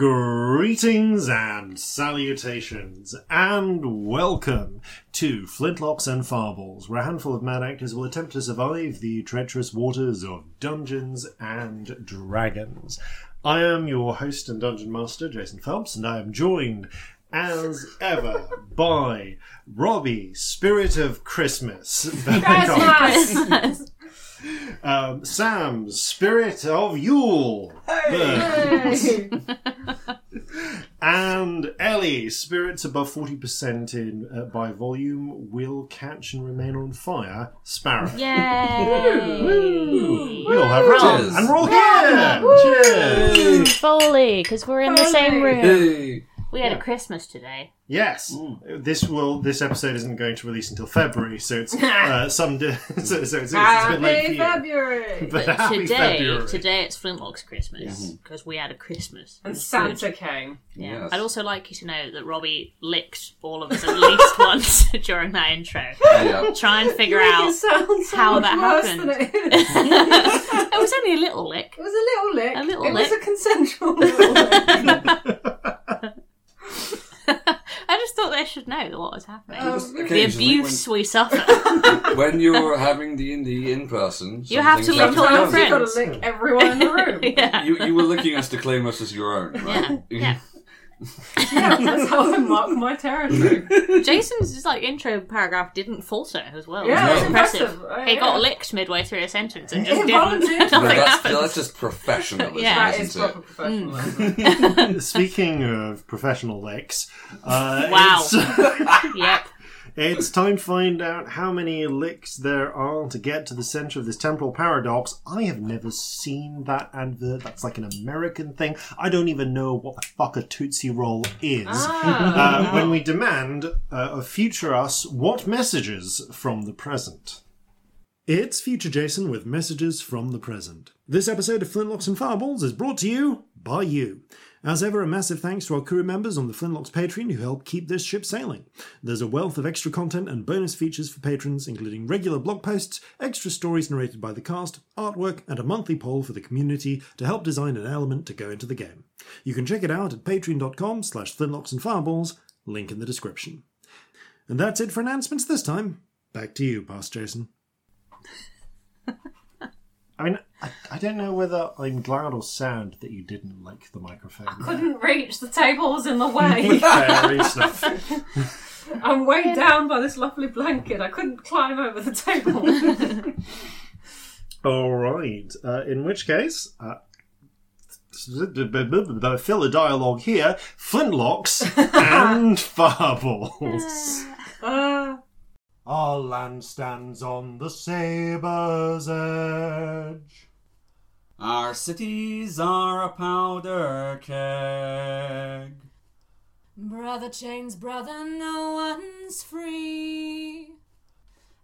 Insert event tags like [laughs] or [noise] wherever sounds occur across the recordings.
Greetings and salutations, and welcome to Flintlocks and Fireballs, where a handful of mad actors will attempt to survive the treacherous waters of Dungeons and Dragons. I am your host and dungeon master, Jason Phelps, and I am joined, as ever, [laughs] by Robbie, Spirit of Christmas, Christmas! [laughs] um, Sam, Spirit of Yule, Burns. [laughs] And Ellie, spirits above 40% in uh, by volume will catch and remain on fire. Sparrow. Yay! We all have Ron. Cheers. And we're all here! Cheers! Foley, because we're in the same room. Hey. We had Yeah. a Christmas today. Yes. This will. This episode isn't going to release until February, so it's [laughs] uh, some. Di- [laughs] so, so it's, it's, a bit late for Happy you. February! But But happy today, February. today it's Flintlock's Christmas because we had a Christmas. and Santa good. came. Yeah. Yes. I'd also like you to know that Robbie licked all of us at least [laughs] once during that intro. Yeah. Try and figure You make out. it sound so how much that worse happened. Than it, is. it was only a little lick. it was a little lick. A little it was a consensual little lick. I just thought they should know what was happening. Um, the occasionally abuse we suffer. When, [laughs] when you're [laughs] having D and D in person, You have some to lick all your happen. Sometimes you've got to lick everyone in the room. [laughs] yeah. You you were licking us to claim us as your own, right? Yeah. Yeah, that's how I mark my territory. [laughs] Jason's just like intro paragraph didn't falter as well. Yeah, It was it's impressive. impressive. Uh, He got licked midway through a sentence and just He didn't. [laughs] Nothing No, that's, happened. that's just professionalism, Yeah. That is isn't it? proper professionalism. [laughs] Speaking of professional licks, uh, Wow. it's, Yep. It's time to find out how many licks there are to get to the center of this temporal paradox. I have never seen that advert. That's like an American thing. I don't even know what the fuck a Tootsie Roll is. Ah. uh, when we demand uh, of future us what messages from the present. It's Future Jason with messages from the present. This episode of Flintlocks and Fireballs is brought to you by you. As ever, a massive thanks to our crew members on the Flintlocks Patreon who help keep this ship sailing. There's a wealth of extra content and bonus features for patrons, including regular blog posts, extra stories narrated by the cast, artwork, and a monthly poll for the community to help design an element to go into the game. You can check it out at patreon.com slash flintlocks and fireballs, link in the description. And that's it for announcements this time. Back to you, Past Jason. [laughs] I mean, I, I don't know whether I'm glad or sad that you didn't like the microphone. I couldn't reach the tables in the [laughs] way. Fair enough. [laughs] I'm weighed down by this lovely blanket. I couldn't climb over the table. [laughs] All right. Uh, in which case, uh, fill a dialogue here: flintlocks and fireballs. Uh, Our land stands on the sabre's edge. Our cities are a powder keg. Brother chains, brother, no one's free.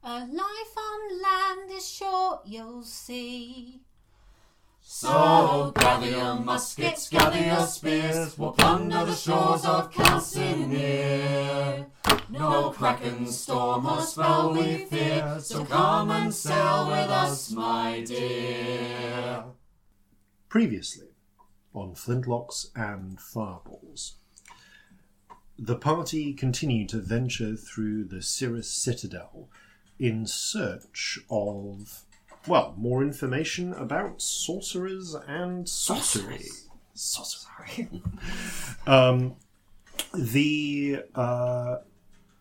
A life on land is short, you'll see. So gather your muskets, gather your spears, we'll plunder the shores of Calcinear. No kraken, storm, or spell we fear, so come and sail with us, my dear. Previously, on Flintlocks and Fireballs, the party continued to venture through the Cirrus Citadel in search of, well, more information about sorcerers and sorcery. Sorcery. [laughs] um, the uh,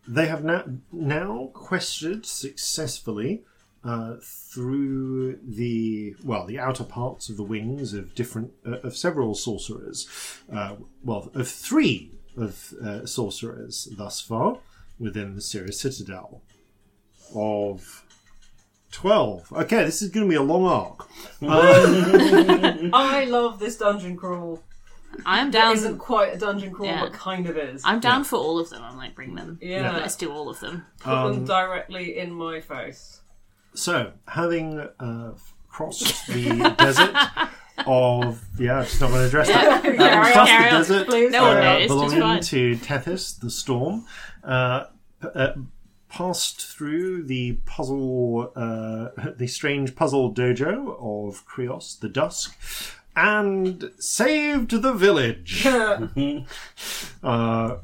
they have now now quested successfully uh, through the well the outer parts of the wings of different uh, of several sorcerers, uh, well of three of uh, sorcerers thus far within the Sirius Citadel of twelve. Okay, this is going to be a long arc. [laughs] Um, I love this dungeon crawl. I'm down. isn't quite a dungeon crawl, Yeah. but kind of is. I'm down for all of them. I'm like, bring them. Yeah. Let's do all of them. Put Um, them directly in my face. So, having uh, crossed the desert of yeah, I'm just not going to address that. Carry Having on, crossed carry the on, desert please. No one uh, knows, it's belonging fine. to Tethys, the storm, uh, p- uh, passed through the puzzle, uh, [laughs] the strange puzzle dojo of Krios, the Dusk, and saved the village [laughs] uh, [laughs]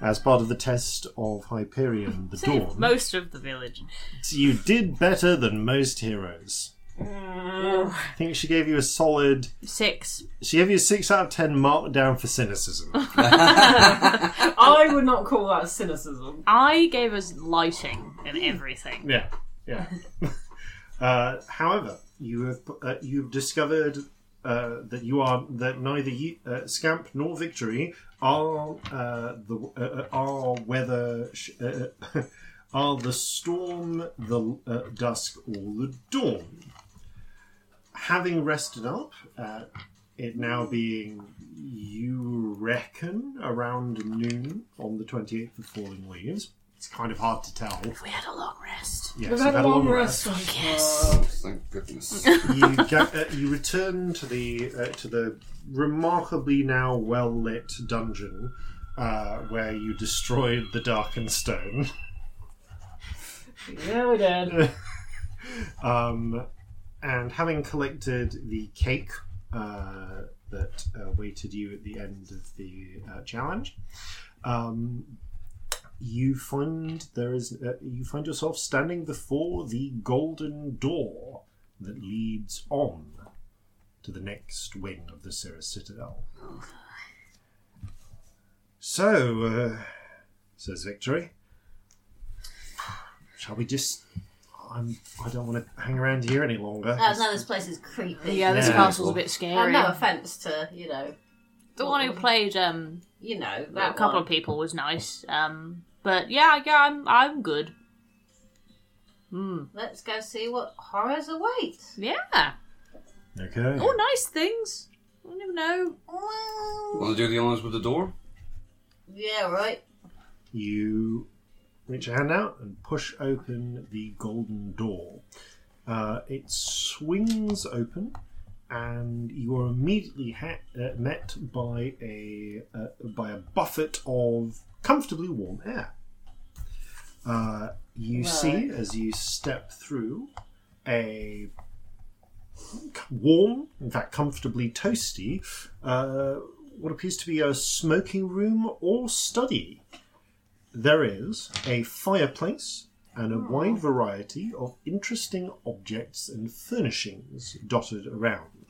as part of the test of Hyperion, the Dawn. Most of the village. You did better than most heroes. I think she gave you a solid. Six. She gave you a six out of ten marked down for cynicism. [laughs] I would not call that cynicism. I gave us lighting and everything. Yeah, yeah. [laughs] uh, however, you have uh, you've discovered uh, that you are that neither you, uh, Scamp nor Victory are uh, the uh, uh, are whether sh- uh, uh, [laughs] are the storm, the uh, dusk, or the dawn. Having rested up, uh, it now being you reckon around noon on the twenty eighth of falling leaves. It's kind of hard to tell. We had a long rest. Yes, We've had a long rest. Oh, thank goodness. [laughs] you get, uh, you return to the uh, to the remarkably now well lit dungeon uh, where you destroyed the darkened stone. Yeah, we did. [laughs] Um, and having collected the cake uh, that uh, you at the end of the uh, challenge, um, you find there is uh, you find yourself standing before the golden door that leads on to the next wing of the Cirrus Citadel. So, uh, says Victory, shall we just? I'm. I don't want to hang around here any longer. Oh no, this place is creepy. Yeah, this Yeah. castle's a bit And scary. no offence to, you know, the one who played um, you know, a couple one. of people was nice. Um, but yeah, yeah, I'm I'm good. Hmm. Let's go see what horrors await. Yeah. Okay. Oh, nice things. I never know. Well, Want to do the honours with the door? yeah, right. You reach your hand out and push open the golden door. Uh, it swings open, and you are immediately ha- uh, met by a uh, by a buffet of comfortably warm air. Uh, you see as you step through a warm, in fact, comfortably toasty, uh, what appears to be a smoking room or study. There is a fireplace and a hmm. wide variety of interesting objects and furnishings dotted around.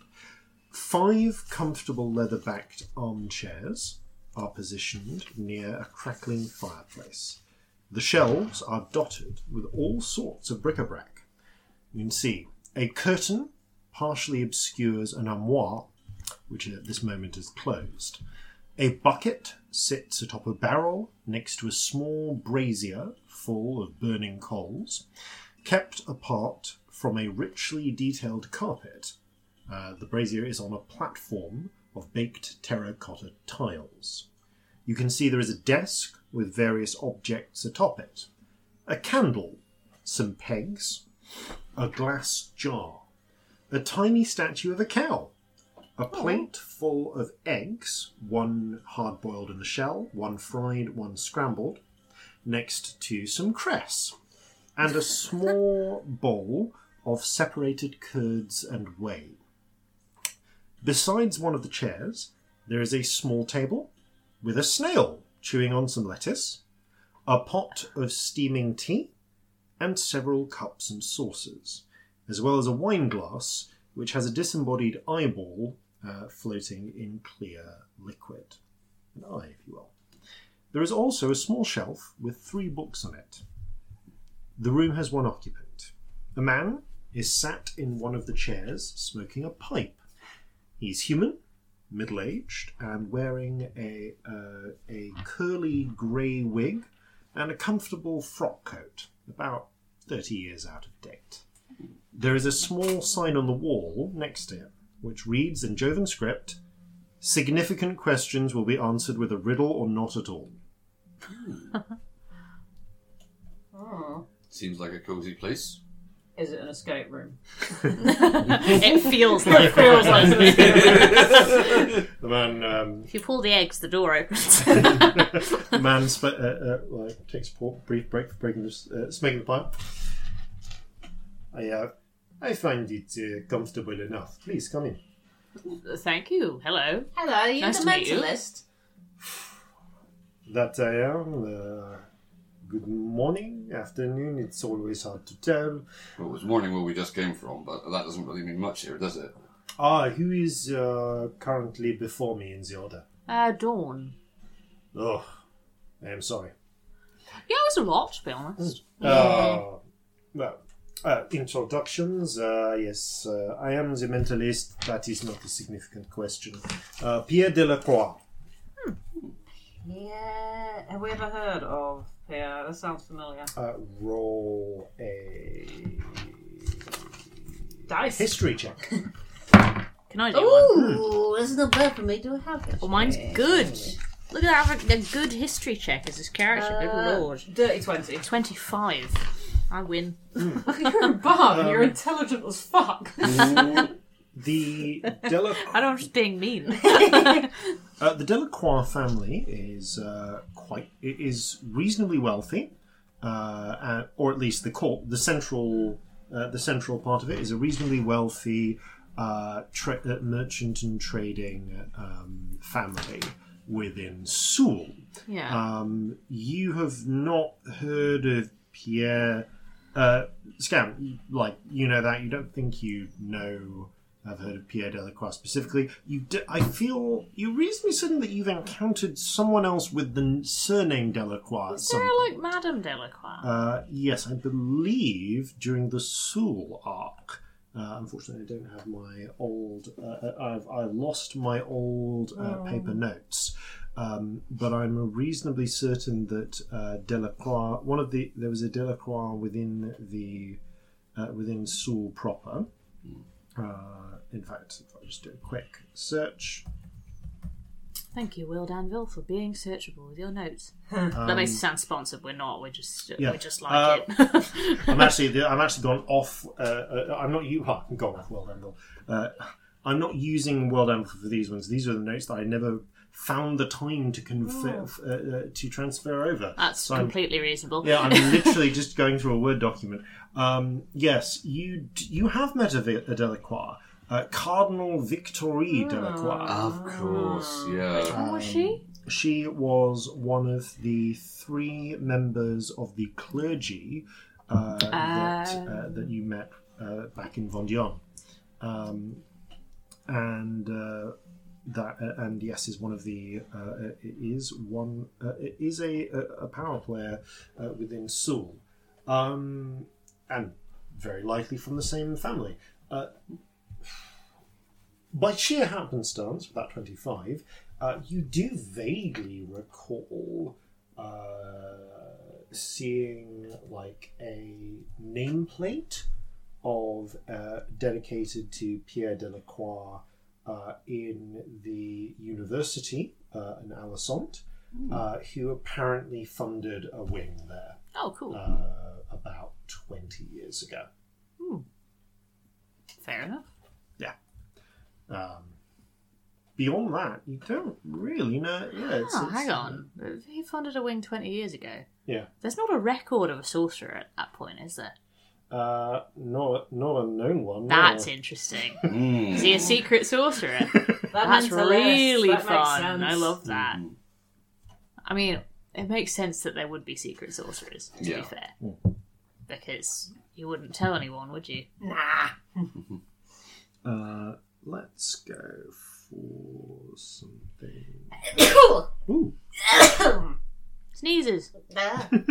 Five comfortable leather backed armchairs are positioned near a crackling fireplace. The shelves are dotted with all sorts of bric a brac. You can see a curtain partially obscures an armoire, which at this moment is closed. A bucket sits atop a barrel next to a small brazier full of burning coals, kept apart from a richly detailed carpet. Uh, the brazier is on a platform of baked terracotta tiles. You can see there is a desk with various objects atop it a candle, some pegs, a glass jar, a tiny statue of a cow, a oh. plate full of eggs, one hard boiled in the shell, one fried, one scrambled, next to some cress, and a [laughs] small bowl of separated curds and whey. Besides one of the chairs, there is a small table with a snail chewing on some lettuce, a pot of steaming tea, and several cups and saucers, as well as a wine glass which has a disembodied eyeball uh, floating in clear liquid. An eye, if you will. There is also a small shelf with three books on it. The room has one occupant. A man is sat in one of the chairs smoking a pipe. He's human, middle aged, and wearing a, uh, a curly grey wig and a comfortable frock coat, about 30 years out of date. There is a small sign on the wall next to him, which reads in Jovan script Significant questions will be answered with a riddle or not at all. Oh. Seems like a cosy place. Is it an escape room? [laughs] it feels like it Feels like an escape room. The man, um, If you pull the eggs, the door opens. the [laughs] man sp- uh, uh, like, takes a po- brief break for breaking this, uh, smoking the pipe. I, uh, I find it uh, comfortable enough. Please come in. Thank you. Hello. Hello, you Nice the to meet you. mentalist? That I am. Uh, good morning, afternoon. It's always hard to tell. Well, it was morning where we just came from, but that doesn't really mean much here, does it? Ah, who is uh, currently before me in the order? Uh, Dawn. Oh, I am sorry. Yeah, it was a lot, to be honest. Uh, well, uh, introductions. Uh, yes, uh, I am the mentalist. That is not a significant question. Uh, Pierre Delacroix. Yeah. Have we ever heard of Pierre? That sounds familiar. Uh, roll a Dice. history check. [laughs] Can I do one? Ooh, this is not bad for me. Do I have this? Well, mine's good. Look at that, a good history check as this character. Good Uh, lord. Dirty 20. 25. I win. [laughs] You're a bard and you're intelligent as fuck. [laughs] The [laughs] Delacroix. I don't, just being mean. Uh, the Delacroix family is uh, quite is reasonably wealthy, uh, uh, or at least the court, the central uh, the central part of it is a reasonably wealthy uh, tra- uh, merchant and trading um, family within Seoul. Yeah. Um, you have not heard of Pierre uh, Scam, like you know that you don't think you know. I've heard of Pierre Delacroix specifically. You, d- I feel you're reasonably certain that you've encountered someone else with the n- surname Delacroix. Is there like Madame Delacroix? Uh, yes, I believe during the Soul arc. Uh, unfortunately, I don't have my old. Uh, I've I lost my old uh, paper notes, um, but I'm reasonably certain that uh, Delacroix. One of the there was a Delacroix within the uh, within Seoul proper. Uh, in fact, if I just do a quick search, Thank you, World Anvil, for being searchable with your notes. [laughs] um, that makes it sound sponsored. We're not. We're just Yeah. we just like Uh, it. [laughs] I'm actually I'm actually gone off. Uh, uh, I'm not you. Oh, I'm gone off World Anvil. Uh, I'm not using World Anvil for these ones. These are the notes that I never found the time to confer, uh, uh, to transfer over. That's So I'm- completely reasonable. yeah, I'm [laughs] literally just going through a word document. Um, yes, you you have met a, a Delacroix, uh, Cardinal Victorie Delacroix. Of course, yeah. What was she? She was one of the three members of the clergy uh, that, uh, that you met uh, back in Vendion. Um, and uh, that uh, and yes is one of the uh, is one uh, is a, a, power player uh, within Seoul, um, and very likely from the same family. Uh, by sheer happenstance, with that twenty-five, uh, you do vaguely recall uh, seeing like a nameplate of uh, dedicated to Pierre Delacroix uh, in the university uh, in Alisant, uh, who apparently funded a wing there Oh, cool. uh, about 20 years ago. Fair enough. Yeah. Um, beyond that, you don't really know. Yeah, it's, Oh, it's- hang on. He funded a wing 20 years ago. Yeah. There's not a record of a sorcerer at that point, is there? Uh, not not a known one. no. That's interesting. Mm. Is he a secret sorcerer? [laughs] That That's really that makes fun. sense. I love that. Mhm. I mean, it makes sense that there would be secret sorcerers, to Yeah. be fair. Because you wouldn't tell anyone, would you? Nah. [laughs] Uh, let's go for something. [coughs] [coughs] Sneezes. [laughs]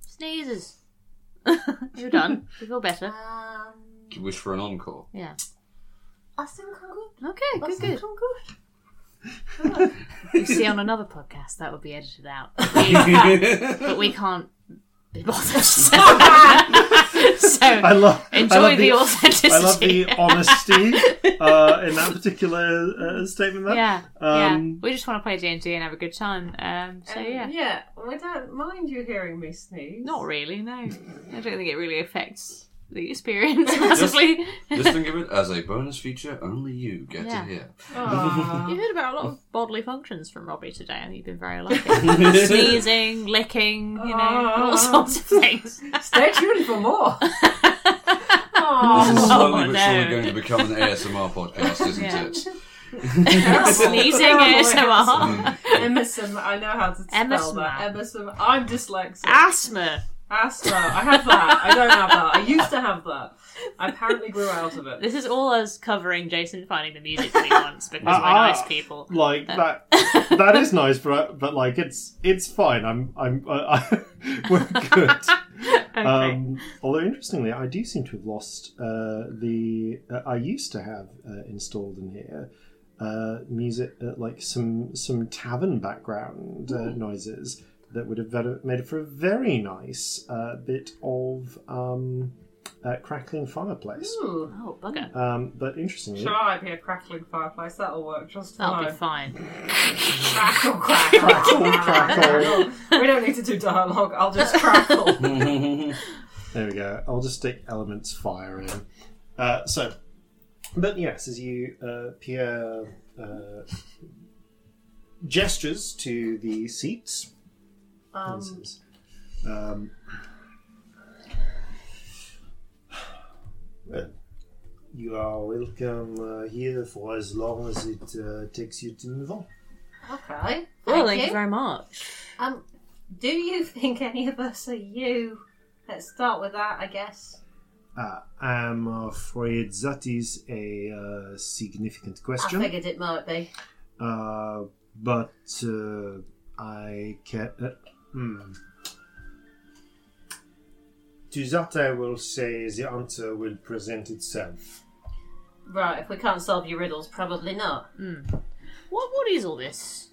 Sneezes. [laughs] You're done. [laughs] You feel better. um, You wish for an encore. Yeah. I think I'm good. Okay, I good, think good. I'm good. You see, on another podcast, that would be edited out. But we can't be bothered. [laughs] So, [laughs] so I love. enjoy I love the, authenticity. I love the honesty [laughs] uh, in that particular uh, statement. There. yeah, Um, yeah. We just want to play D and D and have a good time. Um, so Um, yeah, Yeah, I don't mind you hearing me sneeze. not really. No, I don't think it really affects the experience [laughs] massively. Just think of it as a bonus feature only you get Yeah. to hear. [laughs] You heard about a lot of bodily functions from Robbie today. and think you've been very lucky. [laughs] Sneezing, licking, you know, all sorts of things. Stay tuned for more. This is oh, slowly Oh, but surely no. going to become an ASMR podcast, isn't Yeah. it? Sneezing ASMR. Emerson, I know how to spell Emerson. that. Emerson. I'm dyslexic. Asthma. Asthma. I have that. I don't have that. I used to have that. I apparently grew out of it. This is all us covering Jason finding the music that he wants because we're Ah, nice people. Like that. [laughs] that is nice, but but like it's it's fine. I'm I'm uh, [laughs] we're good. [laughs] okay. Um, although interestingly, I do seem to have lost uh, the. Uh, I used to have uh, installed in here uh, music, uh, like some some tavern background uh, noises that would have made it for a very nice uh, bit of um, uh, crackling fireplace. Ooh. oh, bugger. Um, but interestingly, Shall I be a crackling fireplace? That'll work just That'll fine. be fine. [laughs] Crackle, crackle. Crackle, crackle. we don't need to do dialogue. I'll just crackle. [laughs] There we go. I'll just stick elements fire in. Uh, so, but yes, as you uh, Pierre uh, gestures to the seats. Um, This is, um, well, you are welcome uh, here for as long as it uh, takes you to move on. okay. Well, Thank thank you you. very much. Um, do you [laughs] think any of us are you? Let's start with that, I guess. Uh, I'm afraid that is a uh, significant question. I figured it might be. Uh, but uh, I can. Hmm. To that, I will say the answer will present itself. Right, if we can't solve your riddles, probably not. What what is all this?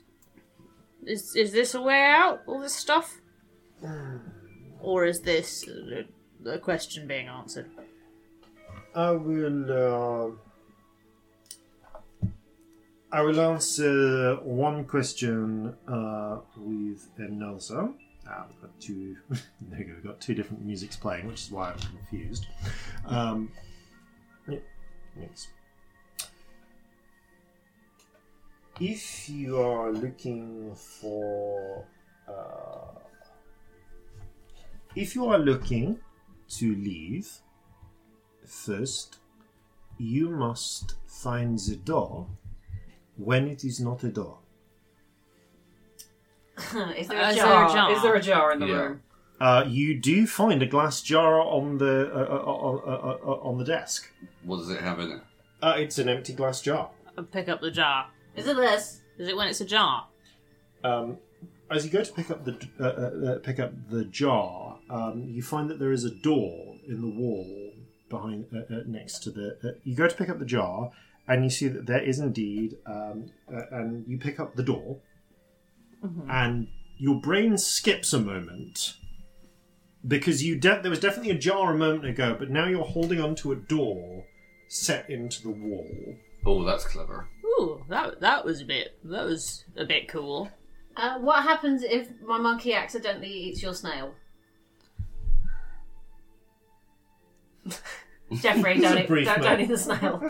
Is is this a way out? All this stuff, or is this a, a question being answered? I will. Uh, I will answer one question uh, with another. Ah, we've got two. [laughs] there we go. We've got two different musics playing, which is why I'm confused. Um, yeah. If you are looking for, uh, if you are looking to leave, first you must find the door when it is not a door. [laughs] is there Uh, a is there jar? a jar? Is there a jar in the Yeah. room? Uh, you do find a glass jar on the uh, uh, uh, uh, uh, on the desk. What does it have in it? Uh, it's an empty glass jar. I'll pick up the jar. Is it this? Is it when it's a jar? Um, as you go to pick up the uh, uh, uh, pick up the jar, um, you find that there is a door in the wall behind uh, uh, next to the. Uh, you go to pick up the jar, and you see that there is indeed, um, uh, and you pick up the door, and your brain skips a moment because you de- there was definitely a jar a moment ago, but now you're holding onto a door set into the wall. Oh, that's clever. Ooh, that that was a bit that was a bit cool. Uh, what happens if my monkey accidentally eats your snail? [laughs] Jeffrey, It's don't eat, brief don't, don't eat the snail. [laughs]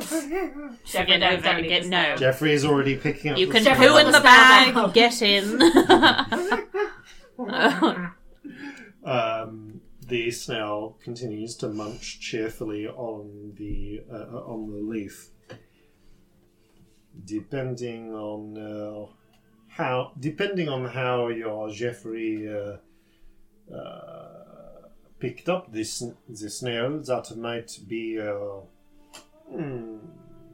Jeffrey, Get don't, over don't it, eat get the no. snail. Jeffrey is already picking up. You the can Jeffrey, poo in the the bag. Get in. [laughs] Um, the snail continues to munch cheerfully on the uh, on the leaf. Depending on uh, how, depending on how your Jeffrey uh, uh, picked up this the snail, that might be uh, hmm,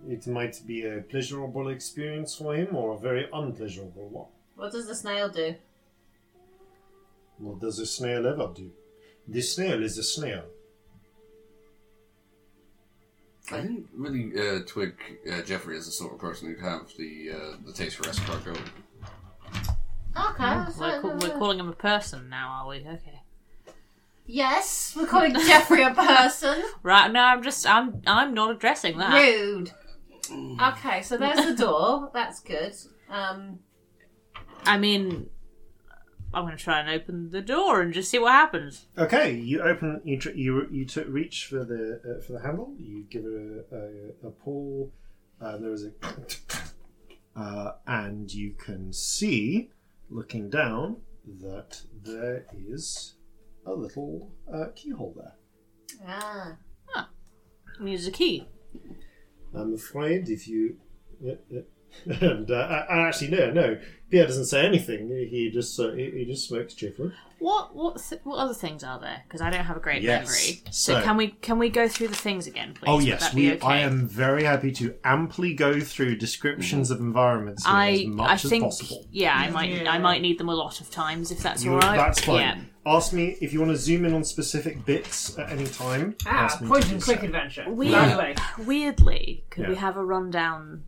it might be a pleasurable experience for him or a very unpleasurable one. What does the snail do? What does a snail ever do? The snail is a snail. I didn't really uh, twig uh, Jeffrey as the sort of person who'd have the uh, the taste for escargot. Okay. so- We're, call- we're calling him a person now, are we? Okay. Yes, we're calling Jeffrey a person. [laughs] Right. now, I'm just I'm I'm not addressing that. Rude. Okay, so there's the door. That's good. Um, I mean, I'm going to try and open the door and just see what happens. Okay, you open, you tr- you you t- reach for the uh, for the handle. You give it a, a, a pull. Uh, there is a, [coughs] uh, and you can see, looking down, that there is a little uh, keyhole there. ah. Needs a key. I'm afraid if you. uh, uh, [laughs] and uh, uh, actually, no, no. Pierre doesn't say anything. He just uh, he, he just smokes cheerfully. What what th- what other things are there? Because I don't have a great Yes. memory. So, So- can we can we go through the things again, please? Oh Would yes, that we. okay? I am very happy to amply go through descriptions of environments here as I much I think as possible. yeah, I might I might need them a lot of times if that's all right. That's fine. Yeah. Ask me if you want to zoom in on specific bits at any time. Ah, ask me point to and do click so. adventure. Weird, Lovely. weirdly, could we Yeah. have a rundown?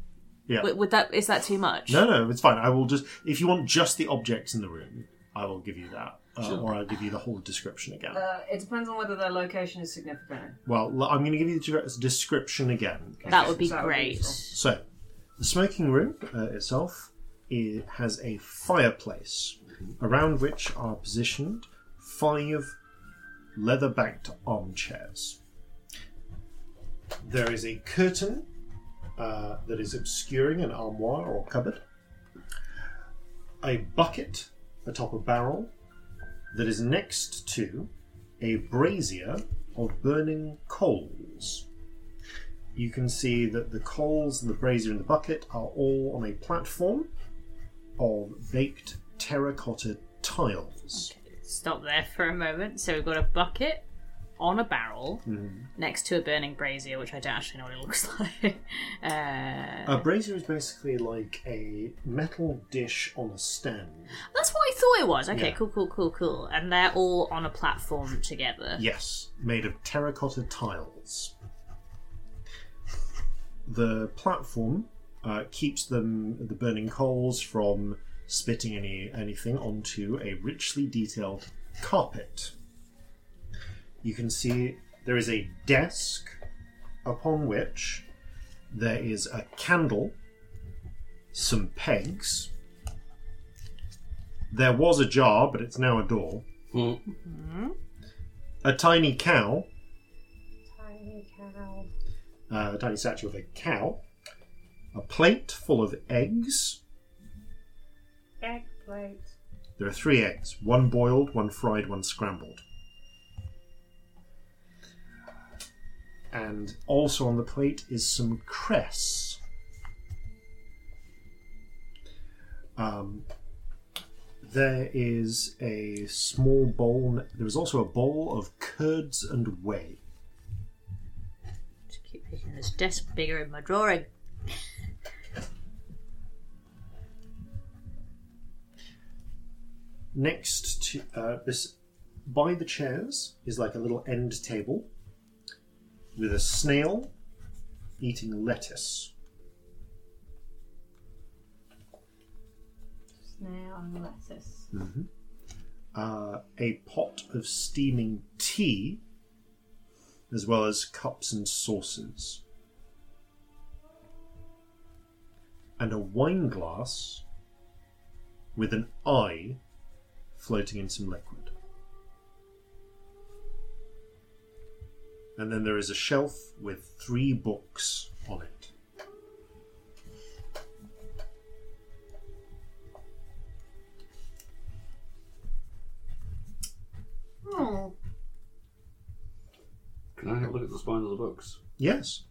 Yeah. Would, would that is that too much? No, no, it's fine. I will just if you want just the objects in the room, I will give you that, uh, Sure. or I'll give you the whole description again. Uh, it depends on whether their location is significant. well, l- I'm going to give you the dir- description again. That would be That would be great. useful. So, the smoking room uh, itself it has a fireplace around which are positioned five leather-backed armchairs. There is a curtain uh, that is obscuring an armoire or cupboard. A bucket atop a barrel that is next to a brazier of burning coals you can see that the coals and the brazier and the bucket are all on a platform of baked terracotta tiles. Stop there for a moment. So we've got a bucket on a barrel Mm-hmm. next to a burning brazier, which I don't actually know what it [laughs] looks like. uh, A brazier is basically like a metal dish on a stand. that's what I thought it was. Okay, Yeah. cool, cool, cool, cool. And they're all on a platform together. Yes, made of terracotta tiles. The platform uh, keeps them the burning coals from spitting any anything onto a richly detailed carpet. You can see there is a desk upon which there is a candle, some pegs. There was a jar, but it's now a door. Hmm. A tiny cow Tiny cow. uh, a tiny statue of a cow, a plate full of eggs. Egg plate. There are three eggs one boiled, one fried, one scrambled. And also on the plate is some cress. Um, there is a small bowl. There is also a bowl of curds and whey. Just keep making this desk bigger in my drawing. Next to uh, this by the chairs is like a little end table with a snail eating lettuce. Snail and lettuce. uh, a pot of steaming tea as well as cups and saucers. And a wine glass with an eye floating in some liquid and then there is a shelf with three books on it Hmm. Can I have a look at the spine of the books? Yes.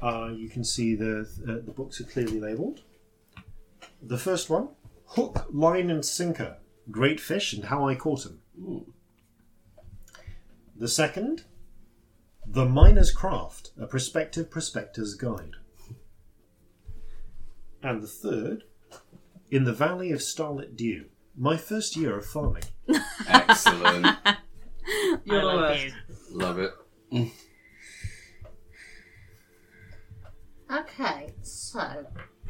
Uh, you can see the uh, the books are clearly labelled. The first one: Hook, Line, and Sinker. Great fish and how I caught him. Ooh. The second: The Miner's Craft, a prospective prospector's guide. And the third: In the Valley of Starlit Dew. My first year of farming. Excellent. [laughs] You're I the love worst. Love it. Okay, so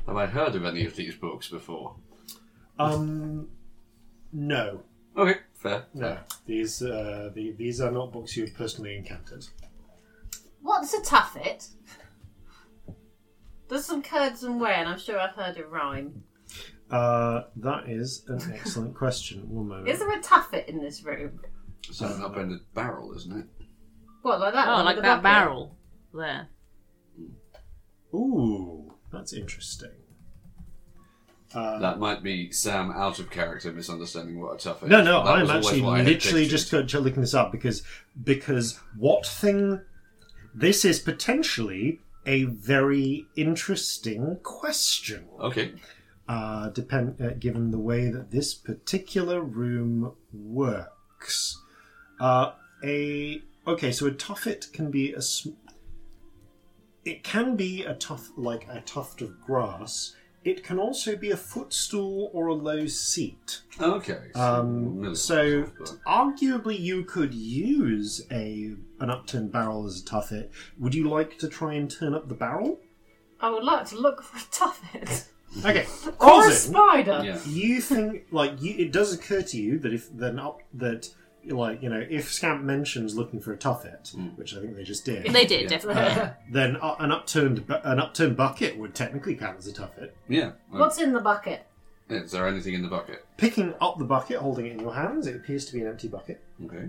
Have I heard of any of these books before? Um, no, Okay, fair. no. These uh, the, these are not books you've personally encountered. what's a tuffet? There's some curds and whey, and I'm sure I've heard it rhyme. Uh, that is an excellent question. One moment. Is there a tuffet in this room? It's an upended barrel, isn't it? What, like that? Oh, one like with the that bucket? barrel there. Ooh, that's interesting. Uh, That might be Sam out of character misunderstanding what a tough is. no, no, That I'm actually literally just looking this up because because what thing This is potentially a very interesting question. Okay. uh, depend uh, given the way that this particular room works. Uh, a okay, so a tuffet can be a. Sm- it can be a tuft like a tuft of grass. It can also be a footstool or a low seat. Okay. Um, so of arguably, you could use a an upturned barrel as a tuffet. Would you like to try and turn up the barrel? I would like to look for a tuffet. Okay, Or a Corzin, spider. Yeah. you think like you, it does occur to you that if then up that like you know if Scamp mentions looking for a tuffet, which I think they just did, They did, Yeah. definitely. [laughs] then uh, an upturned bu- an upturned bucket would technically count as a tuffet. Yeah. Well, What's in the bucket? Is there anything in the bucket? Picking up the bucket, holding it in your hands, it appears to be an empty bucket. Okay.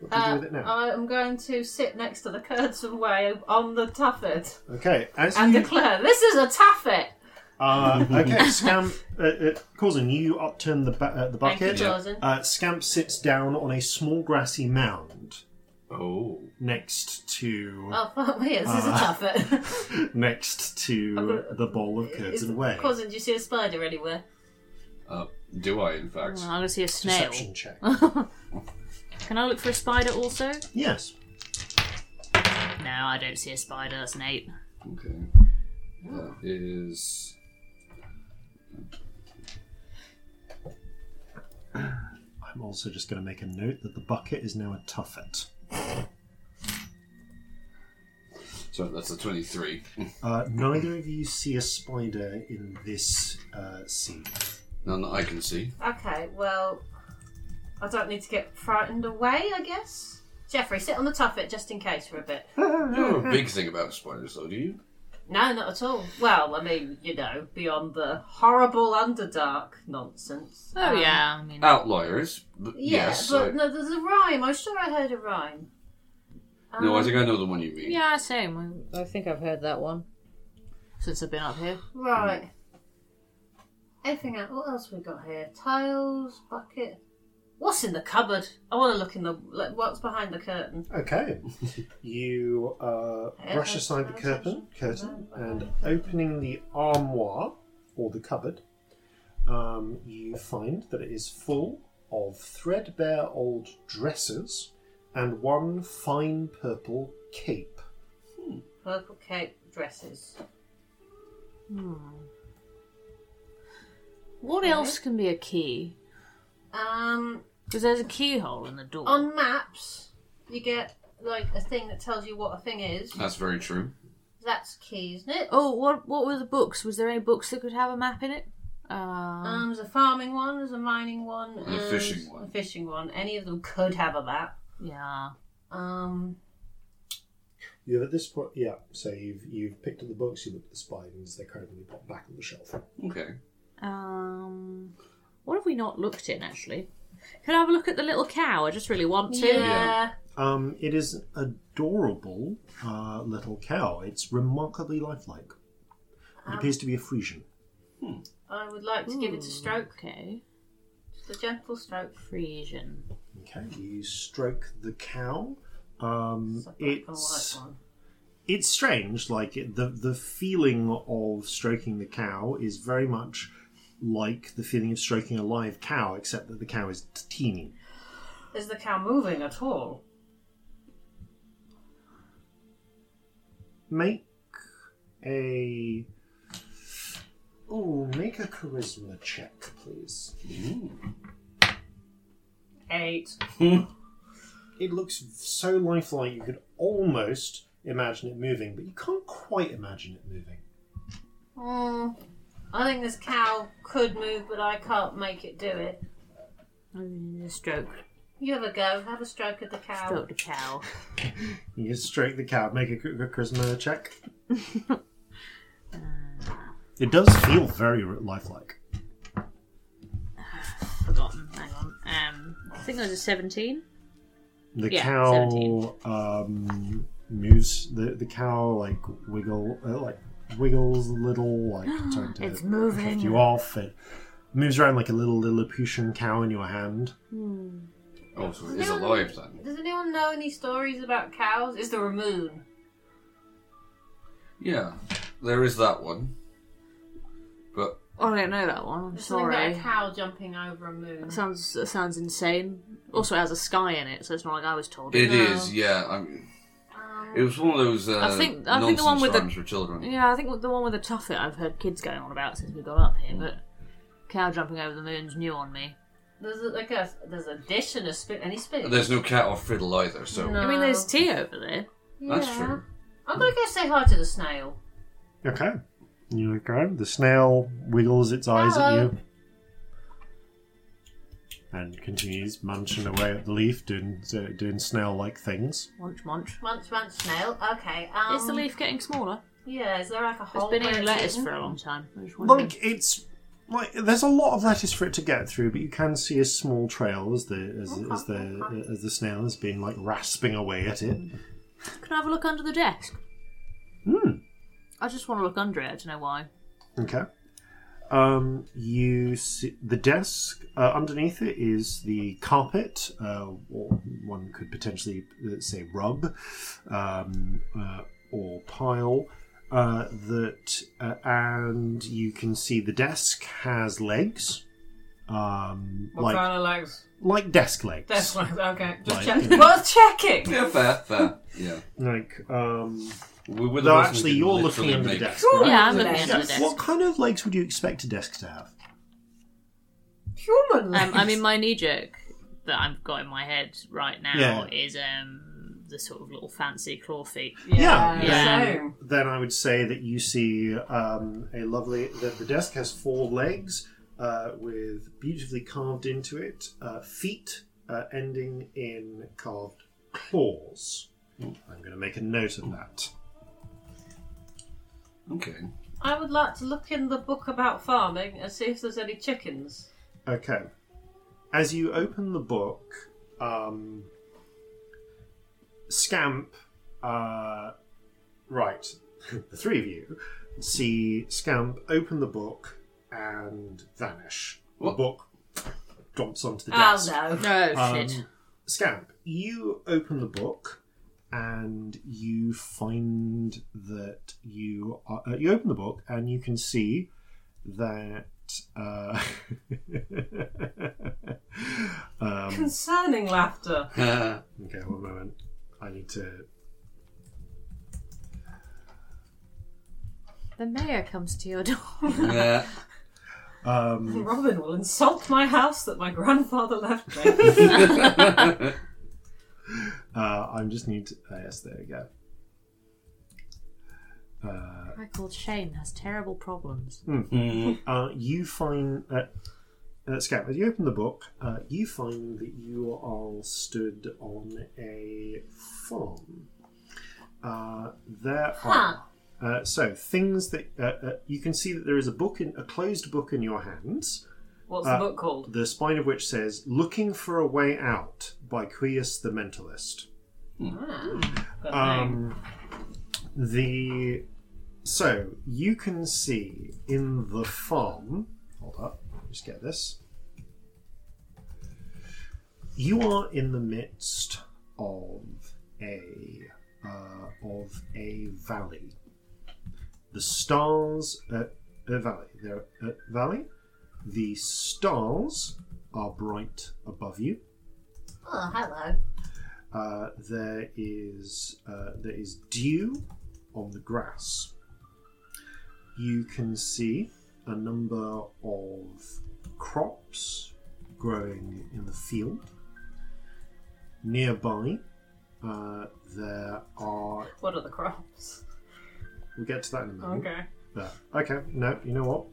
What do you do Uh, with it now? I'm going to sit next to the Kurtzen way on the tuffet okay, as and you declare, "This is a tuffet." Uh, [laughs] okay, Scamp, uh, uh, Corzin, you upturn the ba- uh, the Thank you, bucket. Corzin. Uh, Scamp sits down on a small grassy mound Oh. next to Oh [laughs] fuck me! This is a Uh, tuffet. [laughs] next to the bowl of curds Is- and whey. Cousin, do you see a spider anywhere? Uh, do I, in fact? I'm gonna see a snail. Deception check. Can I look for a spider also? yes. No, I don't see a spider. That's an eight. Okay. That is. I'm also just going to make a note that the bucket is now a tuffet. So that's a 23. [laughs] Uh, neither of you see a spider in this uh, scene. None that I can see. Okay, well, I don't need to get frightened away, I guess. Jeffrey, sit on the tuffet just in case for a bit. You know a big thing about spiders, though, do you? No, not at all. Well, I mean, you know, beyond the horrible Underdark nonsense. Oh Um, yeah, I mean, Outliers. Yeah, yes. but I- no, there's a rhyme. I'm sure I heard a rhyme. no, I Um, think I know the one you mean. yeah, same. I think I've heard that one since I've been up here. Right. Anything else? What else we got here? Tiles, bucket. What's in the cupboard? I want to look in the. Like, what's behind the curtain? Okay. [laughs] You uh, brush aside the curtain, curtain and opening the armoire or the cupboard, um, you find that it is full of threadbare old dresses and one fine purple cape. Purple cape dresses. What else can be a key? Um, Because there's a keyhole in the door. on maps, you get like a thing that tells you what a thing is. That's very true. That's key, isn't it? oh, what what were the books? Was there any books that could have a map in it? Um, Um, there's a farming one, there's a mining one, And a fishing one. A fishing one. Any of them could have a map. yeah. Um, You have at this point, yeah. So you've you've picked up the books, you looked at the spines. They're currently popped back on the shelf. Okay. Um, what have we not looked in actually? Can I have a look at the little cow? I just really want to. yeah. Um, it is adorable uh, little cow. It's remarkably lifelike. It appears to be a Frisian. I would like to give it a stroke. Okay. Just a gentle stroke. Frisian. Okay, you stroke the cow. Um, It's a black and it's white one. it's strange. Like it, the the feeling of stroking the cow is very much like the feeling of stroking a live cow, except that the cow is t- teeny. Is the cow moving at all? Make a oh, make a charisma check, please. Eight. [laughs] It looks so lifelike you could almost imagine it moving, but you can't quite imagine it moving. Hmm. I think this cow could move, but I can't make it do it. Mm, Stroke. You have a go. Have a stroke at the cow. Stroke the cow. [laughs] You just stroke the cow, make a, ch- charisma check. [laughs] it does feel very lifelike. [sighs] Forgotten. Hang on. Um, I think there's a seventeen. The Yeah, cow 17. um, moves. The the cow like wiggle, uh, like wiggles a little, like [gasps] trying to It's moving. drift you off. It moves around like a little Lilliputian cow in your hand. Hmm. Oh, so it is alive then. Does anyone know any stories about cows? Is there a moon? Yeah, there is that one. But oh, I don't know that one. I'm There's something about sorry. a cow jumping over a moon. That sounds that sounds insane. Also, it has a sky in it, so it's not like I was told. it No. yeah. I mean, it was one of those uh, I think- I nonsense think the one with the- for children. Yeah, I think the one with the tuffet I've heard kids going on about since we got up here, but cow jumping over the moon's new on me. there's a, like a there's a dish and a spoon. Any spoon? There's no cat or fiddle either, so No. I mean, there's tea over there. that's Yeah. true. I'm gonna go say hi to the snail. Okay. You go. The snail wiggles its eyes Hello. at you. And continues munching away at the leaf, doing uh, doing snail-like things. Munch, munch. Munch, munch, snail. Okay. Um, Is the leaf getting smaller? Yeah. Is there like a It's hole? been where eating it's lettuce eaten? for a long time. I was wondering. Like it's like there's a lot of lettuce for it to get through, but you can see a small trail as the as, as the as the snail has been like rasping away at it. Can I have a look under the desk? Hmm. I just want to look under it. I don't know why. Okay. Um, you see the desk uh, underneath it is the carpet, uh, or one could potentially uh, say rug, um, uh, or pile. Uh, that uh, and you can see the desk has legs, um, What like kind of legs? like desk legs, Desk legs. Okay, just Like- checking. [laughs] Worth checking. Yeah, fair, fair. Yeah. like um. We were the Though actually, could you're looking under the desk. Right? Yeah, I'm the looking desk. under the desk. What kind of legs would you expect a desk to have? Human legs. Um, I mean, my knee jerk that I've got in my head right now Yeah. is um, the sort of little fancy claw feet. yeah, Yeah. same. then I would say that you see um, a lovely. That the desk has four legs uh, with beautifully carved into it uh, feet uh, ending in carved claws. I'm going to make a note of that. Okay. I would like to look in the book about farming and see if there's any chickens. Okay. As you open the book, um, Scamp, uh, right, [laughs] the three of you see Scamp open the book and vanish. What? The book drops onto the desk. Oh desk. no. Oh Um, shit! Scamp, you open the book and you find that you are, uh, you open the book and you can see that uh, [laughs] um, Concerning laughter. [laughs] okay one moment I need to The mayor comes to your door. yeah. [laughs] um, Robin will insult my house that my grandfather left me. Uh, I just need to uh, yes there we go uh, I called Shane has terrible problems. Mm. uh, you find uh, uh, Scamp, as you open the book, uh, you find that you are stood on a farm. Uh, there are uh, so things that uh, uh, you can see that there is a book in a closed book in your hands. What's Uh, the book called? The spine of which says "Looking for a Way Out" by Quius the Mentalist. Good. Um, the so you can see in the farm. Hold up, just get this. You are in the midst of a uh, of a valley. The stars, uh, a valley. There, uh, valley. The stars are bright above you. Oh, hello. Uh, there is uh, there is dew on the grass. You can see a number of crops growing in the field. Nearby, uh, there are. What are the crops? We'll get to that in a moment. Okay. Okay, no, you know what?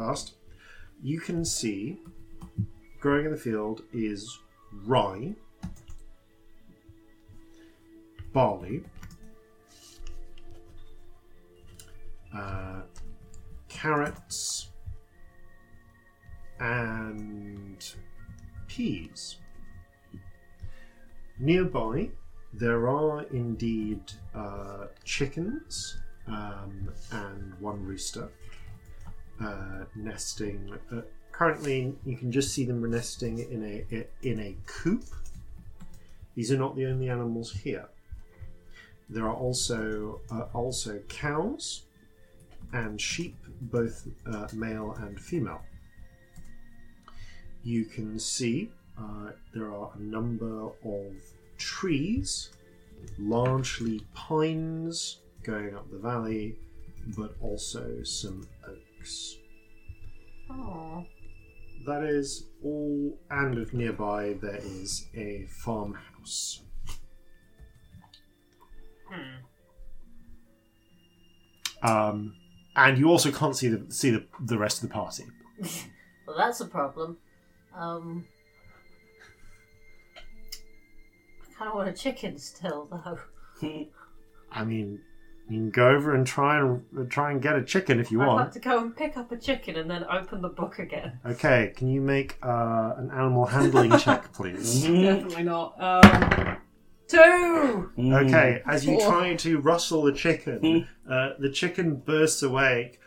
Asked. You can see growing in the field is rye, barley, uh, carrots, and peas. Nearby, there are indeed uh, chickens um, and one rooster uh, nesting. Uh, currently, you can just see them nesting in a in a coop. These are not the only animals here. there are also uh, also cows and sheep, both uh, male and female. You can see uh, there are a number of trees, largely pines going up the valley, but also some Oh. That is all, and of nearby there is a farmhouse. Hmm. Um, and you also can't see the see the, the rest of the party. [laughs] Well, that's a problem. Um. I kind of want a chicken still, though. [laughs] I mean, you can go over and try and try and get a chicken if you I'd like want. to go and pick up a chicken and then open the book again. Okay, can you make uh, an animal handling [laughs] check, please? Definitely not. Um, two. Okay, as you Four. try to rustle the chicken, uh, the chicken bursts awake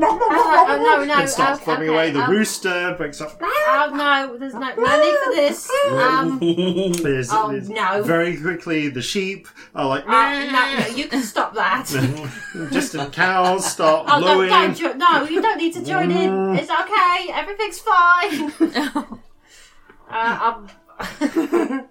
Oh, no, no. and starts okay, fluttering okay, away. The um, rooster breaks up. Oh, no, there's no, no need for this. Um, [laughs] There's, Oh, there's- no. Very quickly, the sheep are like, uh, no, no, you can stop that. [laughs] distant cows start Oh, no, lowing. don't no, you don't need to join in. It's okay. Everything's fine. [laughs] uh, I'm,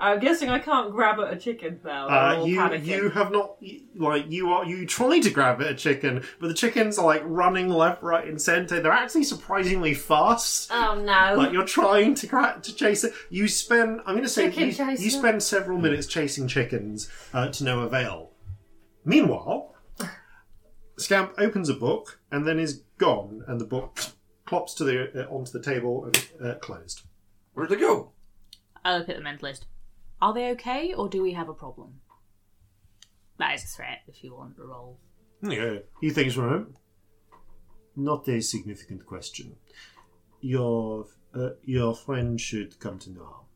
I'm guessing I can't grab at a chicken now. Uh, you panicking. you have not like you are you try to grab at a chicken, but the chickens are like running left, right, and centre. They're actually surprisingly fast. oh no. Like you're trying to gra- to chase it. You spend I'm going to say you, you spend several minutes chasing chickens uh, to no avail. Meanwhile, Scamp opens a book and then is gone, and the book plops to the uh, onto the table and uh, closed. Where'd they go? I look at the mentalist. Are they okay, or do we have a problem? That is a threat if you want to roll. Yeah, he thinks for a moment. Not a significant question. Your uh, your friend should come to no harm.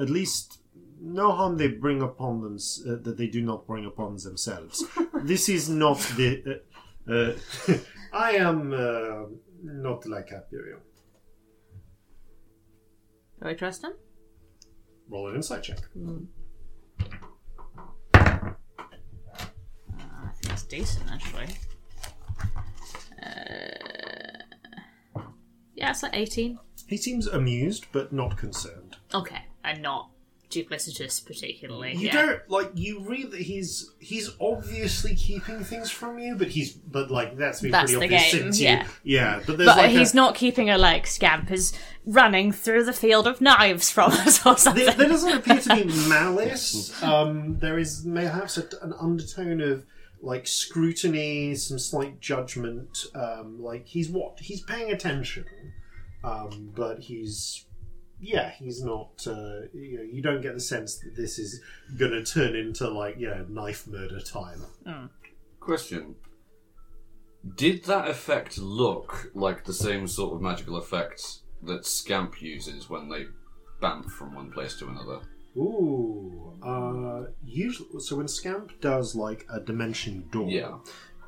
At least no harm they bring upon them uh, that they do not bring upon themselves. [laughs] this is not the. Uh, uh, [laughs] I am uh, not like Hyperion. Do I trust him? Roll an insight check. Uh, I think that's decent, actually. Uh, yeah, it's like 18. He seems amused but not concerned. Okay, and not duplicitous particularly. You yeah. don't like you read that he's he's obviously keeping things from you, but he's but like that's been That's pretty the obvious game, since yeah. you yeah. But there's But like he's a, not keeping a like scamp is running through the field of knives from [laughs] us or something. there, there doesn't appear to be [laughs] malice. Um, there is perhaps a, an undertone of like scrutiny, some slight judgment. Um, like he's what he's paying attention, um, but he's yeah he's not. Uh, you know, you don't get the sense that this is going to turn into like you know knife murder time. Question. Did that effect look like the same sort of magical effect that Scamp uses when they bamf from one place to another? Ooh, uh, usually, so when Scamp does like a dimension door, Yeah.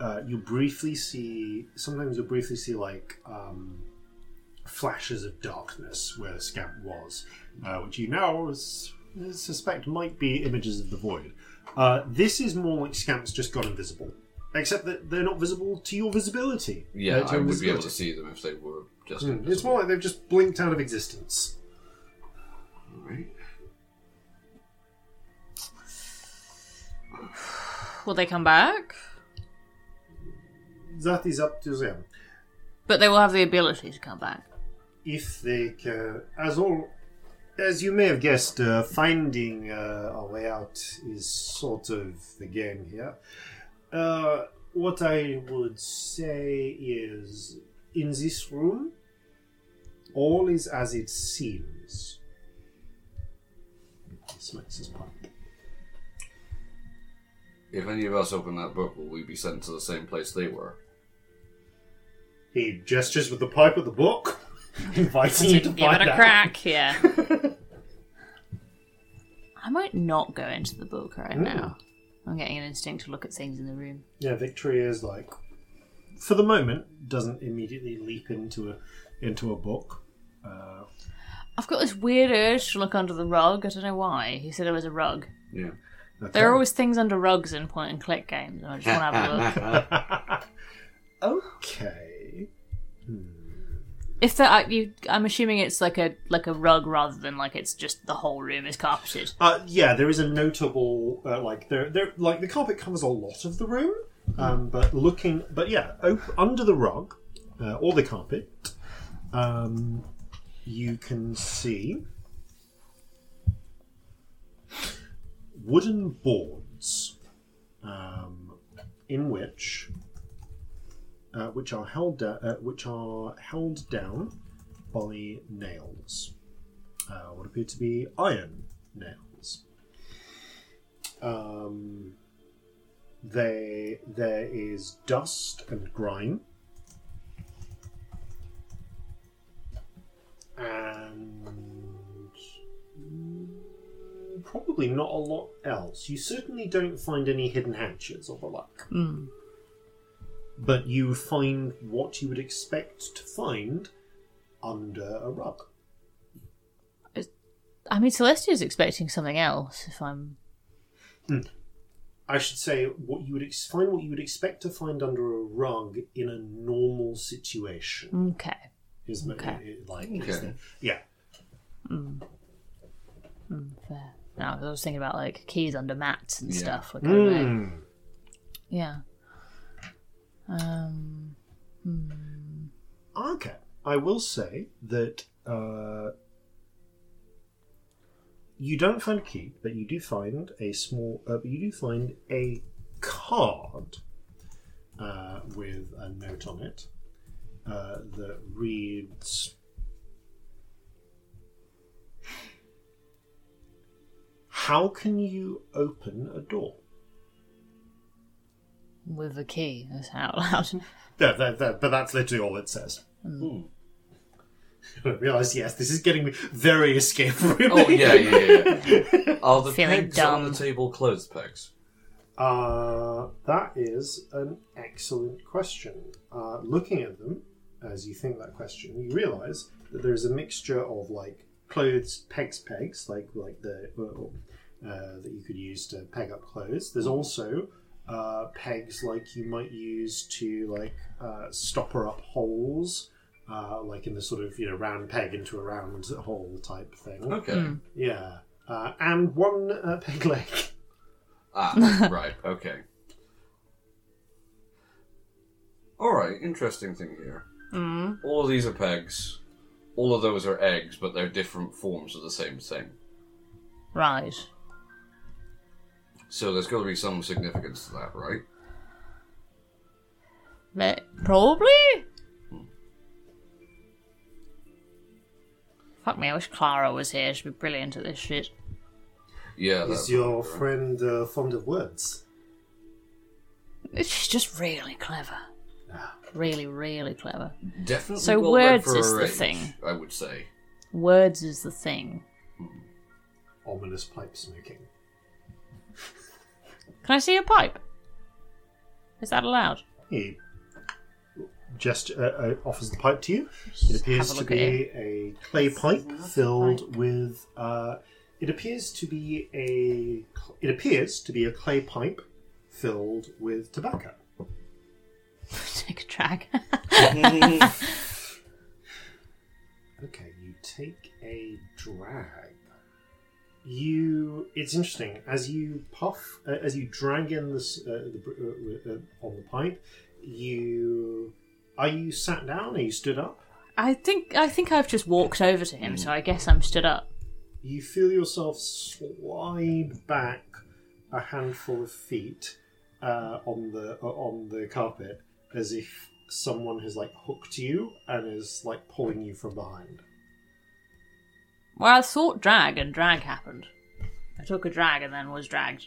uh, you briefly see. Sometimes you'll briefly see like um, flashes of darkness where Scamp was, uh, which you now s- suspect might be images of the void. Uh, this is more like Scamp's just gone invisible, except that they're not visible to your visibility. Yeah, to I would be able to see them if they were just. Mm, It's more like they've just blinked out of existence. Right. Will they come back? That is up to them. But they will have the ability to come back. If they can, as all, as you may have guessed, uh, finding uh, a way out is sort of the game here. Uh, what I would say is, in this room, all is as it seems. He smacks his pipe. If any of us open that book, will we be sent to the same place they were? He gestures with the pipe at the book, [laughs] inviting you to Give find it a out. crack, yeah. [laughs] I might not go into the book right now. I'm getting an instinct to look at things in the room. Yeah, Victory is like, for the moment, doesn't immediately leap into a into a book. Uh, I've got this weird urge to look under the rug. I don't know why. He said it was a rug. Yeah. Okay. There are always things under rugs in point and click games, and I just want to have a look. [laughs] okay. If I- you, I'm assuming it's like a like a rug rather than like it's just the whole room is carpeted. Uh, yeah, there is a notable uh, like there there like the carpet covers a lot of the room, um, but looking but yeah, op- under the rug uh, or the carpet, um, you can see wooden boards um, in which uh, which are held da- uh, which are held down by nails uh, what appear to be iron nails. Um, they there is dust and grime, and mm, probably not a lot else. You certainly don't find any hidden hatches or the like. But you find what you would expect to find under a rug. I mean, Celestia's expecting something else. If I'm hmm. I should say what you would ex- find what you would expect to find under a rug in a normal situation okay, is ma- Okay. i- i- like is Okay. the- yeah hmm. Hmm, fair. No, 'cause I was thinking about like keys under mats and Yeah. stuff. Like. Mm. yeah. Um. okay I will say that uh, you don't find a key but you do find a small uh, you do find a card uh, with a note on it uh, that reads How can you open a door? With a key, that's out [laughs] loud. That, that, that, but that's literally all it says. [laughs] I realise, yes, this is getting me very escape [laughs] room. Oh yeah, yeah, yeah. yeah. Are the Feeling pegs on the table clothes pegs? Uh, that is an excellent question. Uh, looking at them, as you think that question, you realise that there is a mixture of like clothes pegs, pegs, like like the uh, that you could use to peg up clothes. There's also uh, pegs like you might use to like uh, stopper up holes, uh, like in the sort of you know round peg into a round hole type thing. Okay. Yeah, uh, and one uh, [laughs] peg leg. Ah, [laughs] right. Okay. All right. Interesting thing here. Mm. All of these are pegs. All of those are eggs, but they're different forms of the same thing. Right. So there's got to be some significance to that, right? But probably. Fuck me! I wish Clara was here. She'd be brilliant at this shit. Yeah. Is your right. friend uh, fond of words? She's just really clever. Ah. Really, really clever. definitely So well words is the age, thing. I would say. Words is the thing. Ominous pipe smoking. Can I see your pipe? Is that allowed? He just uh, uh, offers the pipe to you. It appears have a to look be at a clay pipe filled with. Uh, it appears to be a. It appears to be a clay pipe filled with tobacco. [laughs] Take a drag. [laughs] [laughs] Okay, you take a drag. You. It's interesting as you puff, uh, as you drag in this uh, the, uh, uh, on the pipe. You are you sat down? Are you stood up? I think I think I've just walked over to him, so I guess I'm stood up. You feel yourself slide back a handful of feet uh, on the uh, on the carpet, as if someone has like hooked you and is like pulling you from behind. Well, I thought drag, and drag happened. I took a drag and then was dragged.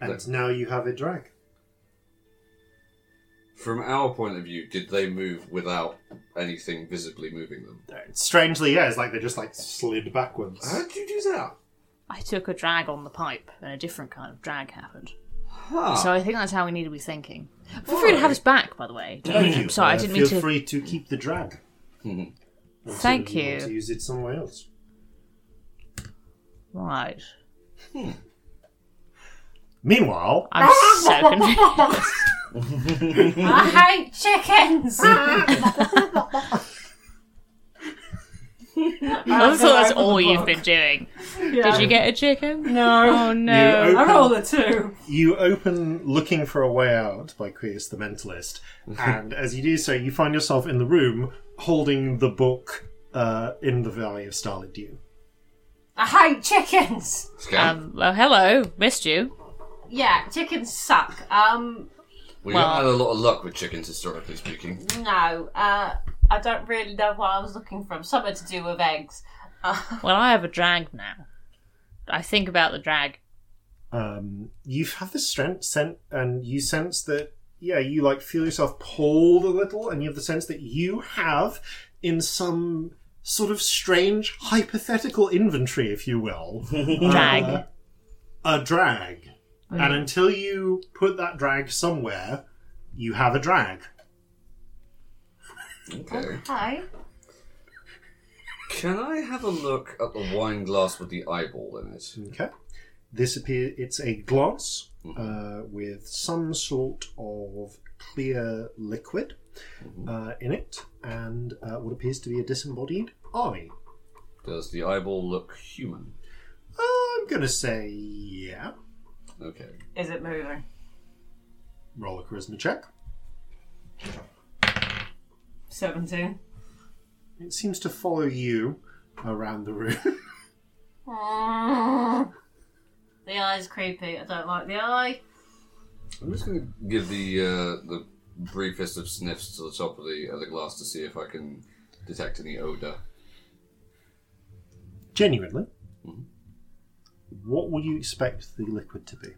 And now you have a drag. From our point of view, did they move without anything visibly moving them? Strangely, yeah, it's like they just like slid backwards. How did you do that? I took a drag on the pipe, and a different kind of drag happened. Huh. So I think that's how we need to be thinking. Feel free to have us back, by the way. Thank you. Sorry, I didn't feel mean to. free to keep the drag. [laughs] Mhm. Until Thank want you. To use it somewhere else. Right. Meanwhile, I'm so [laughs] confused. I hate chickens. [laughs] [laughs] I thought that's all you've been doing. Yeah. Did you get a chicken? No. Oh You no. open- I rolled a two. you open Looking for a Way Out by Queers the Mentalist, and as you do so, you find yourself in the room holding the book uh, in the Valley of Starlit Dew. I hate chickens. Scamp. Um, well, hello. Missed you. Yeah, chickens suck. Um, we well- haven't had a lot of luck with chickens, historically speaking. no. Uh, I don't really know what I was looking for. Something to do with eggs. Uh, [laughs] Well, I have a drag now. I think about the drag. um, you have this strength sen- and you sense that yeah you like feel yourself pulled a little and you have the sense that you have in some sort of strange hypothetical inventory if you will [laughs] Drag. uh, a drag and until you put that drag somewhere you have a drag Okay. hi. Can I have a look at the wine glass with the eyeball in it? Okay. This appear it's a glass uh, with some sort of clear liquid uh, in it, and uh, what appears to be a disembodied eye. Does the eyeball look human? I'm gonna say yeah. Okay. Is it moving? Roll a charisma check. Seventeen. It seems to follow you around the room. Mm. [laughs] The eye's creepy. I don't like the eye. I'm just going to give the uh, the briefest of sniffs to the top of the of the glass to see if I can detect any odor. Genuinely, what would you expect the liquid to be?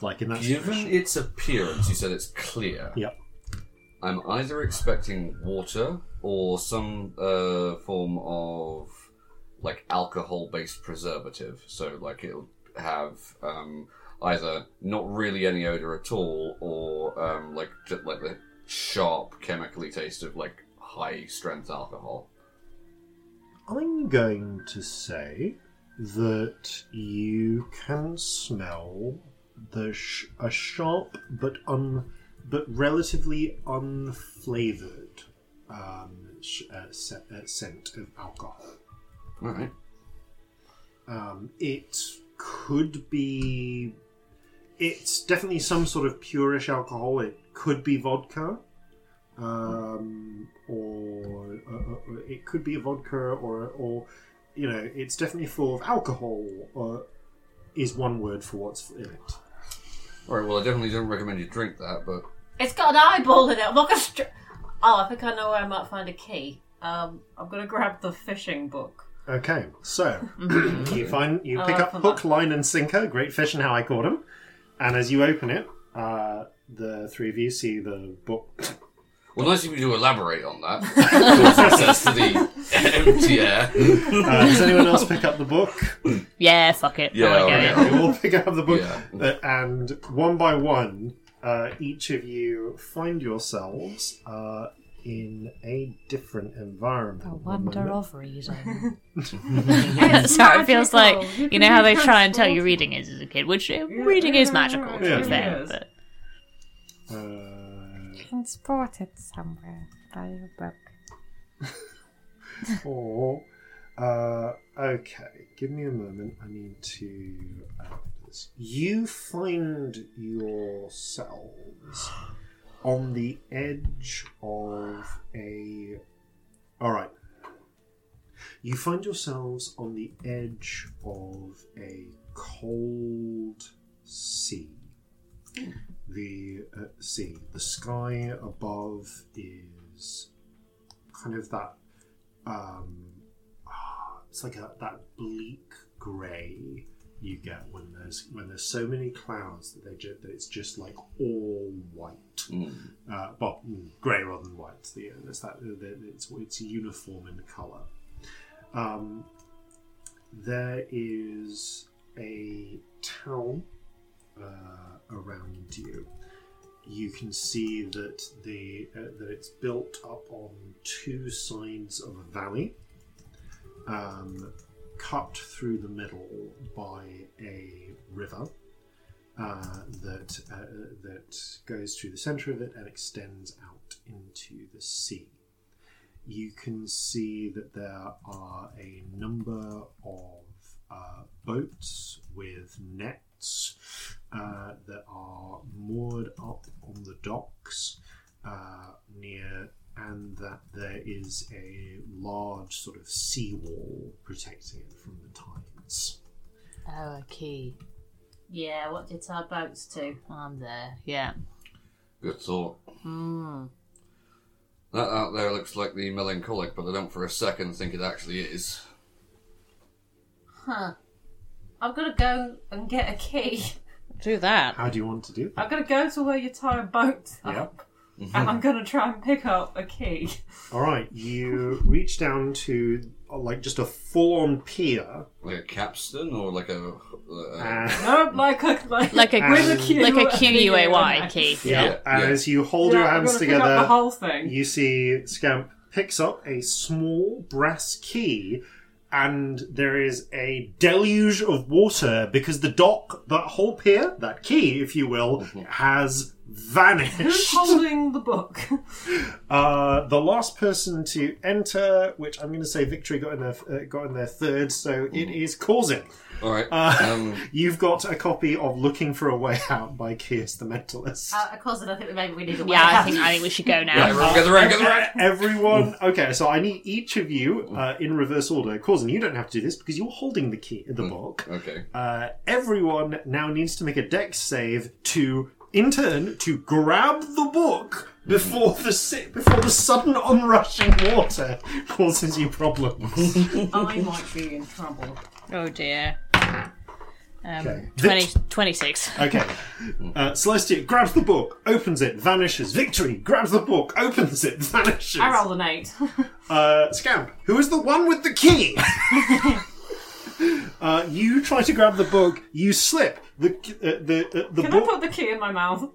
Like in that Given situation? its appearance, you said it's clear. Yep. I'm either expecting water or some uh, form of like alcohol-based preservative. So like it'll have um, either not really any odor at all, or um, like just like the sharp chemically taste of like high-strength alcohol. I'm going to say that you can smell the sh- a sharp but un but relatively unflavored um, sh- uh, se- uh, scent of alcohol. All right. Um, it could be. It's definitely some sort of purish alcohol. It could be vodka, um, or uh, uh, it could be a vodka, or or you know, it's definitely full of alcohol. Or is one word for what's in it. All right. Well, I definitely don't recommend you drink that, but It's got an eyeball in it. I'm not gonna. Str- oh, I think I know where I might find a key. Um, I'm gonna grab the fishing book. Okay, so you find you pick up hook, line, and sinker. Great fish and how I caught him. And as you open it, uh, the three of you see the book. well, nice of you to elaborate on that. of it says to the empty air. Uh, does anyone else pick up the book? Yeah, fuck it. Yeah, I wanna okay. go in. You all pick up the book, Yeah. uh, and one by one, uh, each of you find yourselves uh, in a different environment. The One wonder of reading. [laughs] [laughs] It's so it feels like. You you know how they try and tell you reading is as a kid, which uh, reading is magical to Yeah. be fair. Yes. But Uh, Transported somewhere by a book. [laughs] Or, uh, okay, give me a moment. I need to. Uh. You find yourselves on the edge of a. All right. You find yourselves on the edge of a cold sea. The uh, sea, the sky above is kind of that um, ah, it's like a, that bleak grey you get when there's when there's so many clouds that they ju- that it's just like all white. Mm. Uh, well, mm, grey rather than white. The, there's that the, it's it's uniform in colour. Um, there is a town uh, around you. You can see that the uh, that it's built up on two sides of a valley, um, cut through the middle by a river uh, that uh, that goes through the center of it and extends out into the sea. You can see that there are a number of uh, boats with nets uh, that are moored up on the docks uh, near, and that there is a large sort of seawall protecting it from the tides. Oh, a key. Yeah, what did our boats to? I'm there. Yeah. Good thought. Hmm. That out there looks like the melancholic, but I don't for a second think it actually is. Huh. I'm gonna go and get a key. Do that. How do you want to do that? I'm gonna go to where you tie a boat Yeah. up, and I'm gonna try and pick up a key. [laughs] All right, you reach down to uh, like just a full-on pier, Like a capstan or like a. Uh, [laughs] and, No, like a like, Like a With a Q like a and a U and QUAY a- key. yeah, Yeah, and yeah. as you hold Yeah, your I'm hands gonna pick up together, the whole thing. you see Scamp picks up a small brass key, and there is a deluge of water because the dock, that whole pier, that key, if you will, has vanished. Who's vanished. holding the book? [laughs] Uh, the last person to enter, which I'm going to say Victory got in their uh, got in their third, so it is Corzin. Alright. Uh, um, [laughs] You've got a copy of Looking for a Way Out by Kiers the Mentalist. Uh, of course, I think maybe we need a way Yeah, I think I think we should go yeah, now. everyone get the rank, get the rank! Everyone, okay. So I need each of you uh, in reverse order. Corzin, you don't have to do this because you're holding the key, the book. Okay. Uh, everyone now needs to make a dex save to, in turn, to grab the book before the si- before the sudden onrushing water [laughs] causes you problems. [laughs] I might be in trouble. Oh dear. Um, Okay. 20, 26. Okay. [laughs] Uh, Celestia grabs the book, opens it, vanishes. Victory grabs the book, opens it, [laughs] vanishes. I rolled an eight. [laughs] Uh, Scamp, who is the one with the key? uh, you try to grab the book, you slip. The uh, the uh, the Can I book. put the key in my mouth?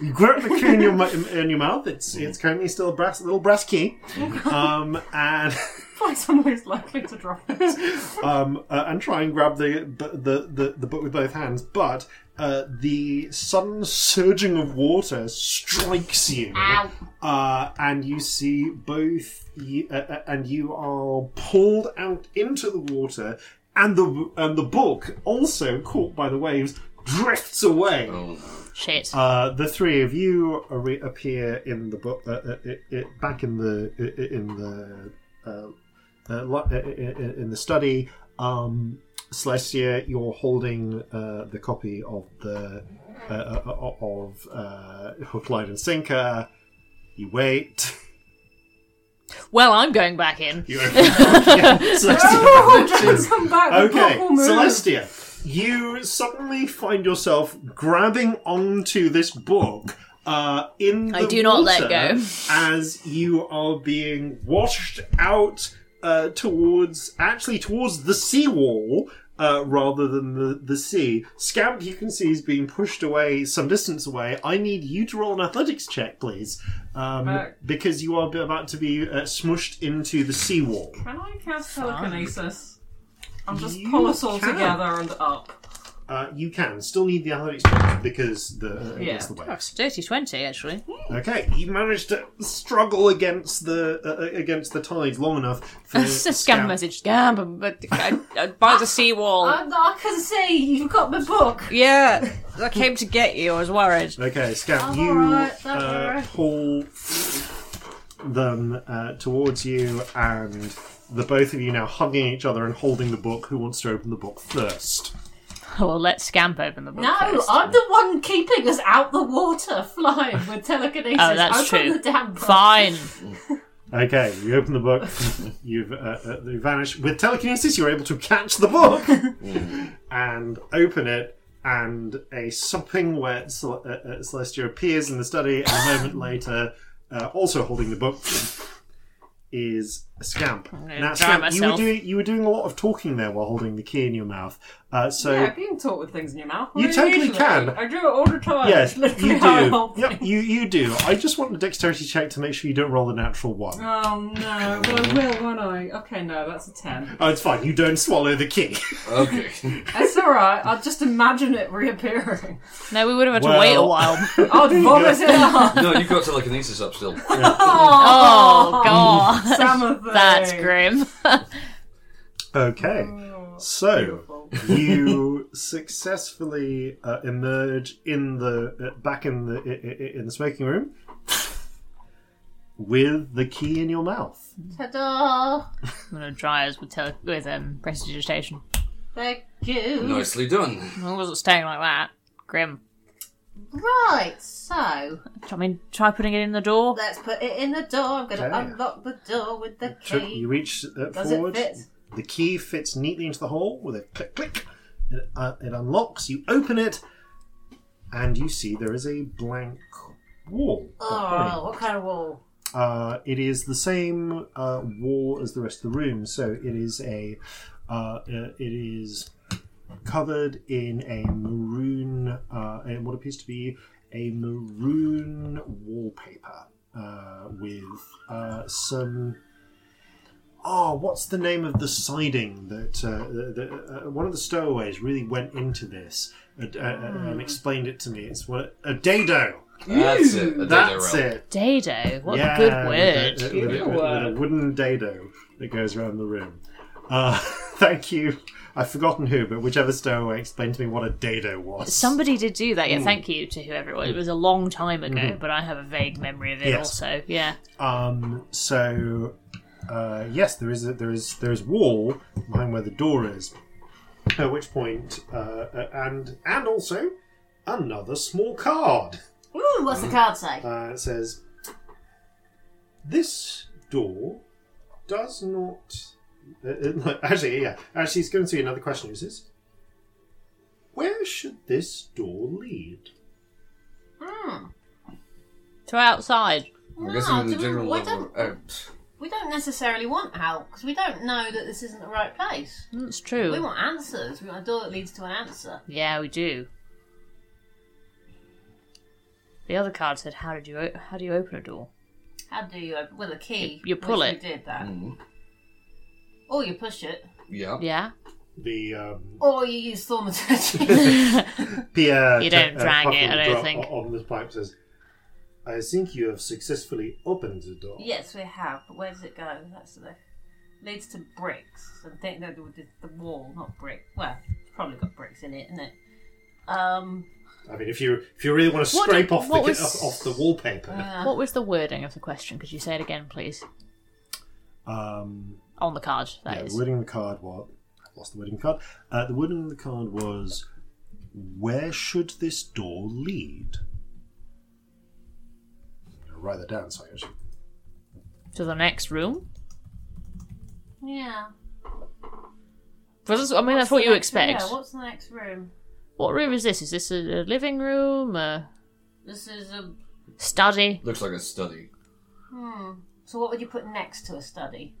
You grip the key in your mu- [laughs] in your mouth. It's it's currently still a brass little brass key. Um, and [laughs] Find someone who's likely to drop it. [laughs] um, uh, and try and grab the the the, the book with both hands, but. Uh, the sudden surging of water strikes you, Ow. uh, and you see both, you, uh, uh, and you are pulled out into the water, and the and the book, also caught by the waves, drifts away. Oh no. Shit. Uh, the three of you are re- appear in the book, uh, uh, it, it, back in the in the uh, uh, lo- uh, uh, in the study. Um, Celestia, you're holding uh, the copy of the uh, uh, of uh, Hook, Line, and Sinker. You wait. Well, I'm going back in. You open yeah, Celestia Oh, vanishes. come back. Okay, purple moon. Celestia, you suddenly find yourself grabbing onto this book uh, in the I do not let go. as you are being washed out uh, towards, actually towards the seawall. Uh, rather than the, the sea. Scamp, you can see, is being pushed away some distance away. I need you to roll an athletics check, please. Um, Uh, because you are about to be uh, smushed into the seawall. Can I cast telekinesis? And just You pull us all can. together and up. Uh, you can still need the athletics check because the uh, Yeah. against the Oh, waves. it's dirty 20, actually. Okay, you managed to struggle against the uh, against the tides long enough for [laughs] It's a scam Scamp- message. Scam, but I, I, by the seawall. I, I can see you've got my book. Yeah, [laughs] I came to get you. I was worried. Okay, Scamp, I'm you alright, don't uh, worry. pull them uh, towards you, and the both of you now hugging each other and holding the book. Who wants to open the book first? Well, let Scamp open the book No, first. I'm the one keeping us out the water, [laughs] flying with telekinesis. Oh, that's Open true. the damn book. Fine. [laughs] Okay, you open the book. [laughs] You've uh, uh, you vanish with telekinesis. You're able to catch the book and open it, and a sopping wet Cel- uh, uh, Celestia appears in the study, and a moment later, uh, also holding the book, is a scamp. gonna Now, scamp, you were myself. doing you were doing a lot of talking there while holding the key in your mouth. Uh, so yeah, you can talk with things in your mouth. You Well, totally usually, can. I do it all the time. yes, It's [laughs] literally you how I do. hold Yep, you you do. I just want a dexterity check to make sure you don't roll the natural one. Oh no, but I will, won't I? Okay, no, that's a 10. Oh, it's fine. You don't swallow the key. [laughs] Okay. It's alright, I'll just imagine it reappearing. No, we would have had to Well- wait a while. [laughs] I'll vomit it out. no, you've got telekinesis up still. oh god, Timothy. That's grim. [laughs] Okay. So you [laughs] successfully uh, emerge in the uh, back in the i- i- in the smoking room with the key in your mouth. Ta-da! I'm gonna dry us with tele- with um prestidigitation. Thank you. Nicely done. I wasn't staying like that. Grim. Right, so I mean, try putting it in the door. let's put it in the door. I'm going to Okay. unlock the door with the So key. you reach uh, Does forward. it fit? The key fits neatly into the hole with a click click. It, uh, it unlocks. You open it, and you see there is a blank wall. behind. Oh, what kind of wall? Uh, it is the same uh, wall as the rest of the room, so it is a uh, uh, it is covered in a maroon uh, in what appears to be a maroon wallpaper uh, with uh, some. Oh, what's the name of the siding that uh, the, the, uh, one of the stowaways really went into this uh, uh, and explained it to me? It's what a dado. That's it. A That's dado it. Dado. What Yeah, a good with word. a- With, a, Good with a- with a wooden dado that goes around the room. Uh, [laughs] thank you. I've forgotten who, but whichever stowaway explained to me what a dado was. Somebody did do that. Yeah, Hmm. thank you to whoever it was. It was a long time ago, but I have a vague memory of it Mm-hmm. Yes. also. Yeah. Um. So, uh, yes, there is a, there is there is wall behind where the door is. At which point, uh, uh, and and also another small card. Ooh, what's the card say? Uh, it says, "This door does not." Uh, uh, actually, yeah. Actually, it's going to see another question. It says, "Where should this door lead?" Hmm. To outside. I'm guessing in the do we- general we level don't- out. We don't necessarily want help because we don't know that this isn't the right place. That's true. We true. want answers. We want a door that leads to an answer. Yeah, we do. The other card said, "How did you o- how do you open a door?" How do you open with a key? You pull which it. We did that. Or you push it. Yeah. Yeah. The um, Or you use thaumaturgy. [laughs] [laughs] Pierre. You don't drag Puffle it, I don't drop think. On the pipe says, "I think you have successfully opened the door." yes, we have. But where does it go? That's the leads to bricks. And think no, the, the wall, not brick. Well, it's probably got bricks in it, isn't it? Um. I mean, if you if you really want to What scrape did- off the what was- off, off the wallpaper, uh, What was the wording of the question? Could you say it again, please? um, On the card, that yeah, is. the wording on the card was I've lost the wording card. Uh, the wording on the card was, "Where should this door lead?" I'll write that down so I actually. To the next room. yeah. Well, that's- I mean, that's what you next- expect. Yeah. What's the next room? What room is this? Is this a, a living room? A This is a. study? Looks like a study. Hmm. So what would you put next to a study?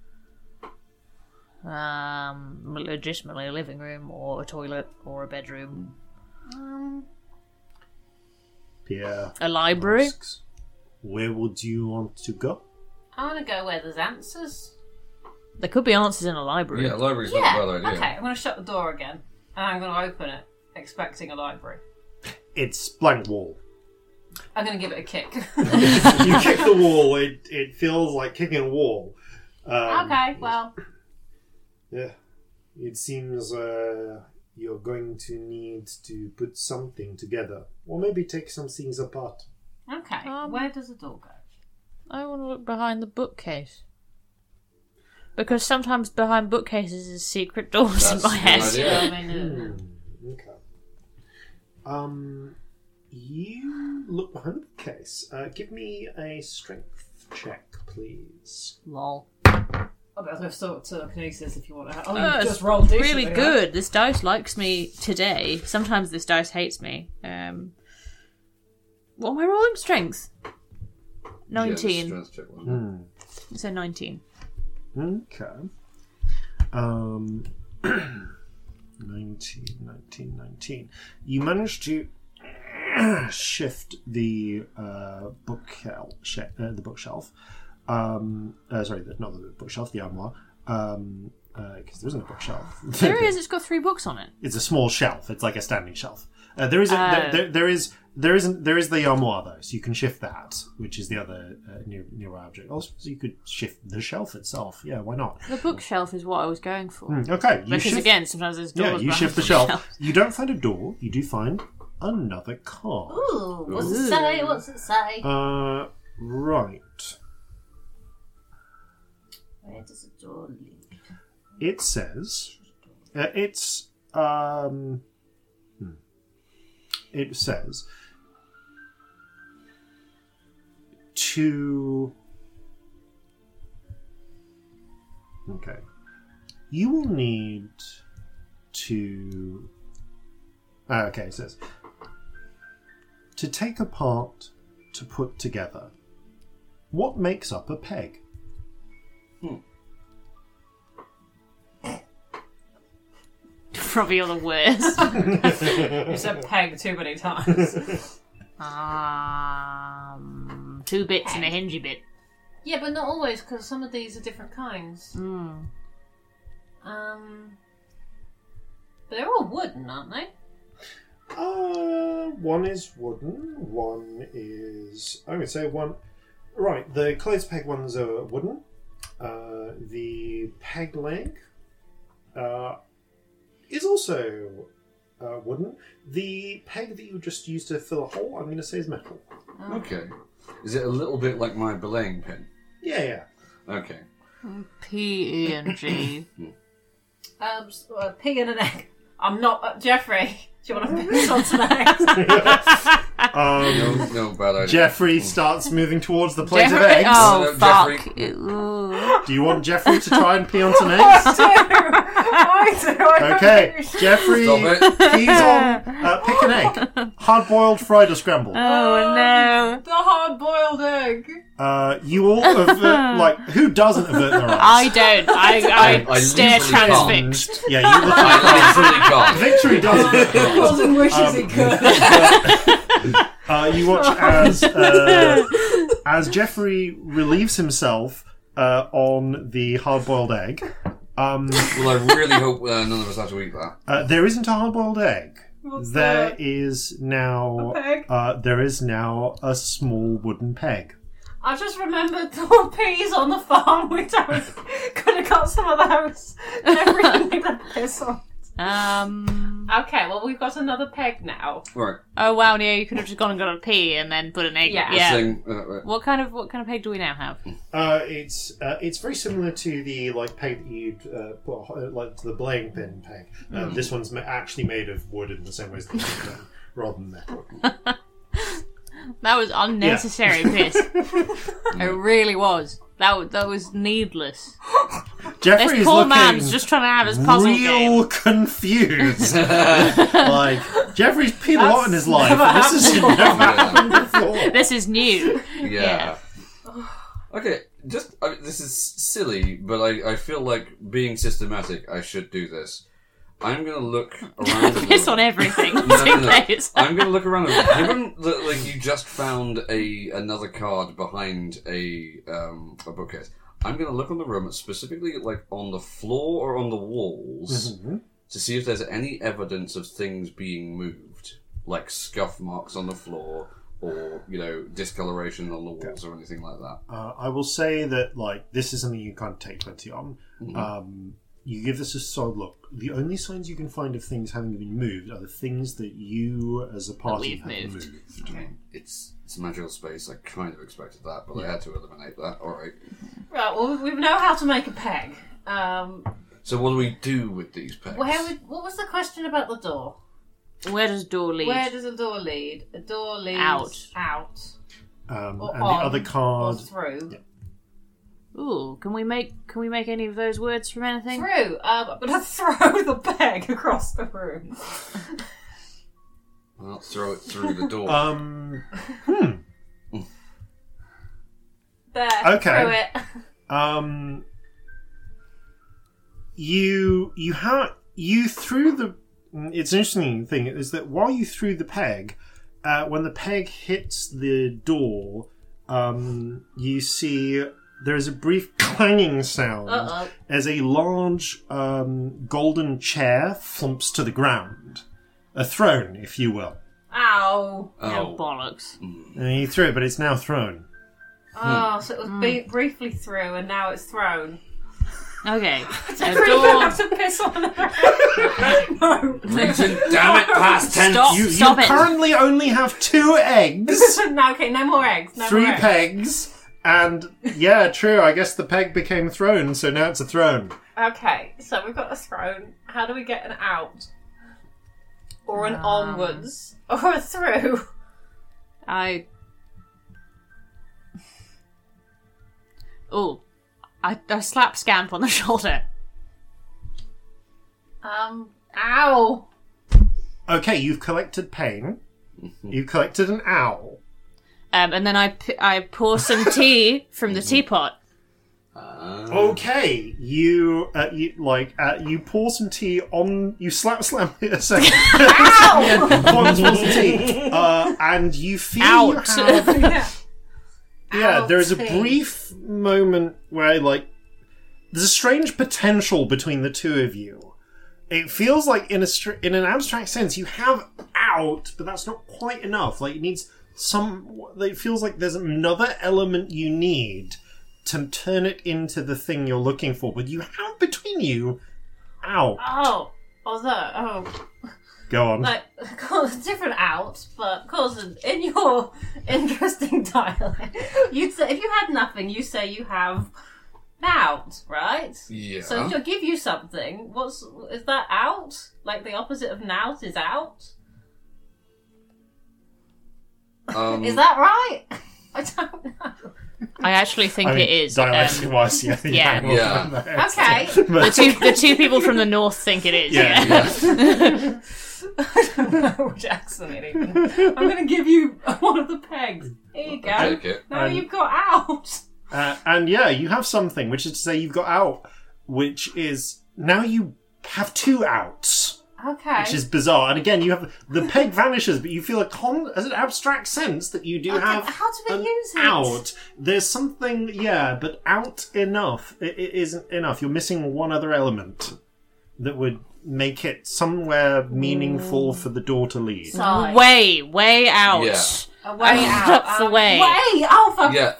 Um, legitimately a living room or a toilet or a bedroom. Um. Pierre A library? asks, "Where would you want to go?" I want to go where there's answers. There could be answers in a library. Yeah, library's Yeah. not a bad idea. Okay, I'm going to shut the door again, and I'm going to open it, expecting a library. It's blank wall. I'm going to give it a kick. [laughs] [laughs] you kick the wall. It it feels like kicking a wall. Um, okay, well, Yeah. It seems uh, you're going to need to put something together, or maybe take some things apart. okay. Um, Where does the door go? I want to look behind the bookcase. Because sometimes behind bookcases is secret doors in my a head. good idea. I mean, Hmm. Okay. Um, you look behind the case. Uh, give me a strength check, please. Lol. Oh, but I've still got telekinesis if you want to. Oh, Oh, you it's just rolled decently, really huh? good. This dice likes me today. Sometimes this dice hates me. Um, what am I rolling? Strength. Yeah, Nineteen. strength check one. Hmm. so nineteen. Okay. Um, [clears throat] 19, 19, 19. You managed to [clears throat] shift the uh, bookshelf, she- uh, the bookshelf. Um, uh, sorry, the, not the bookshelf, the armoire. Um, because there isn't a bookshelf. [laughs] There is. It's got three books on it. It's a small shelf. It's like a standing shelf. Uh, there is a, Oh. there, there, there is there isn't there is the armoire though, so you can shift that, which is the other uh, near, nearby object. Also, you could shift the shelf itself. Yeah, why not? The bookshelf is what I was going for. Hmm, Okay, you Because shift, again, sometimes there's doors. yeah, you shift the bookshelf. shelf. You don't find a door. You do find another card. Ooh, what's it say? What's it say? Uh, right. Does the door lead? It says uh, it's um. hmm. It says to. Okay. You will need to. Ah, okay, it says to take apart to put together. What makes up a peg? [laughs] Probably all the worst. [laughs] You said peg too many times. um, two bits and a hingy bit. Yeah, but not always, because some of these are different kinds. Mm. Um, but they're all wooden, aren't they? Uh, one is wooden. One is I'm gonna say one. Right, the clothes peg ones are wooden. Uh, the peg leg uh, is also uh, wooden. The peg that you just used to fill a hole, I'm gonna say is metal. Okay. Is it a little bit like my belaying pin? Yeah, yeah. Okay. P E N G. Um, s- uh, pig and an egg. I'm not uh, Jeffrey. Do you want to piss on some eggs? [laughs] Um, No, no bad idea. Jeffrey starts moving towards the plate of Jeffrey- eggs. Oh No, fuck! Ooh. Do you want Jeffrey to try and pee on some [laughs] eggs? I do. I don't Okay, think we should. Jeffrey Stop it. pees on. Uh, pick an egg. Hard boiled, fried, or scrambled. Oh no! the hard boiled egg. Uh, you all avert, [laughs] like, who doesn't avert their eyes? I don't. I I, I stare literally transfixed. Yeah, you look I literally can't. Victory does avert their eyes. Wasn't wishes Um, he could. [laughs] Uh, you watch as uh, [laughs] as Jeffrey relieves himself uh, on the hard boiled egg. Um, Well, I really hope uh, none of us have to eat that. uh, there isn't a hard boiled egg. What's There that? is now A peg? uh, there is now a small wooden peg. I just remembered the peas on the farm. We don't could have got some of those. Jeffrey didn't need a piss on. Um. Okay, well we've got another peg now. Right. Oh wow! Yeah, you could have just gone and got a pea and then put an egg. Yeah. Yeah. Thing, uh, uh, What kind of what kind of peg do we now have? Uh, it's uh, it's very similar to the like peg that you'd uh, put uh, like to the belaying pin peg. Uh, This one's ma- actually made of wood in the same way as the pin, [laughs] rather than metal. [laughs] That was unnecessary piss. [laughs] It really was. That was, that was needless. [gasps] Jeffrey This is poor man's just trying to have his puzzle real game. confused. [laughs] like Jeffrey's peed a lot in his life. never and This is never happened [laughs] before. This is new. yeah. [sighs] Okay, just I mean, this is silly, but I, I feel like being systematic, I should do this. [laughs] [laughs] I'm gonna look around. the Piss room. on everything. No, no, no. I'm gonna look around. The room. Given that, like, you just found a another card behind a um a bookcase, I'm gonna look on the room, specifically like on the floor or on the walls, to see if there's any evidence of things being moved, like scuff marks on the floor or you know discoloration on the walls or anything like that. Uh, I will say that like this is something you can't take twenty on. Mm-hmm. Um, you give this a solid look. The only signs you can find of things having been moved are the things that you, as a party, we've moved. moved. Okay, it's it's magical space. I kind of expected that, but I had to eliminate that. All right. Right, well we know how to make a peg. Um, So what do we do with these pegs? where would, what was the question about the door? Where does door lead? Where does a door lead? A door leads Out. out, Um, or and the on, other or card, through. Ooh, can we make can we make any of those words from anything? Through. Um, I'm gonna [laughs] throw the peg across the room. Well, throw it through the door. [laughs] um, There. Okay. Through it. um, you you have you threw the. It's an interesting thing is that while you threw the peg, uh, when the peg hits the door, um, you see there is a brief clanging sound Uh-oh. as a large um, golden chair flumps to the ground, a throne, if you will. Ow. Oh, bollocks. And you threw it, but it's now thrown. Oh, so it was be- briefly through and now it's thrown. Okay. [laughs] I A really door. have to piss on it. no. [laughs] Reason, damn it, past tense. Stop. You, Stop you it. currently only have two eggs. [laughs] no, okay, no more eggs. No three more eggs. pegs, and yeah, true. I guess the peg became thrown, so now it's a throne. Okay, so we've got a throne. How do we get an out? Or an onwards? [laughs] Or a through? I. Oh, I, I slap Scamp on the [laughs] shoulder. Um, ow. Okay, you've collected pain. You've collected an owl. Um, and then I, p- I pour some tea from the teapot. Ah. Okay, you uh, you like uh, you pour some tea on. You slap slam [laughs] a second. Ow! pour, pour some tea, uh, and you feel you Out. have yeah. Yeah, Ow, there's a tea. brief moment where, like, there's a strange potential between the two of you. It feels like, in a str- in an abstract sense, you have out, but that's not quite enough. Like, it needs some. It feels like there's another element you need to turn it into the thing you're looking for. But you have between you out. Oh. Although, oh, Go on. like, cause different out, but cause in your interesting [laughs] dialect, you'd say if you had nothing, you say you have out, right? Yeah. So to give you something, what's is that out? Like the opposite of nout is out? Um, Is that right? [laughs] I don't know. I actually think I mean, it is. Dialect um, wise, yeah. yeah. Yeah. Okay. [laughs] the two the two people from the north think it is. Yeah, Yeah. [laughs] I don't know which accent it even. I'm going to give you one of the pegs. Here you go. Take it. Now Um, you've got out. Uh, and yeah, you have something, which is to say you've got out, which is now you have two outs, Okay. which is bizarre. And again, you have the peg vanishes, but you feel a con as an abstract sense that you do Okay, have how do we an use it? out. There's something, yeah, but out enough. It, it isn't enough. You're missing one other element that would make it somewhere meaningful for the door to lead. Side. Way, way out. Yeah. A way [laughs] out. That's the Um, way. Way! Oh, for Yeah.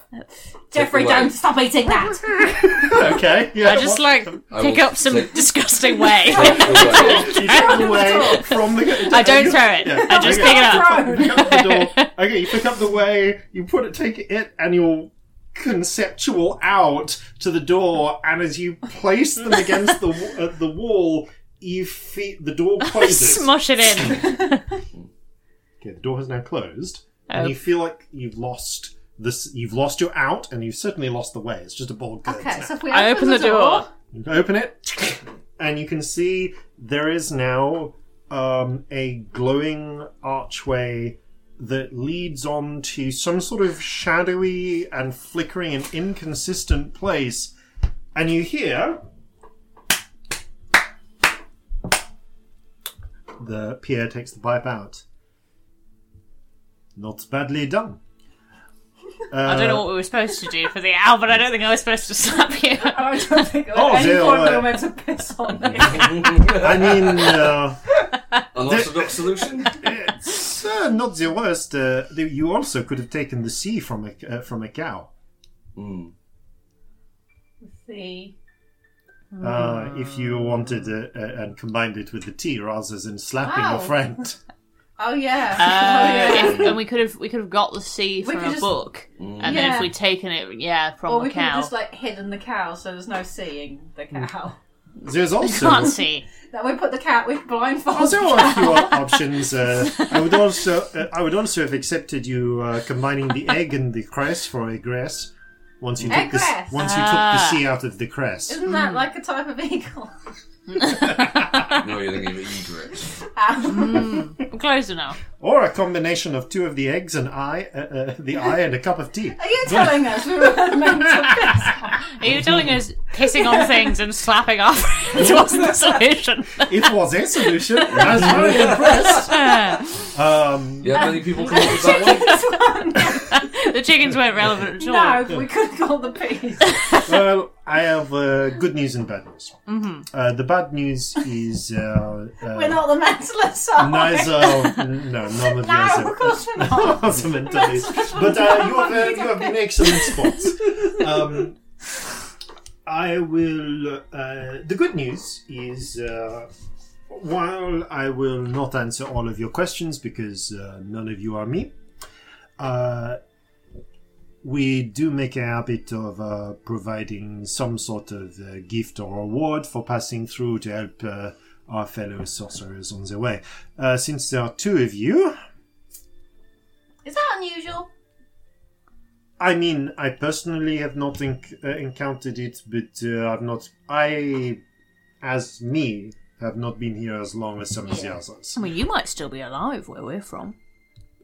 Jeffrey, Take the way. don't stop eating that. [laughs] okay, yeah. I just what- like I pick will up some take- disgusting way. [laughs] you take it away from the. I don't throw it. Yeah. I just Okay. pick it up. Throw. pick up the door. Okay, you pick up the way, you put it, take it, and your conceptual out to the door, and as you place them against the w- uh, the wall, you feel the door [laughs] closes. Smush it in. okay, the door has now closed, Oh. and you feel like you've lost this. You've lost your out, and you've certainly lost the way. It's just a board curtain. Okay, so if we I open, open the door. You open it, and you can see there is now um, a glowing archway that leads on to some sort of shadowy and flickering and inconsistent place. And you hear the Pierre takes the pipe out. Not badly done. I don't know what we were supposed to do for the owl, but I don't think I was supposed to slap you. [laughs] I don't think at Oh, any dear, point we were meant to piss on me. [laughs] I mean, uh, [laughs] Unorthodox solution? It's uh, not the worst. Uh, the- you also could have taken the sea from a uh, from a cow Mm. See. uh, if you wanted uh, uh, and combined it with the tea rather than slapping Wow. your friend. Oh yeah. Uh, [laughs] oh, yeah. if, and we could have we could have got the sea from a just- book, Mm. and then if we'd taken it, yeah, from or the we could have just like hidden the cow so there's no seeing the cow. There's [laughs] You also can't see. Then we put the cat with blindfold. There are a few options. Uh, I would [laughs] also uh, I would also have accepted you uh, combining the egg and the cress for a grass. Once you took the s- Egress. once you took the Ah. sea out of the cress. Isn't that like a type of eagle? [laughs] No, you're thinking of egret. Um, Close enough. Or a combination of two of the eggs and eye, uh, uh, the eye and a cup of tea. Are you telling us we were meant to piss? Are you telling us pissing on things and slapping our friends [laughs] wasn't the solution. It was a solution. [laughs] I was very impressed. Um, Yeah, many people come up with that one. the chickens weren't relevant at all. No, we could call the peas. well, I have uh, good news and bad news. Uh, the bad news is uh, uh, [laughs] We're not the mentalists, are we? neither. [laughs] no, none of No, you of course we're [laughs] not. the mentalists. But uh, you, have, uh, you have been excellent spots. Um, I will. Uh, the good news is. Uh, while I will not answer all of your questions because uh, none of you are me, uh, we do make a habit of uh, providing some sort of uh, gift or award for passing through to help uh, our fellow sorcerers on their way. Uh, since there are two of you, Is that unusual? I mean, I personally have not enc- uh, encountered it, but uh, I've not. I, as me, have not been here as long as some of the others. I mean, you might still be alive where we're from.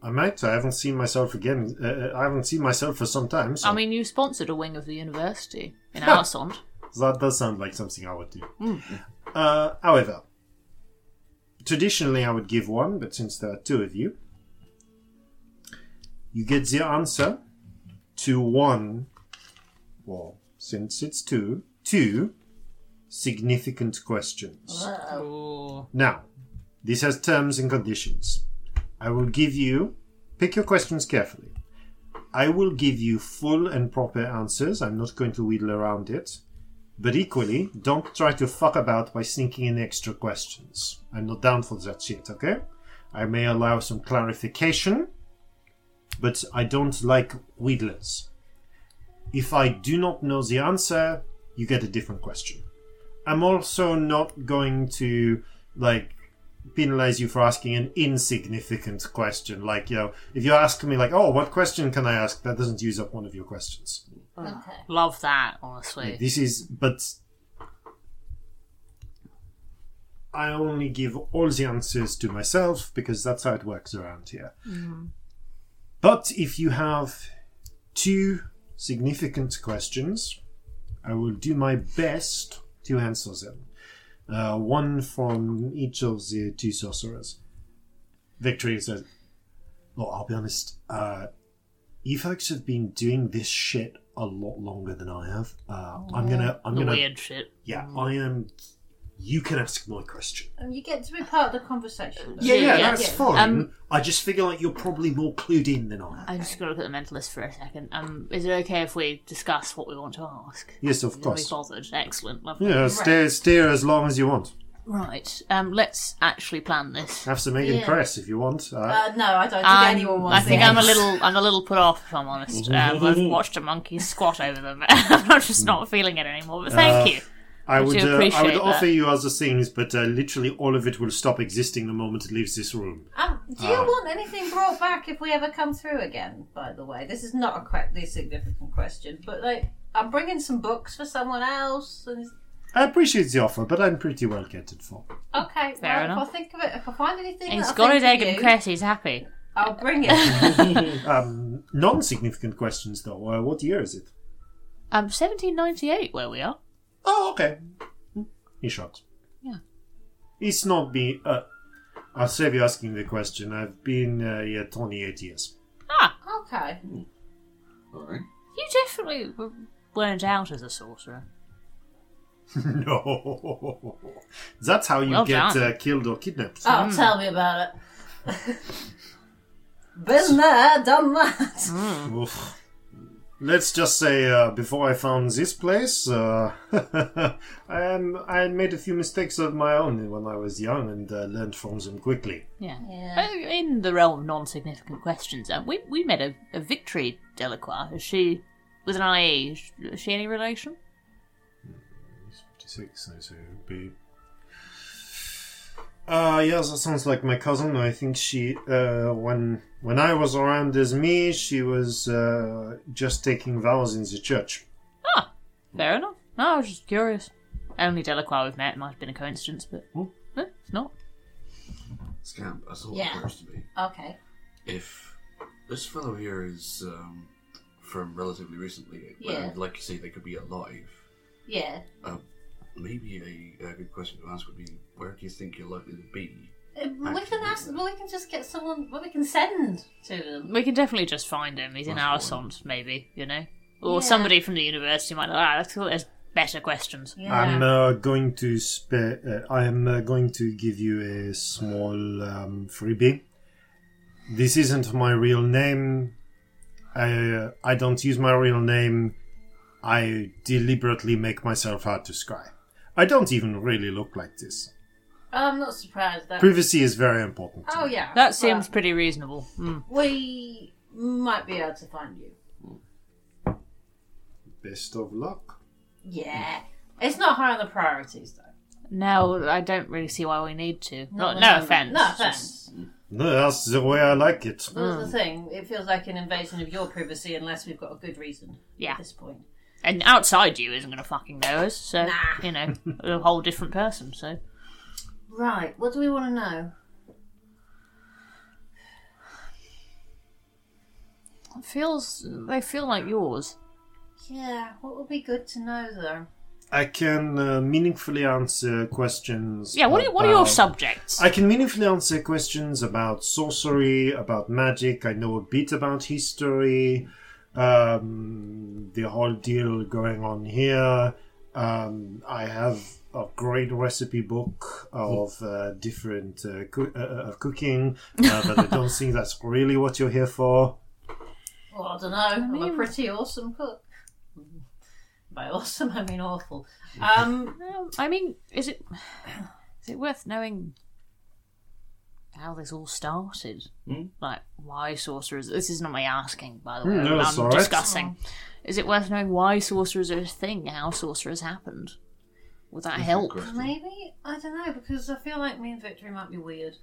I might. I haven't seen myself again. Uh, I haven't seen myself for some time. So I mean, you sponsored a wing of the university in Arsond. [laughs] that does sound like something I would do. Uh, however, traditionally I would give one, but since there are two of you, you get the answer to one. Well, since it's two, two significant questions. Now, this has terms and conditions. I will give you, pick your questions carefully. I will give you full and proper answers. I'm not going to wheedle around it. But equally, don't try to fuck about by sneaking in extra questions. I'm not down for that shit, okay? I may allow some clarification, but I don't like wheedlers. If I do not know the answer, you get a different question. I'm also not going to, like, penalize you for asking an insignificant question. Like, you know, if you ask me, like, oh, what question can I ask? That doesn't use up one of your questions. Oh. Okay. Love that, honestly. This is, but I only give all the answers to myself because that's how it works around here. Mm-hmm. But if you have two significant questions, I will do my best to answer them. Uh, one from each of the two sorcerers. Victory says, "Well, I'll be honest. Uh, you folks have been doing this shit a lot longer than I have. Uh, I'm gonna, I'm gonna, weird shit. yeah, I am. You can ask my question. And you get to be part of the conversation. though. Yeah, yeah, yeah. that's Yeah. fine. Um, I just figure like you're probably more clued in than I am. I'm just going to look at the mentalist for a second. Um, is it okay if we discuss what we want to ask? Yes, of Are we course. bothered? Excellent, lovely. Yeah, stay, stay as long as you want. Right. Um, let's actually plan this. Have some egg and Yeah. cress if you want. Uh, Uh, no, I don't think Um, anyone wants I think it. I'm a little, I'm a little put off if I'm honest. Um, I've [laughs] watched a monkey squat over them. [laughs] I'm just not feeling it anymore. But thank Uh, you. I I would, uh, I would appreciate offer you other things, but uh, literally all of it will stop existing the moment it leaves this room. Um, do you Uh, want anything brought back if we ever come through again? By the way, this is not a correctly significant question, but like, I'm bringing some books for someone else. And I appreciate the offer, but I'm pretty well catered for. okay, Fair well, enough. if I think of it, if I find anything, He's that I got think his egg of and you, cress. He's happy. I'll bring it. [laughs] Um, non-significant questions, though. Uh, what year is it? Um, 1798, where we are. Oh, okay. He shrugs. Yeah. It's not been. Uh, I'll save you asking the question. I've been uh, here 28 years. Ah, okay. Alright. you definitely weren't out as a sorcerer. [laughs] no. That's how you Well get done. uh, killed or kidnapped. Oh, tell me about it. [laughs] Been there, done that. Oof. Let's just say, uh, before I found this place, uh, [laughs] I, am, I made a few mistakes of my own when I was young and uh, learned from them quickly. Yeah. Yeah. Uh, In the realm of non-significant questions, um, we we met a, a Victory Delacroix. Is she with an IE? Is is she any relation? 56, so it would be. Uh, yeah, that sounds like my cousin. I think she, uh, when when I was around as me, she was uh, just taking vows in the church. Ah, fair enough. No, I was just curious. Only Delacroix we've met. Might have been a coincidence, but eh, it's not. Scamp, that's all Yeah. occurs to me. Okay. If this fellow here is um, from relatively recently, Yeah. and like you say, they could be alive, Yeah. Maybe a, a good question to ask would be, where do you think you're likely to be? Uh, We can ask. Well, we can just get someone. Well, we can send to them. We can definitely just find him. He's in our That's maybe, you know? Or Yeah. somebody from the university might, ah, let's call there's better questions. Yeah. I'm uh, going to spe- uh, I am uh, going to give you a small um, freebie. This isn't my real name. I uh, I don't use my real name. I deliberately make myself hard to scry. I don't even really look like this. I'm not surprised that. Privacy is very important. to Oh me. yeah. That seems Well, pretty reasonable. Mm. we might be able to find you. Best of luck. Yeah. It's not high on the priorities though. No, I don't really see why we need to. No, Not no, the moment. offense. No just- offense. No, that's the way I like it. But that's the thing. It feels like an invasion of your privacy unless we've got a good reason. Yeah. At this point. And outside you isn't going to fucking know us, so, Nah. you know, a whole different person, so. Right. What do we want to know? It feels, they feel like yours. Yeah. What would be good to know though? I can uh, meaningfully answer questions. Yeah, what are, what are your about- subjects? I can meaningfully answer questions about sorcery, about magic. I know a bit about history, um, the whole deal going on here. Um, I have a great recipe book of uh, different uh, coo- uh, uh, of cooking, uh, but I don't think that's really what you're here for. Well, I don't know. I am a pretty awesome cook. [laughs] By awesome, I mean awful. Um, I mean, is it is it worth knowing how this all started? Hmm? Like, why sorcerers? This is not me asking, by the way. Hmm, no, I'm it's all right. discussing. Is it worth knowing why sorcerers are a thing? How sorcerers happened? Would that help? Maybe I don't know because I feel like me and Victory might be weird.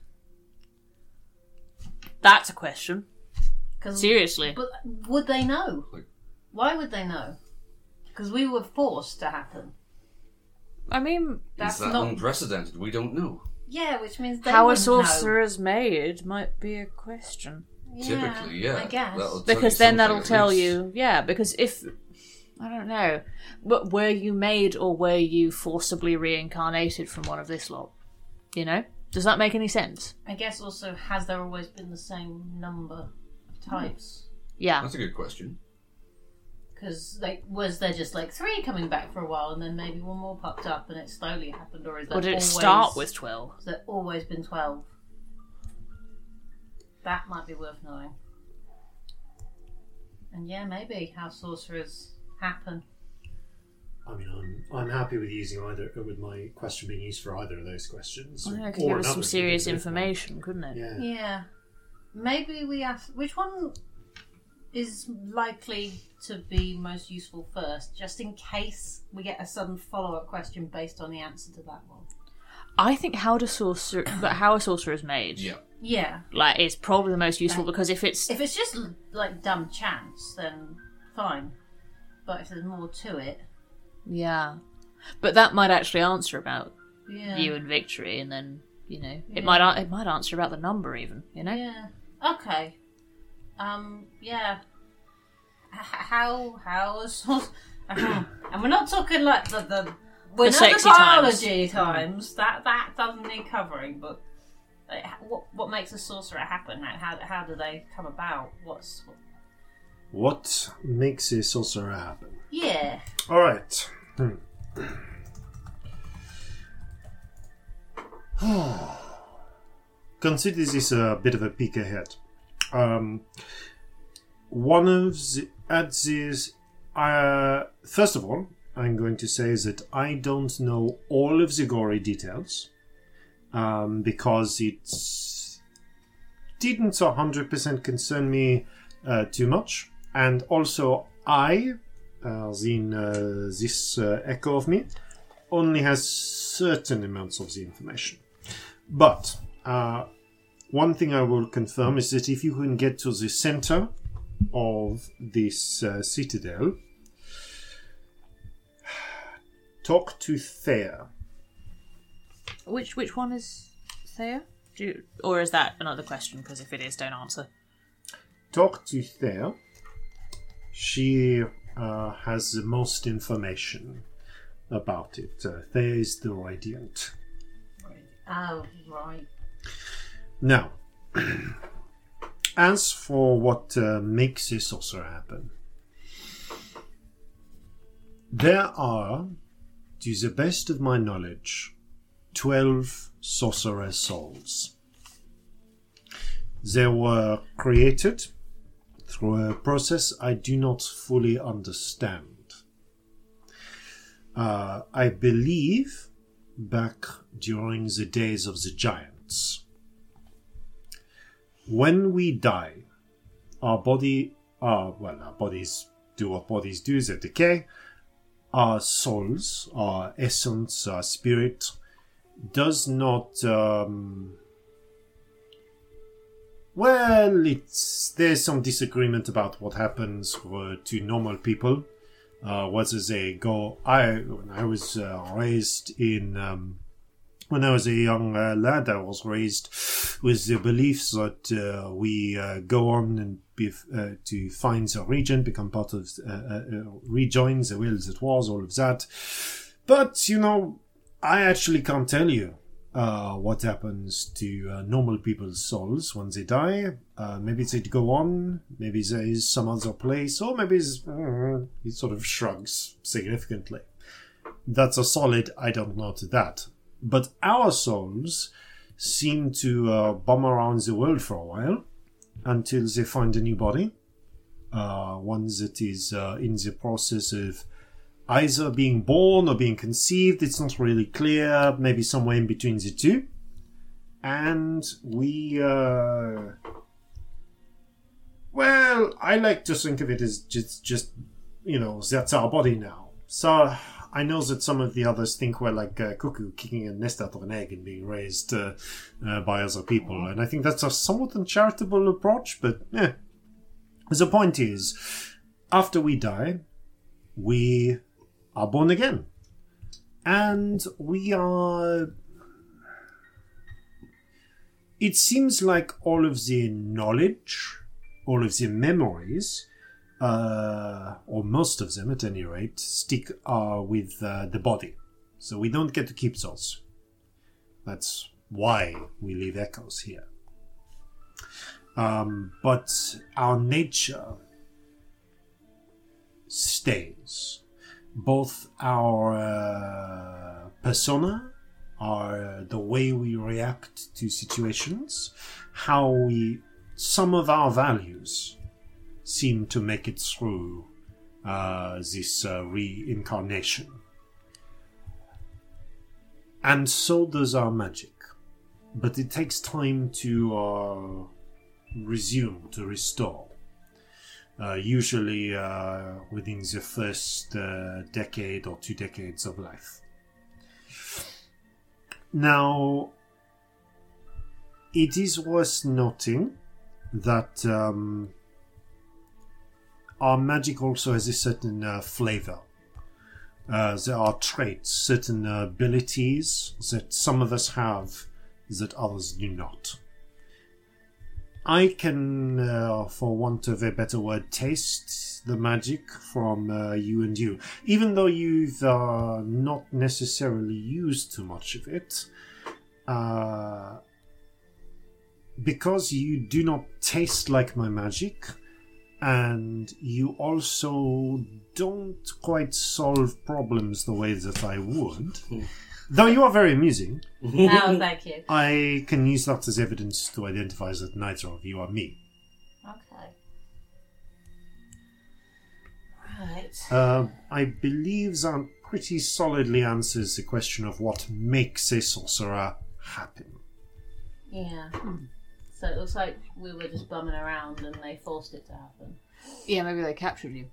That's a question. Seriously. But would they know? Why would they know? Because we were forced to happen. I mean, That's Is that not. unprecedented? We don't know. Yeah, which means they how a wouldn't know. is made might be a question. Yeah, Typically, yeah. I guess. That'll tell Because then something that'll at tell least. you, yeah. Because if I don't know, but were you made or were you forcibly reincarnated from one of this lot? You know, does that make any sense? I guess also, has there always been the same number of types? Yeah. That's a good question. Because like, was there just like three coming back for a while, and then maybe one more popped up, and it slowly happened, or is that Or did it start with twelve? Has there always been twelve? That might be worth knowing. And yeah, maybe how sorcerers happen. I mean, I'm I'm happy with using either with my question being used for either of those questions. Well, or- that could or give us some serious if- if- information, couldn't it? Yeah. Yeah. Maybe we ask which one is likely to be most useful first, just in case we get a sudden follow up question based on the answer to that one. I think how to sorcerer, [coughs] but how a sorcerer is made, Yeah. Yeah. like, it's probably the most useful because if it's If it's just like dumb chance, then fine. But if there's more to it, yeah, but that might actually answer about yeah. you and victory, and then you know Yeah. it might a- it might answer about the number even. You know. Yeah. Okay. Um. Yeah. H- how how is [laughs] and we're not talking like the the we're The not sexy the biology times. That that doesn't need covering. But like, what what makes a sorcerer happen? Like, how how do they come about? What's what, What makes a sorcerer happen? yeah. All right. Hmm. [sighs] Consider this a bit of a peek ahead. Um, one of the at this, uh, first of all, I'm going to say that I don't know all of the gory details um, because it didn't 100% concern me uh, too much, and also I uh, in uh, this uh, echo of me only has certain amounts of the information. But uh, one thing I will confirm is that if you can get to the center of this uh, citadel, talk to Thea. Which which one is Thea? Do you, or is that another question? Because if it is, don't answer. Talk to Thea. She uh, has the most information. about it. Uh, is the radiant. Oh, right. Now, [clears throat] as for what uh, makes this sorcerer happen, there are, to the best of my knowledge, 12 sorcerer souls. They were created through a process I do not fully understand. Uh, I believe back during the days of the giants. When we die, our body, uh, well, our bodies do what bodies do, they decay. Our souls, our essence, our spirit, does not, um, well, it's, there's some disagreement about what happens uh, to normal people uh, whether they go. I I was uh, raised in um, when I was a young uh, lad, I was raised with the beliefs that uh, we uh, go on and be, uh, to find the region, become part of, uh, uh, rejoin the will that was, all of that. But you know, I actually can't tell you what happens to normal people's souls when they die. Maybe they go on, maybe there is some other place, or maybe uh, he sort of shrugs significantly. That's a solid I don't know to that. But our souls seem to uh, bum around the world for a while until they find a new body, uh, one that is uh, in the process of either being born or being conceived. It's not really clear. Maybe somewhere in between the two. And we, uh, well, I like to think of it as just, just you know, that's our body now. So I know that some of the others think we're like a cuckoo kicking a nest out of an egg and being raised uh, uh, by other people, and I think that's a somewhat uncharitable approach. But yeah, the point is, after we die, we are born again. And we are. It seems like all of the knowledge, all of the memories, uh, or most of them at any rate, stick uh, with uh, the body. So we don't get to keep those. That's why we leave echoes here. Um, but our nature stays both our uh, persona, our the way we react to situations, how we some of our values seem to make it through uh, this uh, reincarnation, and so does our magic. But it takes time to uh, resume, to restore uh, usually uh, within the first uh, decade or two decades of life. Now, it is worth noting that um, our magic also has a certain uh, flavor. Uh, there are traits, certain abilities that some of us have that others do not. I can, uh, for want of a better word, taste the magic from uh, you and you. Even though you've uh, not necessarily used too much of it, uh, because you do not taste like my magic, and you also don't quite solve problems the way that I would. [laughs] Though you are very amusing, Oh, thank you. I can use that as evidence to identify that neither of you are me. Okay. Right. Uh, I believe that pretty solidly answers the question of what makes a sorcerer happen. Yeah. So it looks like we were just bumming around and they forced it to happen. Yeah, maybe they captured you.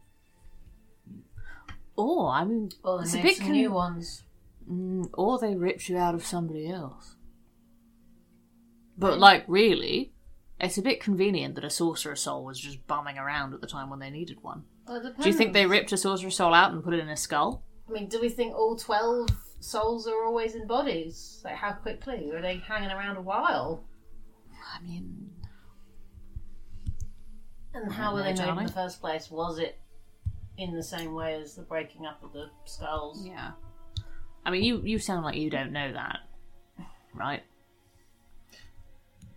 Or I mean, Or it's they a made bit some con- new ones. Mm, or they ripped you out of somebody else. But like, really, it's a bit convenient that a sorcerer soul was just bumming around at the time when they needed one. Well, it Do you think they depends. ripped a sorcerer soul out and put it in a skull? I mean, do we think all 12 souls are always in bodies? Like, how quickly? Are they hanging around a while? I mean, And how were they made in Johnny. the first place? Was it in the same way as the breaking up of the skulls? yeah. I mean, you you sound like you don't know that, right?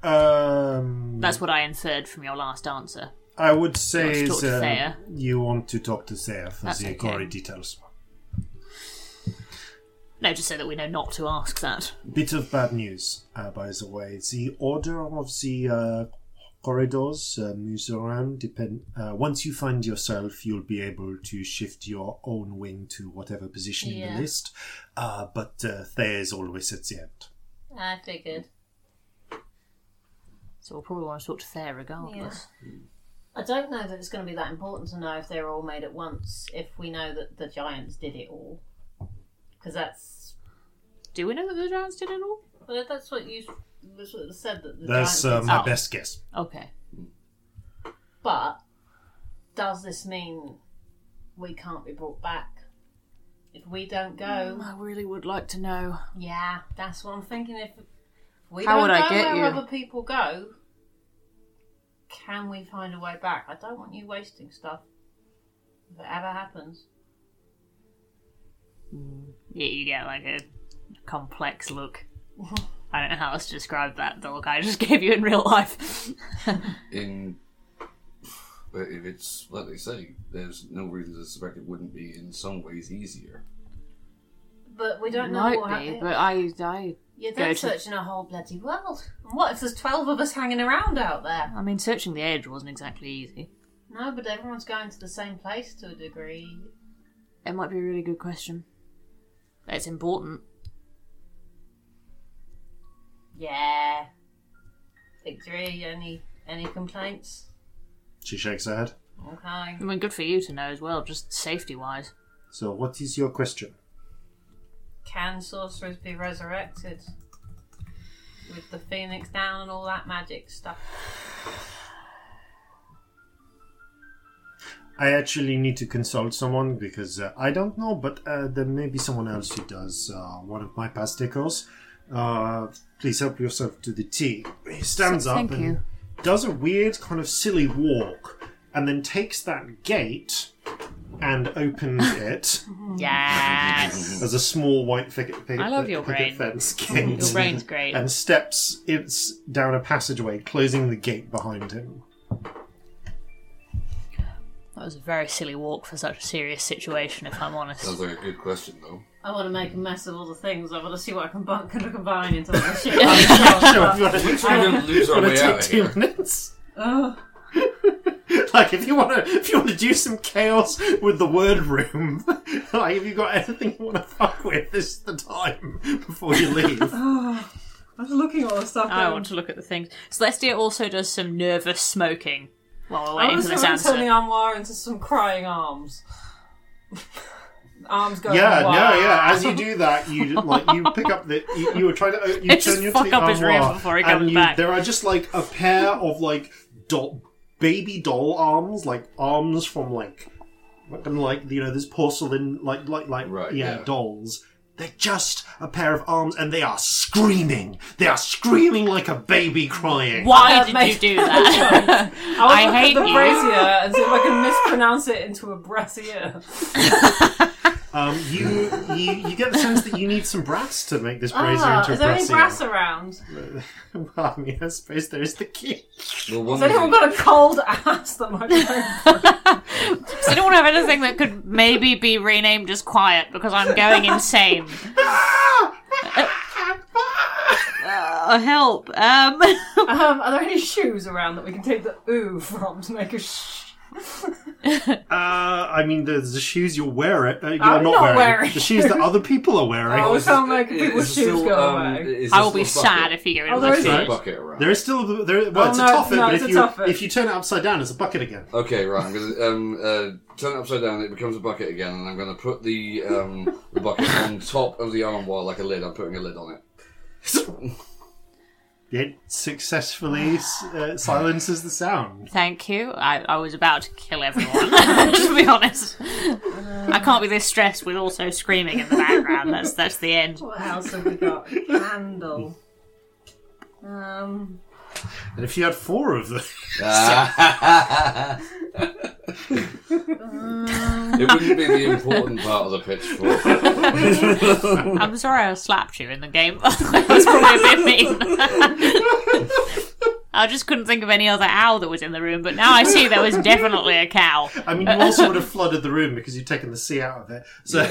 Um, That's what I inferred from your last answer. I would say You want to talk to Thea? you want to talk to Thea for That's the okay. gory details. No, just so that we know not to ask that. Bit of bad news, uh, by the way. The order of the uh, corridors uh, moves around. Depend. Uh, once you find yourself, you'll be able to shift your own wing to whatever position in the list. Uh, but uh, Thea always at the end. I figured. So we'll probably want to talk to Thea regardless. I don't know that it's going to be that important to know if they're all made at once. If we know that the giants did it all, because that's Do we know that the giants did it all? well, that's what you was what it said that the That's giants uh, did my Oh. best guess. Okay. But does this mean we can't be brought back? If we don't go, I really would like to know. yeah, that's what I'm thinking. If we How don't would I go get where you? other people go, can we find a way back? I don't want you wasting stuff. If it ever happens. Yeah, you get like a complex look. Uh-huh. I don't know how else to describe that. The look I just [laughs] gave you in real life. [laughs] In but if it's like they say, there's no reason to suspect it wouldn't be in some ways easier. But we don't know Might what be, happened. but I, I, You're go then to- searching a whole bloody world. And what if there's 12 of us hanging around out there? I mean, searching the edge wasn't exactly easy. No, but everyone's going to the same place to a degree. It might be a really good question. It's important. Yeah. Victory, any any complaints? She shakes her head. Okay. I mean, good for you to know as well, just safety wise. So, what is your question? Can sorcerers be resurrected? With the phoenix down and all that magic stuff. I actually need to consult someone because uh, I don't know, but uh, there may be someone else who does. Uh, one of my past decors. Please help yourself to the tea. He stands up Thank and you. does a weird kind of silly walk, and then takes that gate and opens [laughs] it Yes! as a small white picket, picket, I love your picket brain. fence gate. Your brain's great. And steps it's down a passageway, closing the gate behind him. That was a very silly walk for such a serious situation, if I'm honest. Sounds like a good question though. I want to make a mess of all the things. I want to see what I can bu- can combine into all the [laughs] shit. Sure, if you want to, We didn't lose our want to way take out of two here. minutes. Ugh. [laughs] like if you want to, if you want to do some chaos with the word room, [laughs] like if you got anything you want to fuck with, this is the time before you leave. I was looking at all the stuff. I going, want to look at the things. Celestia also does some nervous smoking while we're I waiting was for this going to turn the answer. armoire into some crying arms. Arms going. yeah, no, yeah. As you [laughs] do that, you like you pick up the you, you were trying to uh, you Just turn your fuck the up his armoire, room before he and comes you- back. There are just like a pair of like doll, baby doll arms, like arms from like fucking like you know this porcelain like like like Right, yeah, yeah. dolls. They're just a pair of arms, and they are screaming. They are screaming like a baby crying. Why did mate. you do [laughs] that? I, was I looking hate the you. brazier and see if I can mispronounce it into a brassiere. [laughs] Um, you, you you get the sense that you need some brass to make this brazier Ah, into a is there any brassiere. brass around? [laughs] well, I mean, I suppose there is the key. Well, one Has anyone reason- got a cold ass that might be [laughs] very Does anyone have anything that could maybe be renamed as quiet because I'm going insane? [laughs] Uh, help. Um, um, Are there any shoes around that we can take the ooh from to make a sh? [laughs] Uh, I mean, the, the shoes you're wearing, uh, you're I'm not, not wearing. wearing. The shoes that other people are wearing. Oh, Is we can't there- make people's shoes still, go um, away. I will be bucket? sad if you get rid Oh, of my is Is there a shoes. bucket around? There is still there. Well, Oh, it's no, a tuffet, no, but it's if a you tuffet. if you turn it upside down, it's a bucket again. Okay, right. I'm gonna um, uh, turn it upside down. It becomes a bucket again, and I'm gonna put the um, the bucket on top of the armoire like a lid. I'm putting a lid on it. [laughs] It successfully uh, silences the sound. Thank you. I, I was about to kill everyone, [laughs] to be honest. I can't be this stressed with also screaming in the background. That's that's the end. What else have we got? Candle. Um, And if you had four of them, [laughs] it wouldn't be the important part of the pitchfork. [laughs] I'm sorry I slapped you in the game. [laughs] that was probably a bit mean. [laughs] I just couldn't think of any other owl that was in the room, but now I see there was definitely a cow. I mean, you also would have flooded the room because you'd taken the sea out of it. So,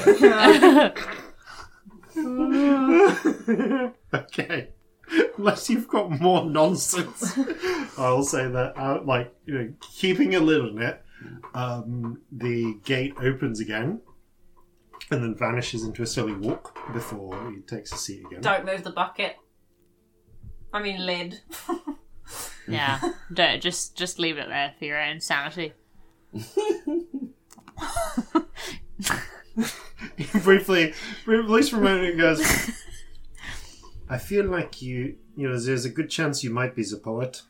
okay. Unless you've got more nonsense, I'll say that. Uh, like, you know, keeping a lid on it, um, the gate opens again and then vanishes into a silly walk before he takes a seat again. Don't move the bucket. I mean lid. [laughs] Yeah, don't just just leave it there for your own sanity. [laughs] [laughs] briefly, briefly for a moment, he goes, I feel like you, you know, there's a good chance you might be the poet.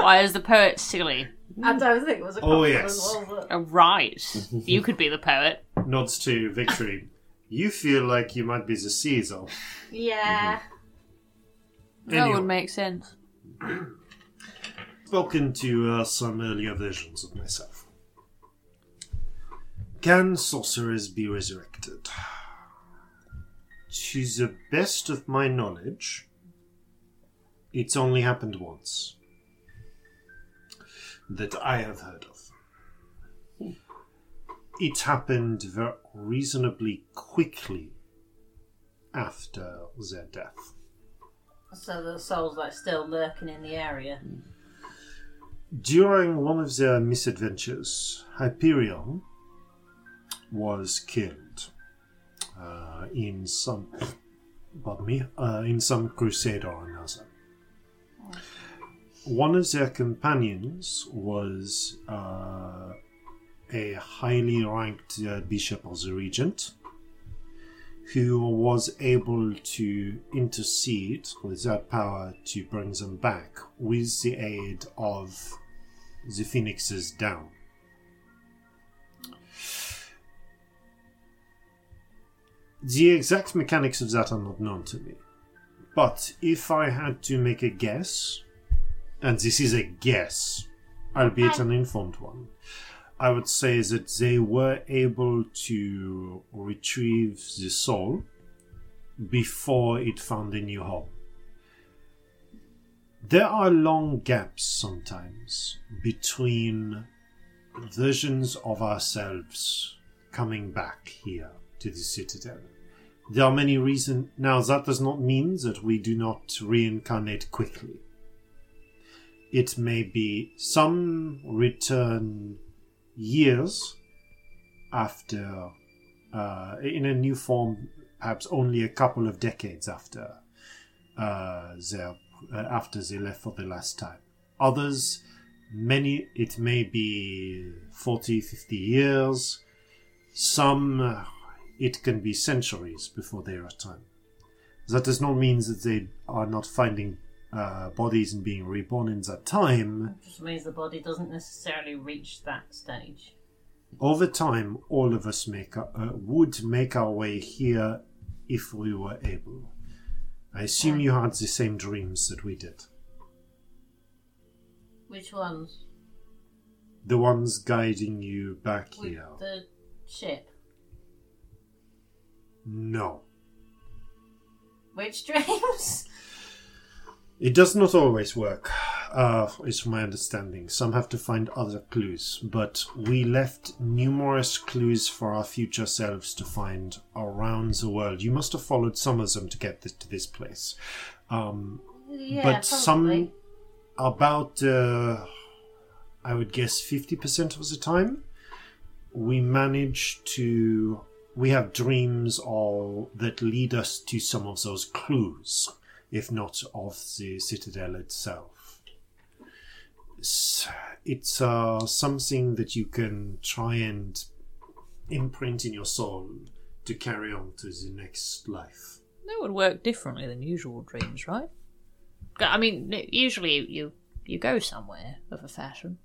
Why is the poet silly? I don't think it was a Oh, compliment yes. as well, but- Oh, right, you could be the poet. Nods to Victory. You feel like you might be the Caesar. Yeah. That Anyway. would make sense. spoken to uh, some earlier versions of myself. Can sorcerers be resurrected? To the best of my knowledge, it's only happened once. That I have heard of. It happened reasonably quickly after their death. So the soul's like still lurking in the area. During one of their misadventures, Hyperion was killed uh, in some, pardon me, uh, in some crusade or another. One of their companions was uh, a highly ranked uh, bishop of the regent, who was able to intercede with that power to bring them back with the aid of the phoenixes down. The exact mechanics of that are not known to me. But if I had to make a guess, and this is a guess, albeit an informed one, I would say that they were able to retrieve the soul before it found a new home. There are long gaps sometimes between versions of ourselves coming back here to the Citadel. There are many reasons. Now, that does not mean that we do not reincarnate quickly. It may be some return years after, uh, in a new form, perhaps only a couple of decades after uh, uh, after they left for the last time. Others, many, it may be 40, 50 years. Some, uh, it can be centuries before they return. That does not mean that they are not finding uh, bodies and being reborn in that time. Just means the body doesn't necessarily reach that stage. Over time, all of us make our, uh, would make our way here if we were able. I assume you had the same dreams that we did. Which ones? The ones guiding you back With here. the ship. No. Which [laughs] dreams? It does not always work, uh, is my understanding. Some have to find other clues, but we left numerous clues for our future selves to find around the world. You must have followed some of them to get this, to this place. Um, yeah, but some, about, uh, I would guess, 50% of the time, we manage to. We have dreams all that lead us to some of those clues if not of the citadel itself. It's, it's uh, something that you can try and imprint in your soul to carry on to the next life. That would work differently than usual dreams, right? I mean, usually you you go somewhere of a fashion.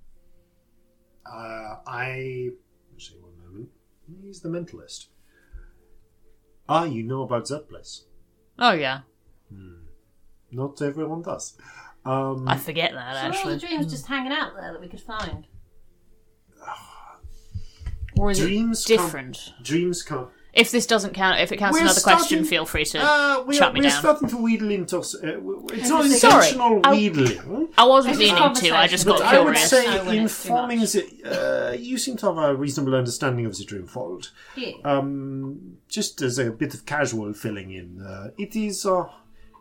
Uh, I. Actually, one moment. He's the mentalist. Ah, you know about that place. Oh yeah, Not everyone does. Um, I forget that So were all actually. the dreams just hanging out there that we could find? [sighs] Or is dreams it come- different? dreams come. If this doesn't count, if it counts We're another question, feel free to. Uh, we are, shut me we're down. starting to wheedle into. Uh, w- it's not Sorry, intentional I- wheedling. I wasn't It's a meaning to. I just got But I would curious. say, No, when in it's too forming much. the, uh, you seem to have a reasonable understanding of the Dreamfold. Yeah. Um, just as a bit of casual filling in, uh, it is uh,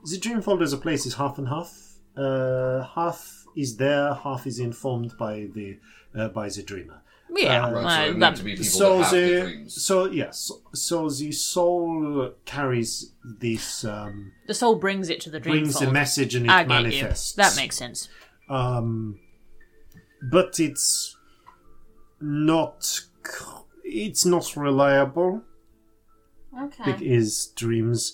the Dreamfold as a place is half and half. Uh, half is there, half is informed by the uh, by the dreamer. yeah, Uh, Right, so uh, that- to be So that the the so yes, so the soul carries this um, the soul brings it to the dream brings the message and it I get manifests. you. That makes sense. um, but it's not it's not reliable Okay. because dreams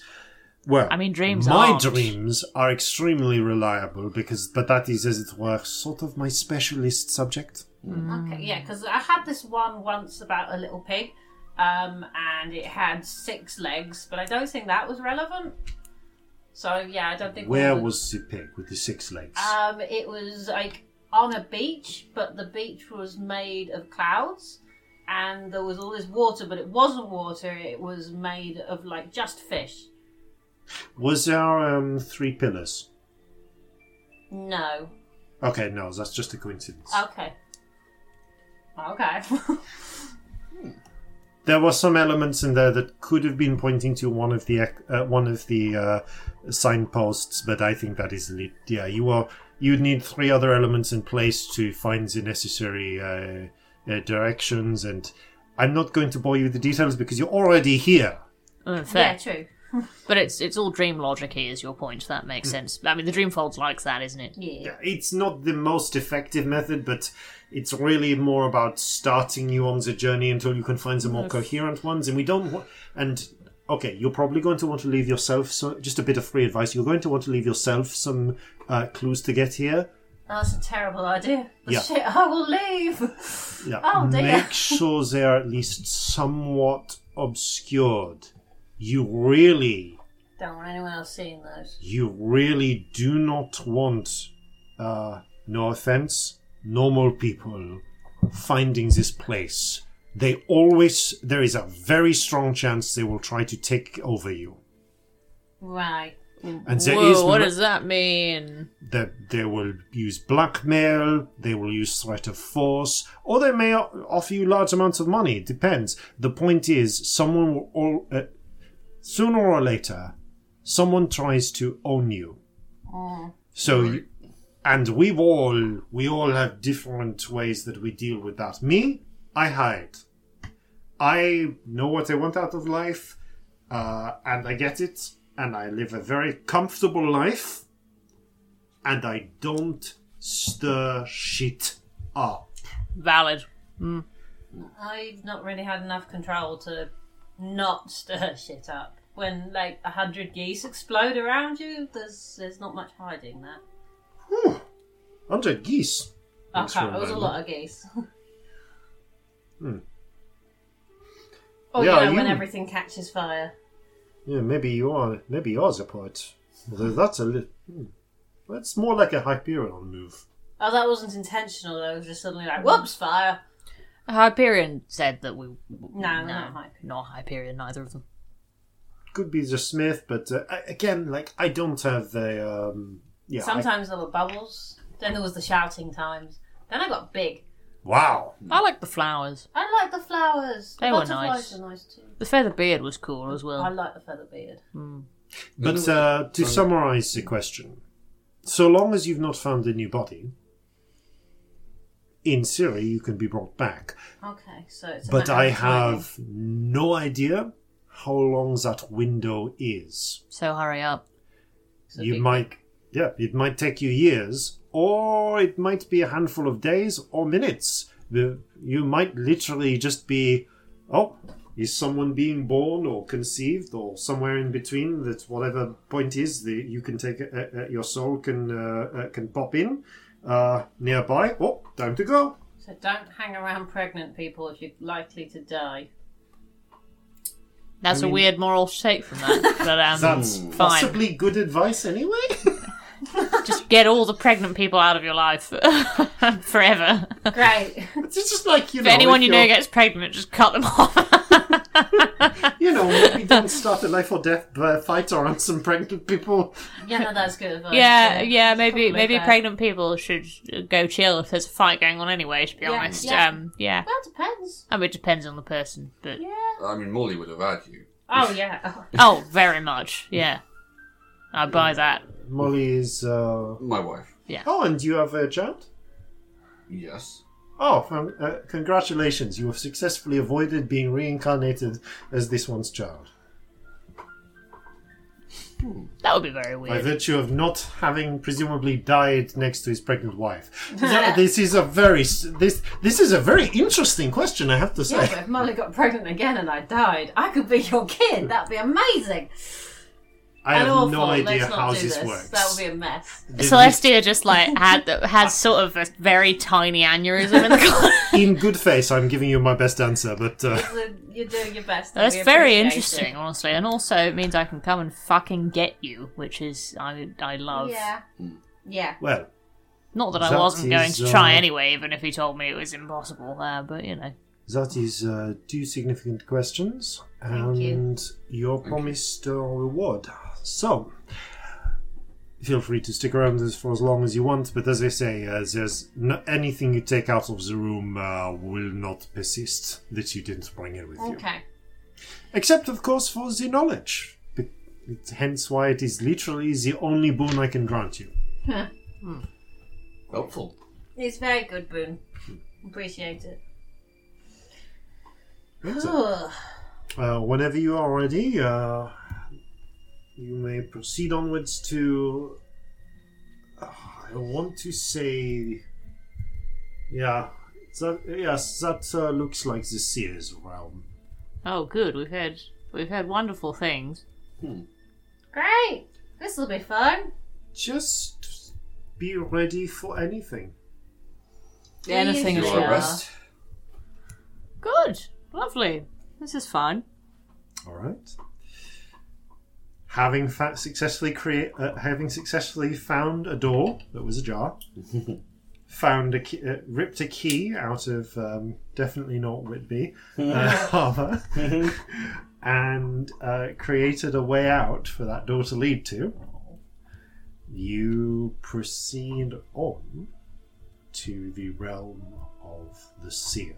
well I mean, dreams my aren't. dreams are extremely reliable because but that is as it were sort of my specialist subject Okay, yeah, because I had this one once about a little pig, um, and it had six legs, but I don't think that was relevant. So yeah, I don't think. where all was the pig with the six legs Um, it was like on a beach, but the beach was made of clouds, and there was all this water, but it wasn't water. It was made of like just fish. Was there um, three pillars No. okay no that's just a coincidence Okay. Okay. [laughs] there were some elements in there that could have been pointing to one of the uh, one of the uh, signposts, but I think that is lit. Yeah, you are you'd need three other elements in place to find the necessary uh, uh, directions, and I'm not going to bore you with the details because you're already here. Fair. yeah, true. But it's it's all dream logic here, is your point. That makes sense. I mean, the Dreamfold's like that, isn't it? Yeah. Yeah, it's not the most effective method, but it's really more about starting you on the journey until you can find the more coherent ones. And we don't want. And okay, you're probably going to want to leave yourself so just a bit of free advice. You're going to want to leave yourself some uh, clues to get here. That's a terrible idea. But Yeah. shit, I will leave. Yeah, [laughs] Oh, dear. make sure they are at least somewhat obscured. You really, Don't want anyone else seeing those. you really do not want. Uh, no offense, normal people finding this place. They always, there is a very strong chance they will try to take over you. Right. And there Whoa, is what no- does that mean? that they will use blackmail, they will use threat of force, or they may offer you large amounts of money. It depends. The point is, someone will all, uh, sooner or later, someone tries to own you. So, you, and we've all we all have different ways that we deal with that. Me, I hide. I know what I want out of life, uh, and I get it, and I live a very comfortable life and I don't stir shit up. Valid. I've not really had enough control to not stir [laughs] shit up. When like a hundred geese explode around you, there's there's not much hiding that. Hundred geese. Thanks Okay, for it was a lot of geese. [laughs] Hmm. Oh Yeah, yeah, when you- everything catches fire. Yeah, maybe you are. Maybe yours a poet. Although that's a little. That's more like a Hyperion move. Oh, that wasn't intentional though. It was just suddenly like, whoops, fire. Hyperion said that we. No, not Hyperion. Not Hyperion, neither of them. Could be the smith, but uh, again, like I don't have the. Um, yeah. I- Sometimes there were bubbles. Then there was the shouting times. Then I got big. wow. I like the flowers. I like the flowers. The They were butterflies nice. were nice too. The feather beard was cool as well. I like the feather beard. But uh, to summarize the question, so long as you've not found a new body, in Syria, you can be brought back. Okay, so it's. But I timing. have no idea how long that window is. So hurry up. So you might, yeah, it might take you years, or it might be a handful of days or minutes. You might literally just be, oh, is someone being born or conceived or somewhere in between? That whatever point is, the, you can take uh, uh, your soul can uh, uh, can pop in uh, nearby. Oh, time to go. So don't hang around pregnant people if you're likely to die. That's I mean- a weird moral take from that, but um, That's fine. possibly good advice anyway. [laughs] Just get all the pregnant people out of your life [laughs] forever. Great. it's just like you If know, anyone if you know you're- gets pregnant, just cut them off. [laughs] [laughs] you know, maybe don't start a life or death uh, fight around some pregnant people. Yeah, no, that's good advice. yeah, yeah, maybe maybe fair. pregnant people should go chill if there's a fight going on anyway. To be Yeah, honest, yeah. um, yeah. Well, it depends. I mean, it depends on the person, but Yeah. I mean, Molly would have had you. Oh, yeah. Oh. [laughs] oh, very much, yeah. I buy that. Molly is. Uh... My wife. Yeah. Oh, and do you have a child. Yes. Oh, um, uh, congratulations! You have successfully avoided being reincarnated as this one's child That would be very weird. by virtue of not having presumably died next to his pregnant wife. [laughs] So this is a very this this is a very interesting question. I have to Yeah, say. but if Molly got pregnant again and I died, I could be your kid. That'd be amazing. I and have awful. no idea Let's how this, this. works. That would be a mess. The- Celestia just like had had sort of a very tiny aneurysm in the [laughs] corner. in good face, I'm giving you my best answer, but uh, You're doing your best. [laughs] That's very interesting, it. honestly, and also it means I can come and fucking get you, which is I I love. Yeah. Yeah. well, Not that I wasn't going to try uh, anyway, even if he told me it was impossible. Uh, but you know, that is uh, two significant questions Thank you. and your promised uh, reward. So, feel free to stick around this for as long as you want. But as I say, uh, there's no, anything you take out of the room uh, will not persist that you didn't bring it with you. Okay. Except, of course, for the knowledge. Be- it's hence why it is literally the only boon I can grant you. Helpful. It's very good, boon. Appreciate it. So, uh, whenever you are ready, uh, you may proceed onwards to. uh, I want to say. Yeah, that, yes, that uh, looks like the Seer's realm. oh good, we've had we've had wonderful things. Great. This will be fun. Just be ready for anything. Anything You is You sure? are rest. good, lovely. This is fun. All right. Having fa- successfully create, uh, having successfully found a door that was ajar, [laughs] found a key, uh, ripped a key out of um, definitely not Whitby [laughs] uh, [laughs] Harbour, and uh, created a way out for that door to lead to. You proceed on to the realm of the seer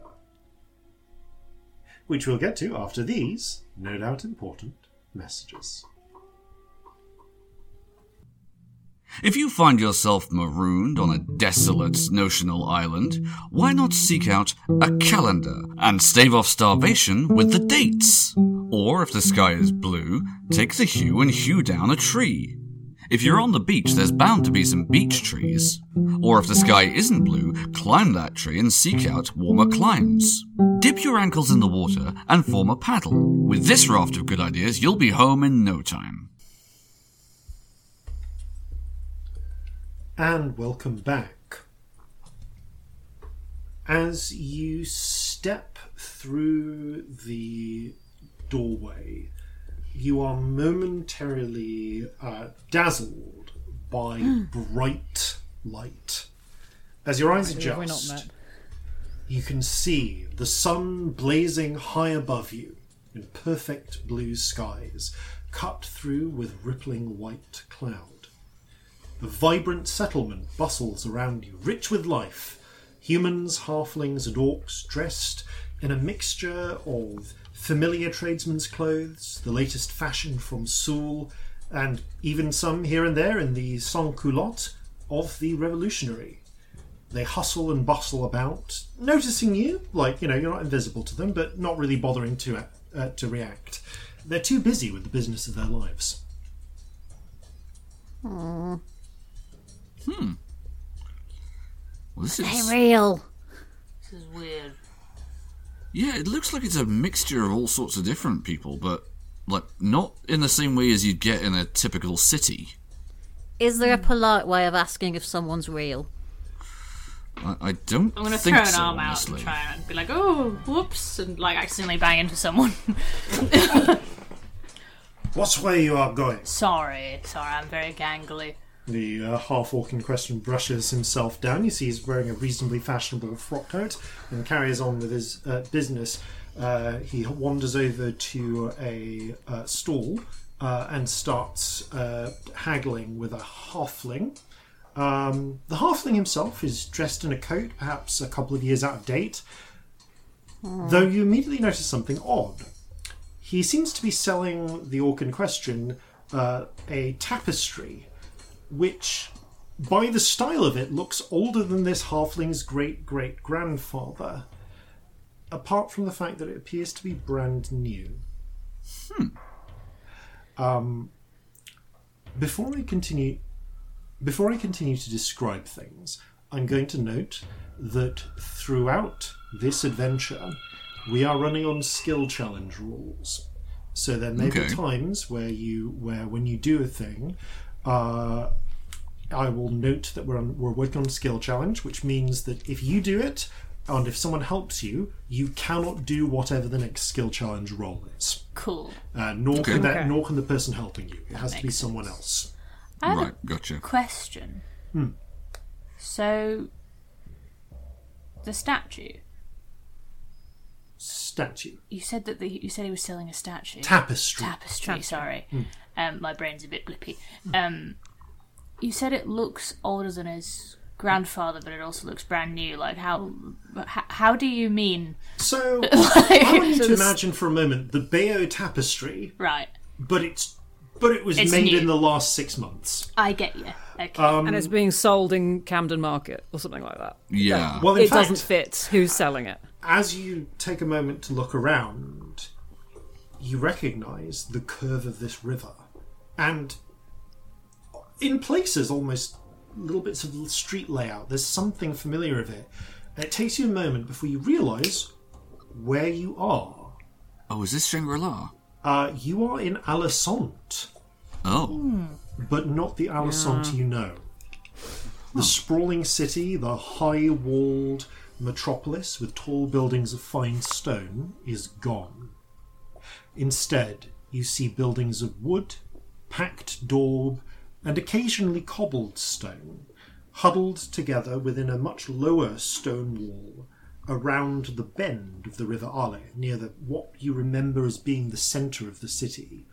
which we'll get to after these, no doubt important, messages. If you find yourself marooned on a desolate notional island, why not seek out a calendar and stave off starvation with the dates? Or if the sky is blue, take the hue and hew down a tree. If you're on the beach, there's bound to be some beech trees. Or if the sky isn't blue, climb that tree and seek out warmer climes. Dip your ankles in the water and form a paddle. With this raft of good ideas, you'll be home in no time. And welcome back. As you step through the doorway, you are momentarily uh, dazzled by bright light. As your eyes not adjust, met? you can see the sun blazing high above you in perfect blue skies, cut through with rippling white cloud. The vibrant settlement bustles around you, rich with life. Humans, halflings, and orcs dressed in a mixture of familiar tradesmen's clothes, the latest fashion from Seoul, and even some here and there in the sans-culotte of the revolutionary. They hustle and bustle about, noticing you, like, you know, you're not invisible to them, but not really bothering to, uh, to react. They're too busy with the business of their lives. Hmm. Well, this is. real. This is weird. Yeah, it looks like it's a mixture of all sorts of different people, but like not in the same way as you'd get in a typical city. Is there a polite way of asking if someone's real? I, I don't I'm gonna think throw an so, arm honestly. out and try and be like, oh, whoops, and like accidentally bang into someone. What's where you are going? [laughs] sorry, sorry, I'm very gangly. The uh, half orc in question brushes himself down. You see he's wearing a reasonably fashionable frock coat and carries on with his uh, business. Uh, he wanders over to a uh, stall uh, and starts uh, haggling with a halfling. Um, the halfling himself is dressed in a coat, perhaps a couple of years out of date, though you immediately notice something odd. He seems to be selling the orc in question uh, a tapestry which, by the style of it, looks older than this halfling's great great grandfather. Apart from the fact that it appears to be brand new. hmm Um, before I continue, before I continue to describe things, I'm going to note that throughout this adventure, we are running on skill challenge rules. So there may be times where you, where when you do a thing, uh, I will note that we're on, we're working on skill challenge, which means that if you do it and if someone helps you, you cannot do whatever the next skill challenge roll is. Cool. Uh, nor Okay. can that, Okay. nor can the person helping you. It has to be makes someone else. I have Right, gotcha. question. Hmm. So, the statue. Statue, You said that the you said he was selling a statue. tapestry. tapestry. Sorry, Hmm. Um, my brain's a bit blippy. Um, you said it looks older than his grandfather, but it also looks brand new. Like how? How, how do you mean? so [laughs] I want you So to this- imagine for a moment the Bayeux tapestry, Right, but it's but it was It's made new. in the last six months. I get you. Okay. Um, and it's being sold in Camden Market or something like that. Yeah. well, in it fact, doesn't fit. Who's selling it? as you take a moment to look around, you recognise the curve of this river, and in places, almost little bits of street layout. There's something familiar of it. And it takes you a moment before you realise where you are. Oh, is this Shangri-La? Uh, you are in Alisant, Oh. but not the Alisant you know. The sprawling city, the high walled metropolis with tall buildings of fine stone, is gone. Instead, you see buildings of wood, packed daub, and occasionally cobbled stone, huddled together within a much lower stone wall around the bend of the River Arle, near the, what you remember as being the centre of the city.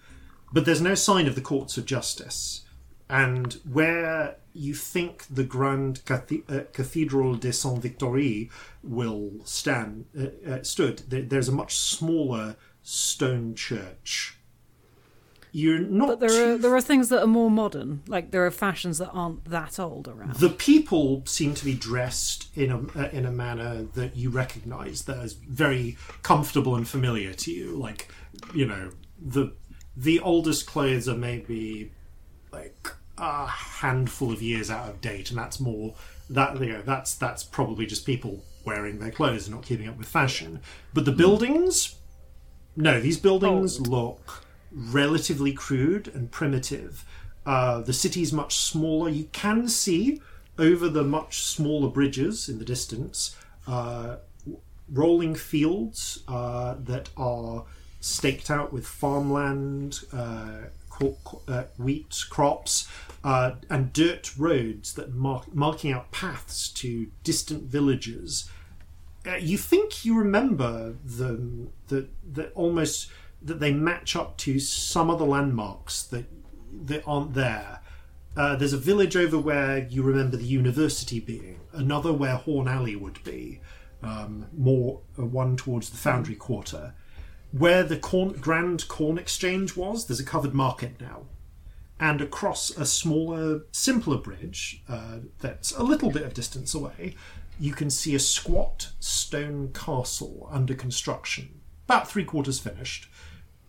But there's no sign of the courts of justice. And where you think the Grand Cathe- uh, Cathedral de Saint Victory will stand, uh, uh, stood, there's a much smaller stone church. You're not. But there too are there are things that are more modern. Like there are fashions that aren't that old around. The people seem to be dressed in a uh, in a manner that you recognise that is very comfortable and familiar to you. Like you know the the oldest clothes are maybe like a handful of years out of date, and that's more that you know that's that's probably just people wearing their clothes and not keeping up with fashion. But the buildings, no, these buildings look relatively crude and primitive. Uh, the is much smaller. You can see over the much smaller bridges in the distance uh, rolling fields uh, that are staked out with farmland, uh, uh, wheat crops, uh, and dirt roads that mark marking out paths to distant villages. You think you remember the that that almost that they match up to some other landmarks that that aren't there. Uh, there's a village over where you remember the university being, another where Horn Alley would be, um, more uh, one towards the Foundry Quarter. Where the corn, Grand Corn Exchange was, there's a covered market now. And across a smaller, simpler bridge uh, that's a little bit of distance away, you can see a squat stone castle under construction, about three quarters finished,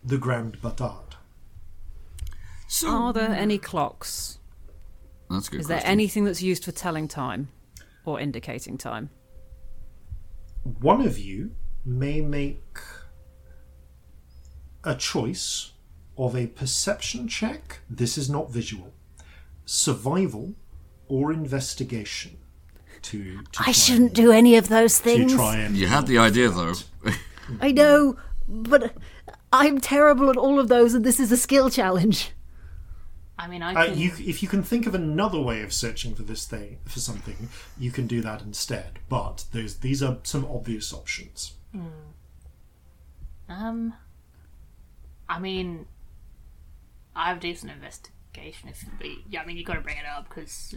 the Grand Batard. So Are there any clocks? that's a good. Is there anything that's used for telling time or indicating time? One of you may make a choice of a perception check. This is not visual. Survival or investigation to. to I shouldn't and- do any of those To things. try and You had the idea, though. [laughs] I know, but I'm terrible at all of those, and this is a skill challenge. I mean, I Uh, you, if you can think of another way of searching for this thing for something, you can do that instead. But those these are some obvious options. Um, I mean, I have decent investigation. If but, yeah, I mean, you've got to bring it up because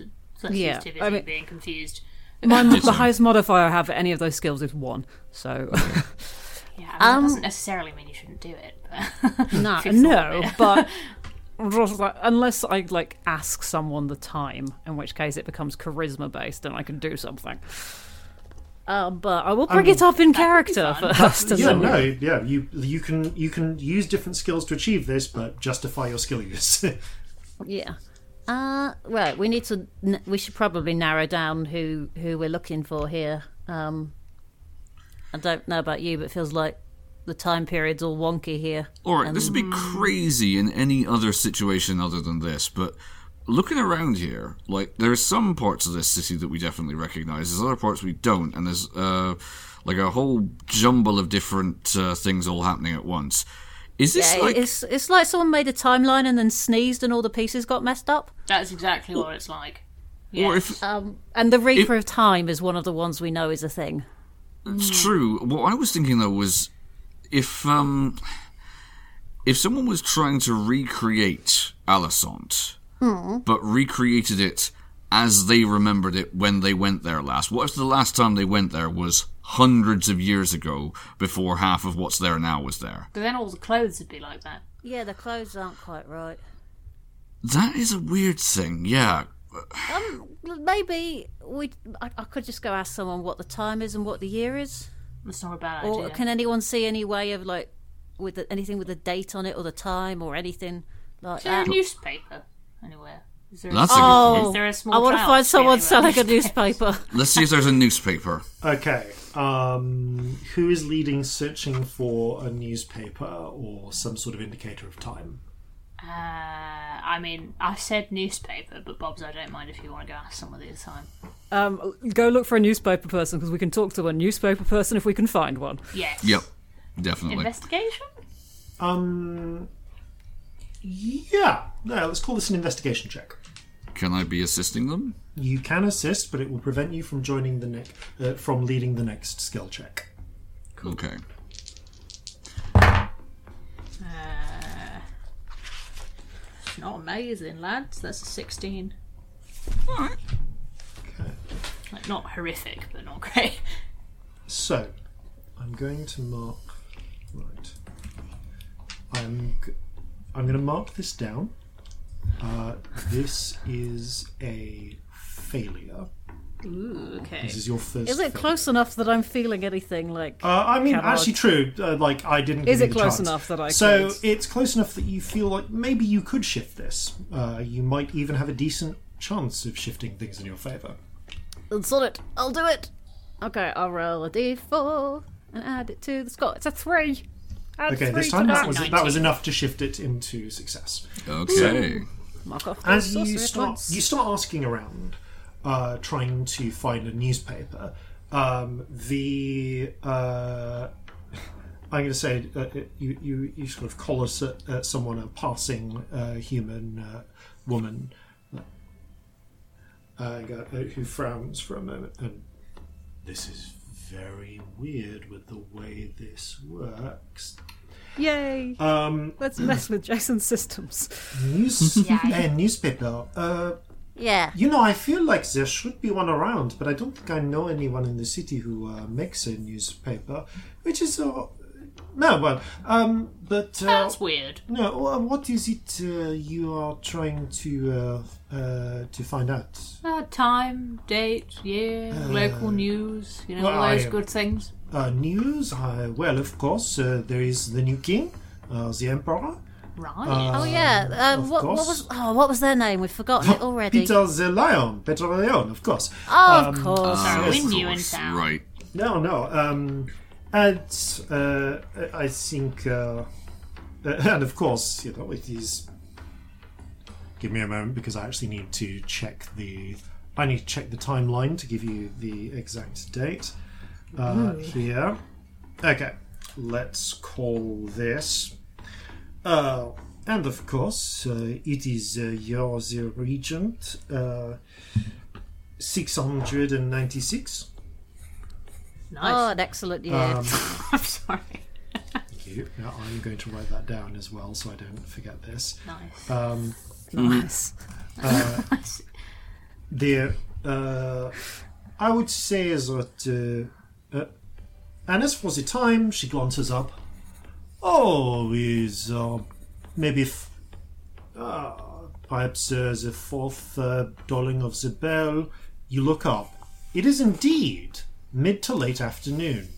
Yeah, too busy I mean- being confused. My, [laughs] the highest modifier I have for any of those skills is one. So [laughs] Yeah, I mean, Um, that doesn't necessarily mean you shouldn't do it. But [laughs] no, if you thought no, it. [laughs] but unless I like ask someone the time, in which case it becomes charisma based and I can do something. Uh, but I will bring mean, it up in character first. and yeah, no, yeah, you you can you can use different skills to achieve this, but justify your skill use. [laughs] Yeah. Uh, right. We need to. We should probably narrow down who who we're looking for here. Um, I don't know about you, but it feels like the time period's all wonky here. Alright, this would be crazy in any other situation other than this, but looking around here, like, there's some parts of this city that we definitely recognize, there's other parts we don't, and there's, uh, like a whole jumble of different uh, things all happening at once. Is this Yeah, like. it's it's like someone made a timeline and then sneezed and all the pieces got messed up. that's exactly what it's like. Or Yes. if Um, and the Reaper of Time is one of the ones we know is a thing. It's true. What I was thinking though was if um if someone was trying to recreate Alicent, but recreated it as they remembered it when they went there last. What if the last time they went there was hundreds of years ago before half of what's there now was there? But then all the clothes would be like that. Yeah, the clothes aren't quite right. That is a weird thing, yeah. Um, maybe we. I, I could just go ask someone what the time is and what the year is. That's not a bad Or idea. can anyone see any way of like with the, anything with a date on it or the time or anything like Is there a that? newspaper anywhere? Is there That's a good Oh, point. Is there a small I want to trout find someone selling a [laughs] newspaper. Let's see if there's a newspaper. okay, um, who is leading searching for a newspaper or some sort of indicator of time? Uh, I mean, I said newspaper, but Bob's, I don't mind if you want to go ask someone this time. Um, go look for a newspaper person because we can talk to a newspaper person if we can find one. Yes. Yep, definitely. Investigation? Um, yeah, no, let's call this an investigation check. Can I be assisting them? You can assist, but it will prevent you from joining the next, uh, from leading the next skill check. Okay. Uh, it's not amazing, lads. That's a 16. Alright. Okay. Like, not horrific, but not great. So, I'm going to mark. Right. I'm. g- I'm going to mark this down. Uh, this is a failure. Ooh, okay. This is your first. Is it failure. close enough that I'm feeling anything like? Uh, I mean, Can actually, true. Uh, like, I didn't. Is give it the close chance. enough that I So could- it's close enough that you feel like maybe you could shift this. Uh, you might even have a decent chance of shifting things in your favour. It's on it. I'll do it. Okay, I'll roll a d4 and add it to the score. It's a three. Add Okay, three this time that that. was that was enough to shift it into success. Okay. Mark off As you start, points. you start asking around, uh, trying to find a newspaper. Um, the uh, I'm going to say uh, you, you you sort of collar s- uh, someone a passing uh, human uh, woman uh, go- uh, who frowns for a moment and this is very weird with the way this works. Yay! Um, Let's mess with Jason's systems. news [laughs] uh, newspaper. Yeah. You know, I feel like there should be one around, but I don't think I know anyone in the city who uh, makes a newspaper, which is uh, no, well, um, but uh, That's weird. no, uh, what is it uh, you are trying to uh, uh, to find out? Uh, time, date, year, local news, you know, well, all those I- good things. Uh, news? Uh, well, of course, uh, there is the new king, uh, the emperor. Right. Oh yeah. Um, of what, what was? Oh, what was their name? We've forgotten it [laughs] already. Peter the Lion, Peter the Lion, of course. oh, um, of course. Sorry, yes, we of knew in course, town. Right. No, no. Um, and uh, I think, uh, [laughs] and of course, you know, it is. Give me a moment because I actually need to check the I need to check the timeline to give you the exact date. Uh, here. Okay, let's call this. Uh, and of course, uh, it is uh, your the regent. Uh, 696. Nice. Oh, an excellent year. Um, [laughs] I'm sorry. thank you. Now I'm going to write that down as well so I don't forget this. Nice. Um, Nice. [laughs] the uh, I would say that, uh, uh, and as for the time, she glances up. Oh, is uh, maybe f- uh, perhaps uh, the fourth uh, tolling of the bell. You look up. It is indeed mid to late afternoon.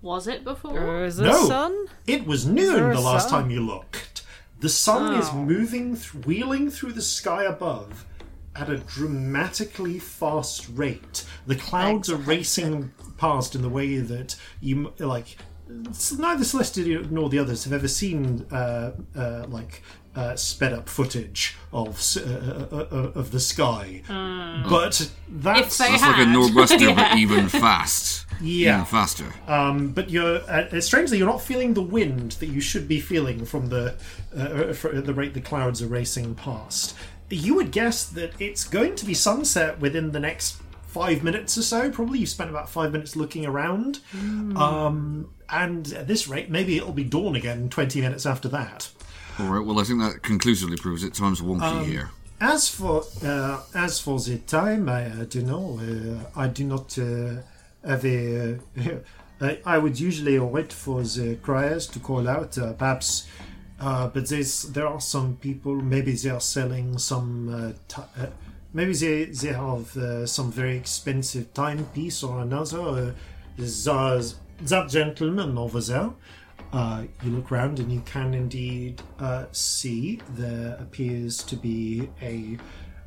Was it before? Is the No. sun? It was noon the last sun? time you looked. The sun is Oh. moving, th- wheeling through the sky above at a dramatically fast rate. The clouds are racing past in the way that you like. S- Neither Celestia nor the others have ever seen uh, uh, like uh, sped up footage of uh, uh, uh, of the sky, but that's they It's like a had. nor'wester, but [laughs] even fast. Yeah. Even faster. Um, but you're uh, strangely you're not feeling the wind that you should be feeling from the uh, fr- at the rate the clouds are racing past. You would guess that it's going to be sunset within the next five minutes or so. Probably you've spent about five minutes looking around, um, and at this rate, maybe it'll be dawn again twenty minutes after that. All right. Well, I think that conclusively proves it. Time's wonky Um, here. As for uh, as for the time, I uh, don't know. Uh, I do not uh, have a. I, [laughs] I would usually wait for the criers to call out. Uh, perhaps, uh, but there's there are some people. Maybe they are selling some. Uh, ti uh, maybe they they have uh, some very expensive timepiece or another. Uh, the, that gentleman over there. Uh, you look round and you can indeed uh, see there appears to be a.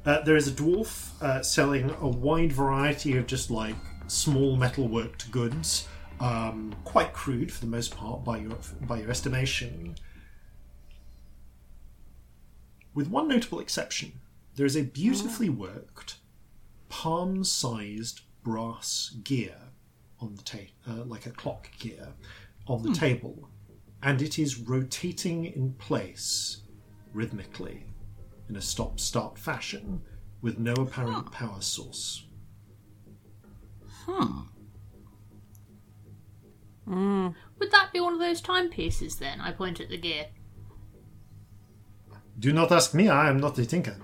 Uh, there is a dwarf uh, selling a wide variety of just like small metalworked goods, um, quite crude for the most part by your by your estimation. With one notable exception, there is a beautifully ah. worked, palm-sized brass gear on the table, uh, like a clock gear, on the hmm. table, and it is rotating in place rhythmically in a stop-start fashion with no apparent power source. Huh. Hmm. Would that be one of those timepieces then? I point at the gear. Do not ask me; I am not a tinker.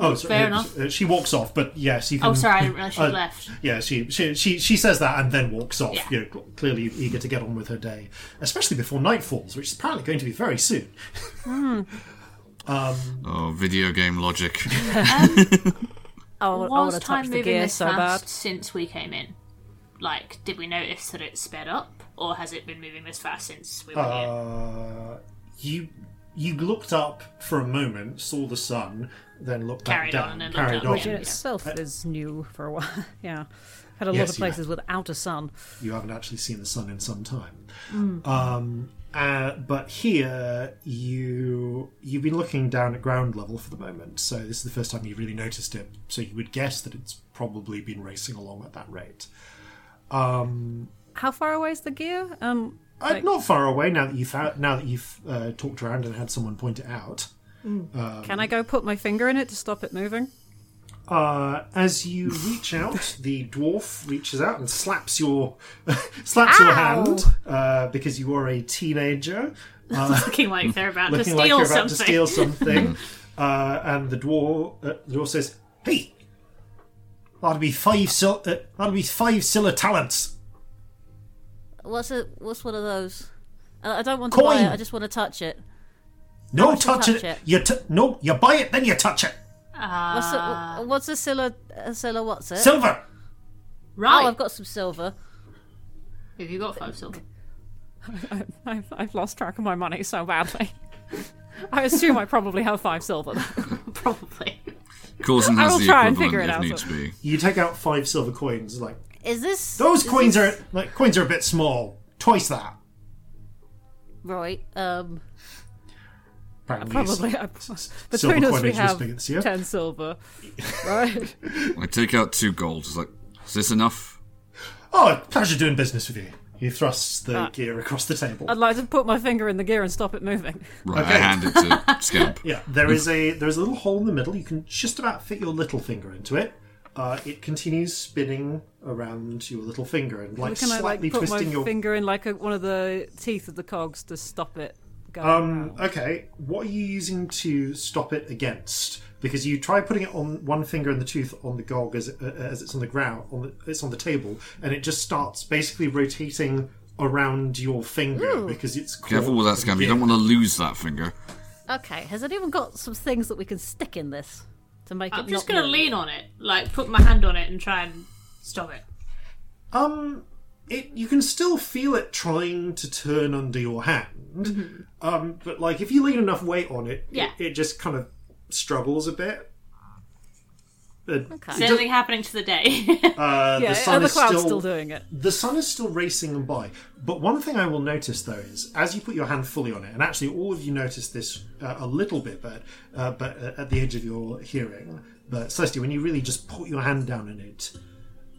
Oh, sorry, Fair enough. uh, she walks off, but yes, you can. Oh, sorry, I didn't realise she uh, left. Yeah, she, she she she says that and then walks off. Yeah. You know, cl- clearly eager to get on with her day, especially before night falls, which is apparently going to be very soon. [laughs] Oh, video game logic. [laughs] I, I would Was have time touched the moving gear this so fast bad. since we came in? Like, did we notice that it sped up, or has it been moving this fast since we were here? Uh, you you looked up for a moment, saw the sun, then looked back Carried down, on and then carried looked on. Which in Yeah. itself is new for a while. [laughs] yeah. Had a lot Yes, of you places without a sun. You haven't actually seen the sun in some time. Um, uh, but here you you've been looking down at ground level for the moment, so this is the first time you've really noticed it. So you would guess that it's probably been racing along at that rate. Um, How far away is the gear? Um, uh, not far away now that you've out, now that you've uh, talked around and had someone point it out. can I go put my finger in it to stop it moving? Uh, as you [laughs] reach out, the dwarf reaches out and slaps your [laughs] slaps your hand uh, because you are a teenager, [laughs] looking like they're about to steal like about to steal something. uh, and the dwarf, uh, the dwarf says, "Hey, that'll be five sil- uh, that'll be five silver talents." What's it? What's one of those? I I don't want to buy it. I just want to touch it. No much to touch it. it? You t- no, you buy it, then you touch it. What's it? Ah. What's a silla? A silla? What's it? Silver. right. Oh, I've got some silver. Have you got five silver? [laughs] I've, I've lost track of my money so badly. I assume I probably have five silver. [laughs] Probably. Coulson I has will the try and figure it if out. needs be. You take out five silver coins. Like Is this those is coins this- are like coins are a bit small. Twice that. right? Um, Apparently, Probably. I, silver between us, we have bigger this year. ten silver, right? [laughs] I take out two gold. It's like, is this enough? Oh, pleasure doing business with you. He thrusts the Ah. gear across the table. I'd like to put my finger in the gear and stop it moving. Right, Okay. I hand it to [laughs] Scamp. Yeah, there is a there is a little hole in the middle. You can just about fit your little finger into it. Uh, it continues spinning around your little finger and like Can I slightly like put my twisting your. finger in like a, one of the teeth of the cogs to stop it going? Um. round? Okay. What are you using to stop it against? Because you try putting it on one finger and the tooth on the gog as uh, as it's on the ground, on the, it's on the table, and it just starts basically rotating around your finger because it's Careful with that, in Scamp. the You don't want to lose that finger. Okay, has anyone got some things that we can stick in this to make I'm it just not gonna move? lean on it, like put my hand on it and try and stop it. Um, it you can still feel it trying to turn under your hand. Um, but like if you lean enough weight on it, Yeah. it, it just kind of struggles a bit. But Is anything happening to the day? [laughs] uh, [laughs] yeah, the sun are the is clouds still, still doing it? the sun is still racing by. But one thing I will notice though is as you put your hand fully on it, and actually all of you notice this uh, a little bit, but uh, but uh, at the edge of your hearing. But Celestia, when you really just put your hand down in it,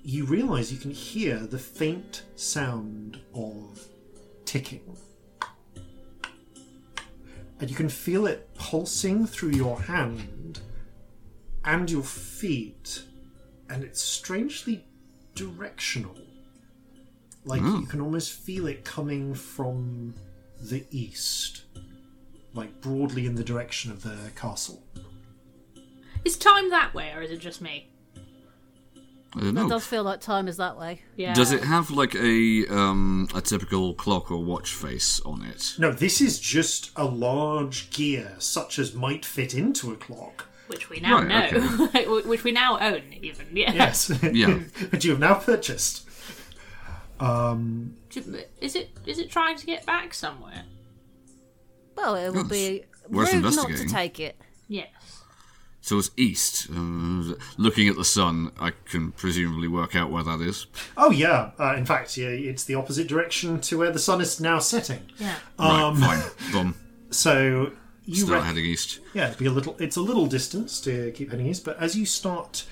you realise you can hear the faint sound of ticking. And you can feel it pulsing through your hand and your feet, and it's strangely directional. Like you can almost feel it coming from the east, like broadly in the direction of the castle. is time that way, or is it just me? I don't know. It does feel like time is that way. Yeah. Does it have like a um a typical clock or watch face on it? No, this is just a large gear, such as might fit into a clock. Which we now Right, know, [laughs] which we now own, even. Yeah. Yes, [laughs] [laughs] Yeah. but you have now purchased. Um, Is it? Is it trying to get back somewhere? Well, it would be worth rude not to investigating. take it. Yes. So it's east. Uh, looking at the sun, I can presumably work out where that is. Oh yeah, uh, in fact, yeah, it's the opposite direction to where the sun is now setting. Yeah. Um, right, fine. Boom. So you Start rec- heading east. Yeah, it'd be a little. It's a little distance to keep heading east, but as you start,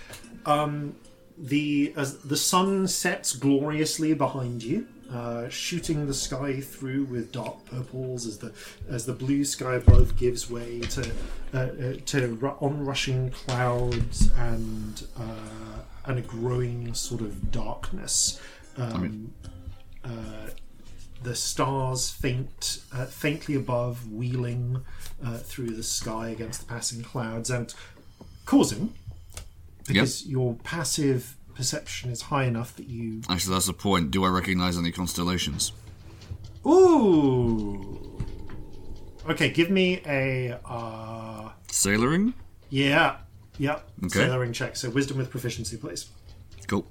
um, the as the sun sets gloriously behind you, uh, shooting the sky through with dark purples as the as the blue sky above gives way to uh, uh, to ru- onrushing clouds and uh, and a growing sort of darkness. Um, uh, the stars faint, uh, faintly above, wheeling uh, through the sky against the passing clouds, and causing because your passive perception is high enough that you. Actually, that's the point. Do I recognize any constellations? Ooh. Okay, give me a. Uh, Sailoring? yeah, yep. Okay. Sailoring check. So wisdom with proficiency, please. Cool.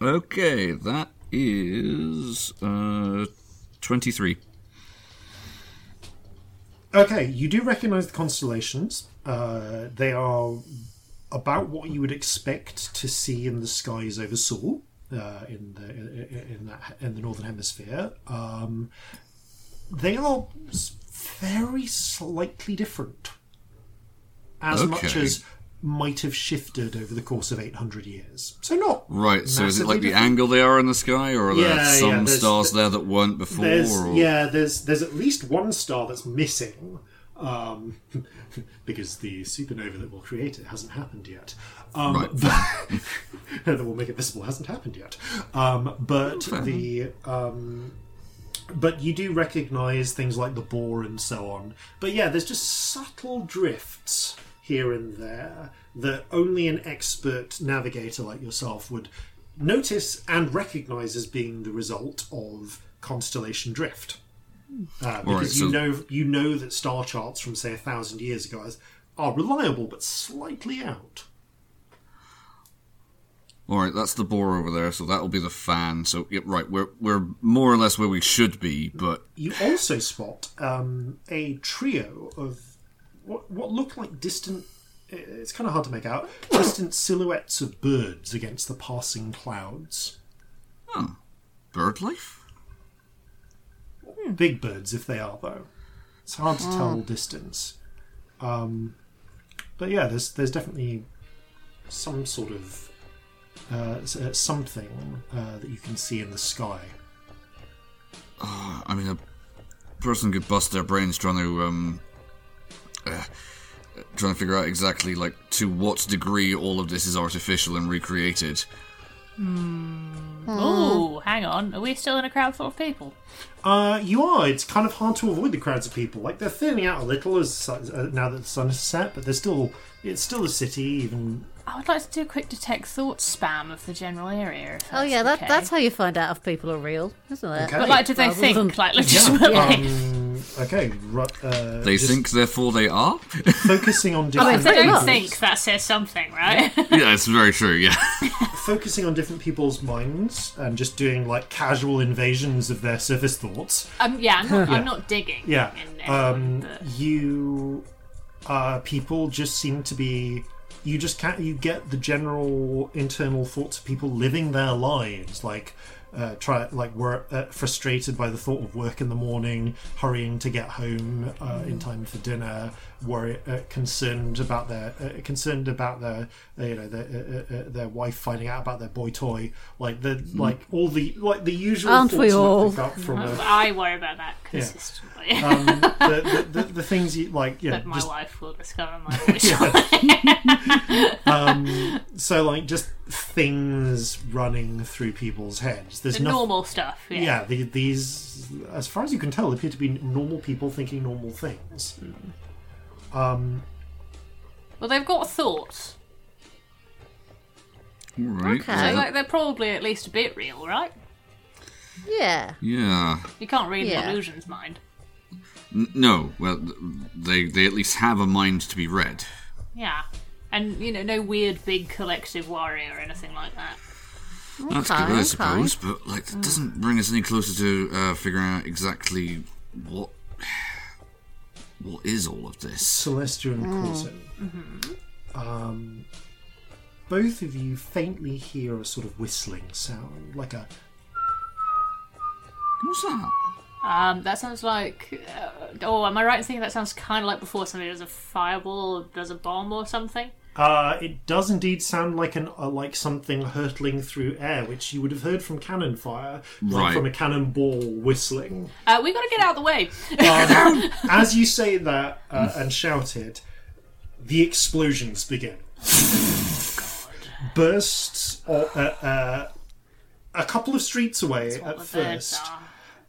Okay, that is uh, 23. Okay, you do recognize the constellations. Uh, they are about what you would expect to see in the skies over Seoul, uh, in the in that in the northern hemisphere. Um, they are very slightly different, as much as might have shifted over the course of eight hundred years. So not Right, so is it like the different. angle they are in the sky, or are there Yeah, yeah, some there's- stars there that weren't before? There's, or... yeah, there's there's at least one star that's missing, um, [laughs] because the supernova that will create it hasn't happened yet. Um, Right. [laughs] that will make it visible hasn't happened yet. Um, but the um, but you do recognise things like the boar and so on. But yeah, there's just subtle drifts here and there that only an expert navigator like yourself would notice and recognise as being the result of constellation drift. Uh, because Alright, you know you know that star charts from say a thousand years ago are reliable but slightly out. All right, that's the boar over there, so that'll be the fan. So, yep, right, we're we're more or less where we should be, but You also spot um, a trio of what what look like distant. It's kind of hard to make out. Distant silhouettes of birds against the passing clouds. bird life. Big birds, if they are though. It's hard to tell distance. Um, but yeah, there's there's definitely some sort of uh, uh, something uh, that you can see in the sky. I mean, a person could bust their brains trying to um, uh, trying to figure out exactly like to what degree all of this is artificial and recreated. Oh, hang on. Are we still in a crowd full of people? Uh, you are. It's kind of hard to avoid the crowds of people. Like they're thinning out a little as uh, now that the sun has set, but there's still it's still a city. Even I would like to do a quick detect thoughts spam of the general area. If Oh yeah, that's that, okay. that's how you find out if people are real, isn't it? Okay. But like, do they Rather think than- like legitimately? um, okay, ru- uh, They just think, therefore they are. focusing on I different. mean, If they don't much. think that says something, right? yeah, it's very true. Yeah. [laughs] focusing on different people's minds and just doing like casual invasions of their surface thoughts. um, yeah, I'm not, [laughs] Yeah. I'm not digging. Yeah, In anyone, um, but- you uh, people just seem to be. You just can't. You get the general internal thoughts of people living their lives, like uh, try like work uh, frustrated by the thought of work in the morning, hurrying to get home uh, in time for dinner, worry, uh, concerned about their uh, concerned about their uh, you know their uh, uh, uh, their wife finding out about their boy toy, like the like all the like the usual Aren't we all? pick up from a, I worry about that consistently. um, [laughs] the, the, the, the things you like, yeah, but my just wife will discover my [laughs] voice. [laughs] um, so like just things running through people's heads. There's the no, normal stuff. Yeah. yeah, the, these, as far as you can tell, appear to be normal people thinking normal things. Um, Well, they've got thoughts, All right. Okay. so like they're probably at least a bit real, right? Yeah. Yeah. You can't read Yeah. an illusion's mind. N- no. Well, they they at least have a mind to be read. Yeah. And, you know, no weird big collective worry or anything like that. That's Okay, good, I okay. suppose. But like, that doesn't bring us any closer to uh, figuring out exactly what what is all of this. Celestia and Coulson. Um, both of you faintly hear a sort of whistling sound, like a What's that? Um, that sounds like. Uh, oh, am I right in thinking that sounds kind of like before somebody does a fireball or does a bomb or something? Uh, it does indeed sound like an uh, like something hurtling through air, which you would have heard from cannon fire, like Right. from a cannonball whistling. Uh, we gotta get out of the way. Um, [laughs] as you say that uh, and shout it, the explosions begin. Bursts or, uh, uh, a couple of streets away at first.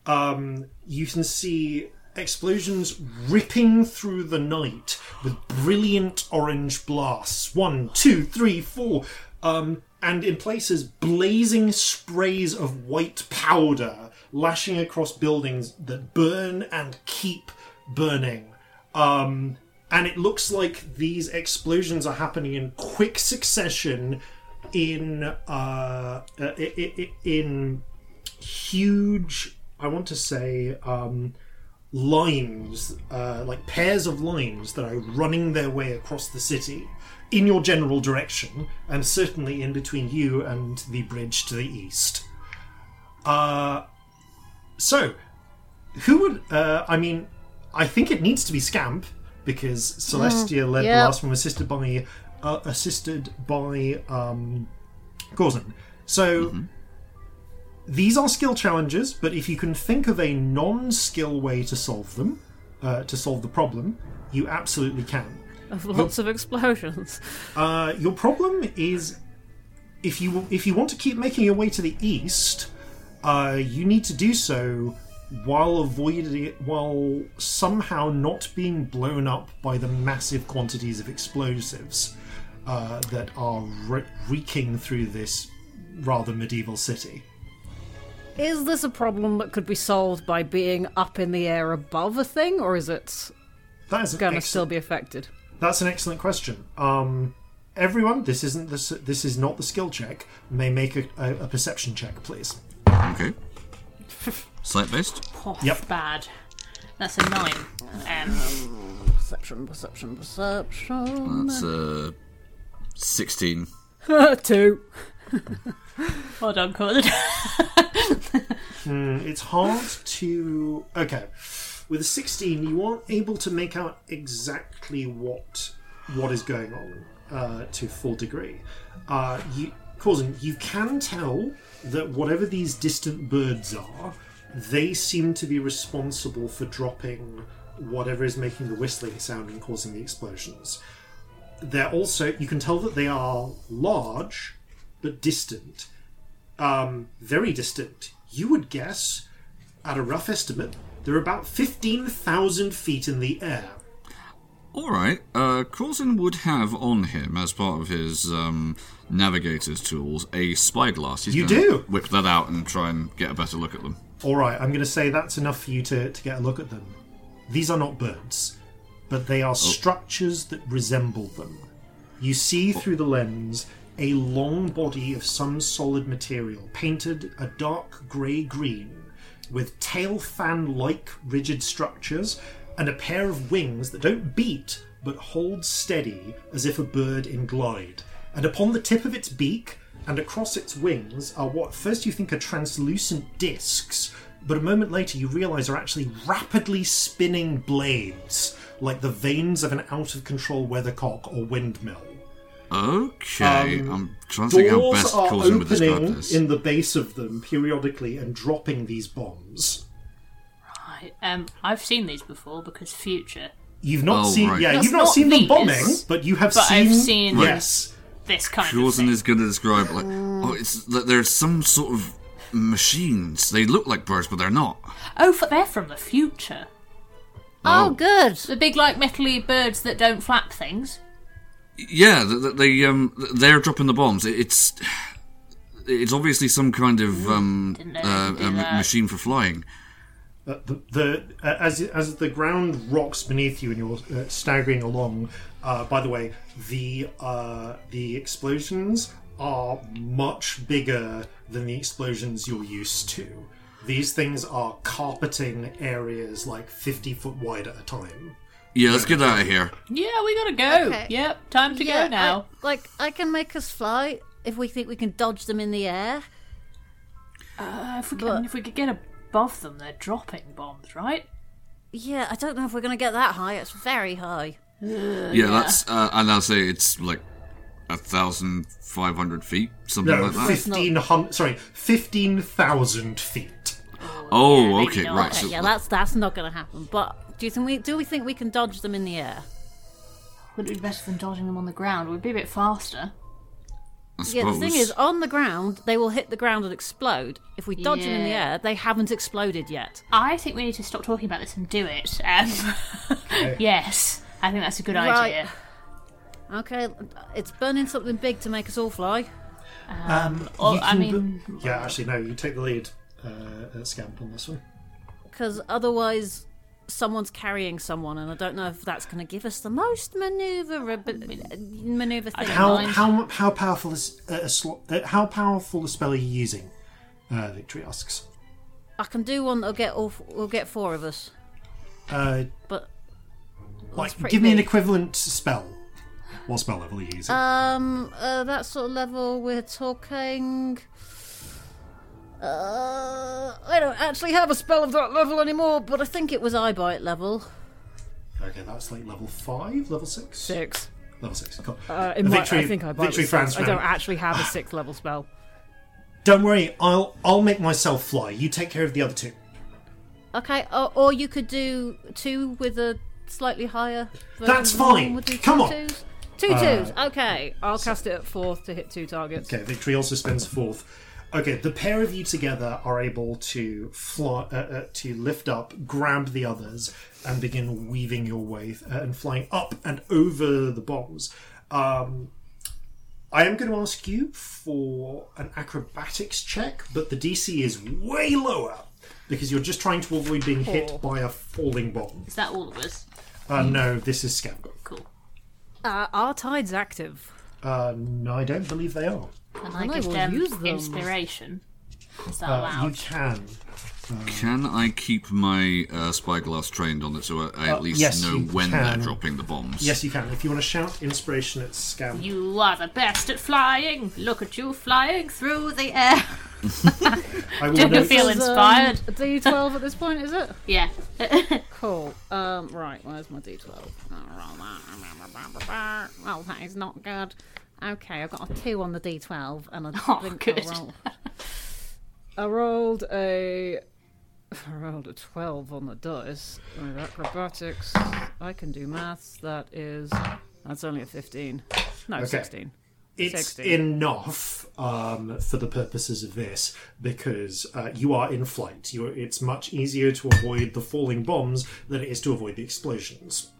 Um, you can see explosions ripping through the night with brilliant orange blasts. One, two, three, four. Um, and in places, blazing sprays of white powder lashing across buildings that burn and keep burning. Um, and it looks like these explosions are happening in quick succession in uh, uh, in huge i want to say um, lines uh, like pairs of lines that are running their way across the city in your general direction and certainly in between you and the bridge to the east. Uh, so who would uh, i mean i think it needs to be scamp because celestia led the last one assisted by uh, assisted by um. So these are skill challenges, but if you can think of a non-skill way to solve them, uh, to solve the problem, you absolutely can. Of lots of explosions. [laughs] Uh, your problem is if you if you want to keep making your way to the east, uh, you need to do so while avoiding while somehow not being blown up by the massive quantities of explosives uh, that are re- reeking through this rather medieval city. Is this a problem that could be solved by being up in the air above a thing, or is it That is an gonna excellent- still be affected? That's an excellent question. Um, everyone, this isn't the, this is not the skill check. May make a, a, a perception check, please. Okay. [laughs] Sight based. Oh, Yep. bad. That's a nine. Um, Perception, perception, perception. That's uh, sixteen. [laughs] Two. [laughs] well done, Colin. Mm, it's hard to. Okay. with a 16, you aren't able to make out exactly what what is going on uh, to full degree. Uh, you, you can tell that whatever these distant birds are, they seem to be responsible for dropping whatever is making the whistling sound and causing the explosions. They're also, you can tell that they are large but distant. Um, very distant. You would guess, at a rough estimate, they're about 15,000 feet in the air. All right. Uh, Coulson would have on him, as part of his um, navigator's tools, a spyglass. He's You do? Whip that out and try and get a better look at them. All right, I'm going to say that's enough for you to, to get a look at them. These are not birds, but they are structures that resemble them. You see through the lens a long body of some solid material, painted a dark grey green, with tail fan like rigid structures and a pair of wings that don't beat but hold steady as if a bird in glide. And upon the tip of its beak and across its wings are what first you think are translucent discs, but a moment later you realize are actually rapidly spinning blades, like the vanes of an out of control weathercock or windmill. Okay, I'm trying to think how Um, Doors best are Coulson would describe opening this. in the base of them periodically and dropping these bombs. Right, Um, I've seen these before because future. You've not Oh, seen, right. yeah, That's you've not, not seen them these, bombing, but you have but seen. I've seen- yes, This kind of Coulson thing. is going to describe like, oh, it's that there's some sort of machines. They look like birds, but they're not. Oh, f- they're from the future. Oh, Oh. good. The big, like, metally birds that don't flap things. Yeah, th- th- they um, they're dropping the bombs. It's it's obviously some kind of um, Didn't uh, they could do a ma- that. machine for flying. Uh, the, the uh, as as the ground rocks beneath you and you're uh, staggering along. Uh, by the way, the uh, the explosions are much bigger than the explosions you're used to. These things are carpeting areas like fifty foot wide at a time. Yeah, let's get out of here. Yeah, we gotta go. Okay. Yep, time to Yeah, go now. I- like, I can make us fly if we think we can dodge them in the air. Uh, if, we could, I mean, if we could get above them, they're dropping bombs, right? Yeah, I don't know if we're going to get that high. It's very high. Yeah, that's uh, and I'll say it's like a thousand five hundred feet, something No, like that. fifteen hundred. Sorry, fifteen thousand feet. Oh, Yeah, okay, not. right. Okay, So Yeah, that's that's not going to happen. But do you think we do we think we can dodge them in the air? Would it be better than dodging them on the ground? We'd be a bit faster. I Yeah, the thing is, on the ground, they will hit the ground and explode. If we dodge them in the Yeah. air, they haven't exploded yet. I think we need to stop talking about this and do it. Um, [laughs] [laughs] yes, I think that's a good Right. idea. Okay, it's burning something big to make us all fly. Um, or, you I can mean- bu- yeah, actually, no. You take the lead, uh, uh, Scamp, on this one. Because otherwise, someone's carrying someone, and I don't know if that's going to give us the most maneuver maneuver thing. How how how powerful is uh, a sl- uh, how powerful a spell are you using? Uh, Victory asks. I can do one that'll get all. We'll get four of us, Uh, but like, give me an equivalent spell. What spell level are you using? um, uh, that sort of level we're talking. Uh, I don't actually have a spell of that level anymore, but I think it was Eyebite level. okay, that's like level five, level six, Six. level six. Cool. Uh, in my, Victory- I think I buy Victory the. France I don't actually have a [sighs] sixth level spell. Don't worry, I'll I'll make myself fly. You take care of the other two. Okay, or, or you could do two with a slightly higher. That's of the one fine. Come on. Twos. Two twos. Okay. I'll cast it at fourth to hit two targets. Okay, Victory also spends fourth. Okay, the pair of you together are able to fly, uh, uh, to lift up, grab the others, and begin weaving your way uh, and flying up and over the bombs. Um, I am going to ask you for an acrobatics check, but the DC is way lower because you're just trying to avoid being hit by a falling bomb. Is that all of us? Uh, no, this is Scamp. Cool. Uh, are tides active? Uh, no, I don't believe they are. Can I I give them use them. inspiration? Is that Uh, allowed? you can. Can I keep my uh, spyglass trained on it so I, I at least Uh, yes, know when can. they're dropping the bombs? Yes, you can. If you want to shout inspiration at Scamp. You are the best at flying. Look at you flying through the air. I will Don't feel Is, um, inspired. a D12 at this point, is it? [laughs] Yeah. Cool. Um, right, where's my D12? Oh, that is not good. Okay, I've got a 2 on the D12, and I [laughs] Oh, think good. I rolled... I rolled a... [laughs] I rolled a 12 on the dice. With acrobatics, I can do maths. That is... That's only a 15. No, Okay. 16. it's 16. enough um, for the purposes of this because uh, you are in flight. You're, it's much easier to avoid the falling bombs than it is to avoid the explosions.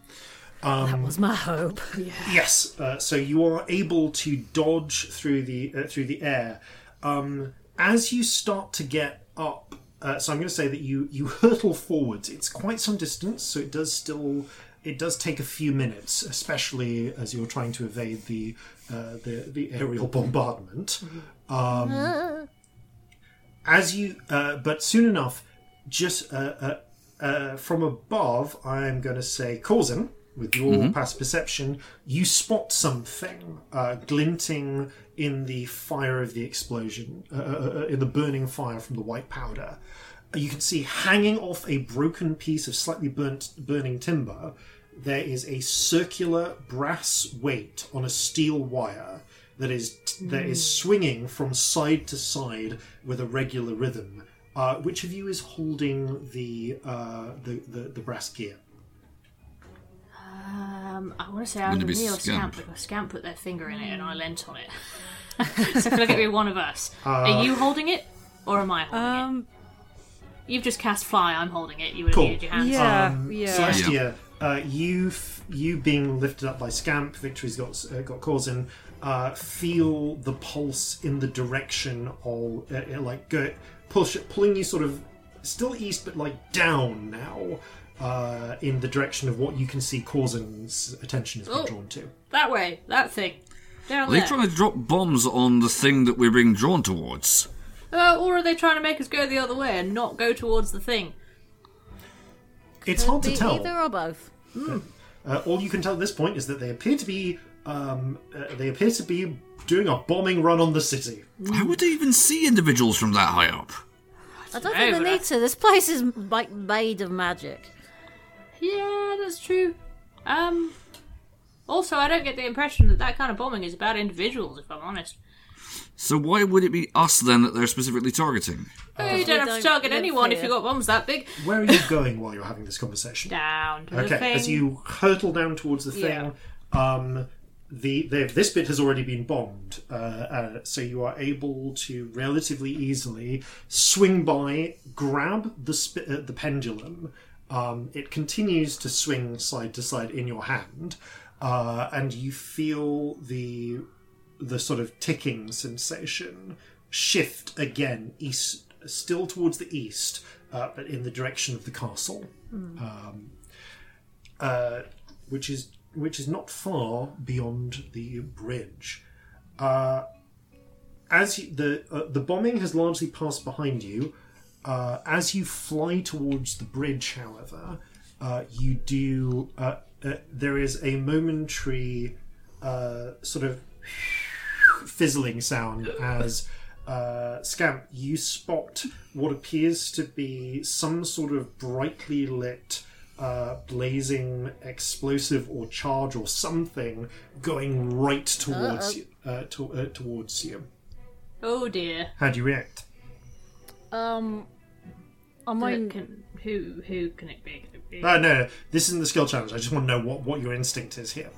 That was my hope. [laughs] Yes, uh, so you are able to dodge through the uh, through the air. Um, as you start to get up, uh, so I'm going to say that you you [laughs] hurtle forwards. It's quite some distance, so it does still it does take a few minutes, especially as you're trying to evade the uh, the the aerial [laughs] bombardment. Um, as you, uh, but soon enough, just uh, uh, uh, from above, I'm going to say, Corzin, with your past perception, you spot something uh, glinting in the fire of the explosion, uh, uh, uh, in the burning fire from the white powder. You can see hanging off a broken piece of slightly burnt, burning timber. There is a circular brass weight on a steel wire that is that is swinging from side to side with a regular rhythm. Uh, which of you is holding the, uh, the, the the brass gear? Um, I want to say Wouldn't either it be me or Scamp Scamp? because Scamp put their finger in it and I leant on it. [laughs] so I feel like it'd be one of us. Are you holding it or am I holding it? Um, You've just cast fly. I'm holding it. You would have Cool. needed your hands. yeah, Um, yeah. Celestia, uh, you f- you being lifted up by Scamp, Victory's got uh, got Corzin, uh, feel the pulse in the direction of uh, uh, like go, push pulling you sort of still east but like down now. Uh, in the direction of what you can see Corzin's attention has been Oh. drawn to. That way. That thing. Down Are they there. trying to drop bombs on the thing that we're being drawn towards? Uh, or are they trying to make us go the other way and not go towards the thing? It's hard to tell. Either or both. Uh, all you can tell at this point is that they appear to be um, uh, they appear to be doing a bombing run on the city. How would they even see individuals from that high up? I don't know, think they need to. This place is like made of magic. Yeah, that's true. Um. Also, I don't get the impression that that kind of bombing is about individuals. If I'm honest, So why would it be us then that they're specifically targeting? Oh, you don't have don't to target live anyone if here. you got bombs that big. Where are you [laughs] going while you're having this conversation? Down to the Okay, thing. as you hurtle down towards the thing, um, the, the this bit has already been bombed, uh, uh, so you are able to relatively easily swing by, grab the sp- uh, the pendulum. Um, it continues to swing side to side in your hand, uh, and you feel the the sort of ticking sensation shift again east, still towards the east, uh, but in the direction of the castle uh, which is which is not far beyond the bridge. Uh, as you, the uh, the bombing has largely passed behind you, uh, as you fly towards the bridge, however, uh, you do uh, uh, there is a momentary uh, sort of fizzling sound as uh, Scamp, you spot what appears to be some sort of brightly lit, uh, blazing explosive or charge or something going right towards you. Uh, to, uh, towards you. oh dear. How do you react? Um, I Who mean, can, who who can it be? Can it be? Uh, no, no, this isn't the skill challenge. I just want to know what, what your instinct is here.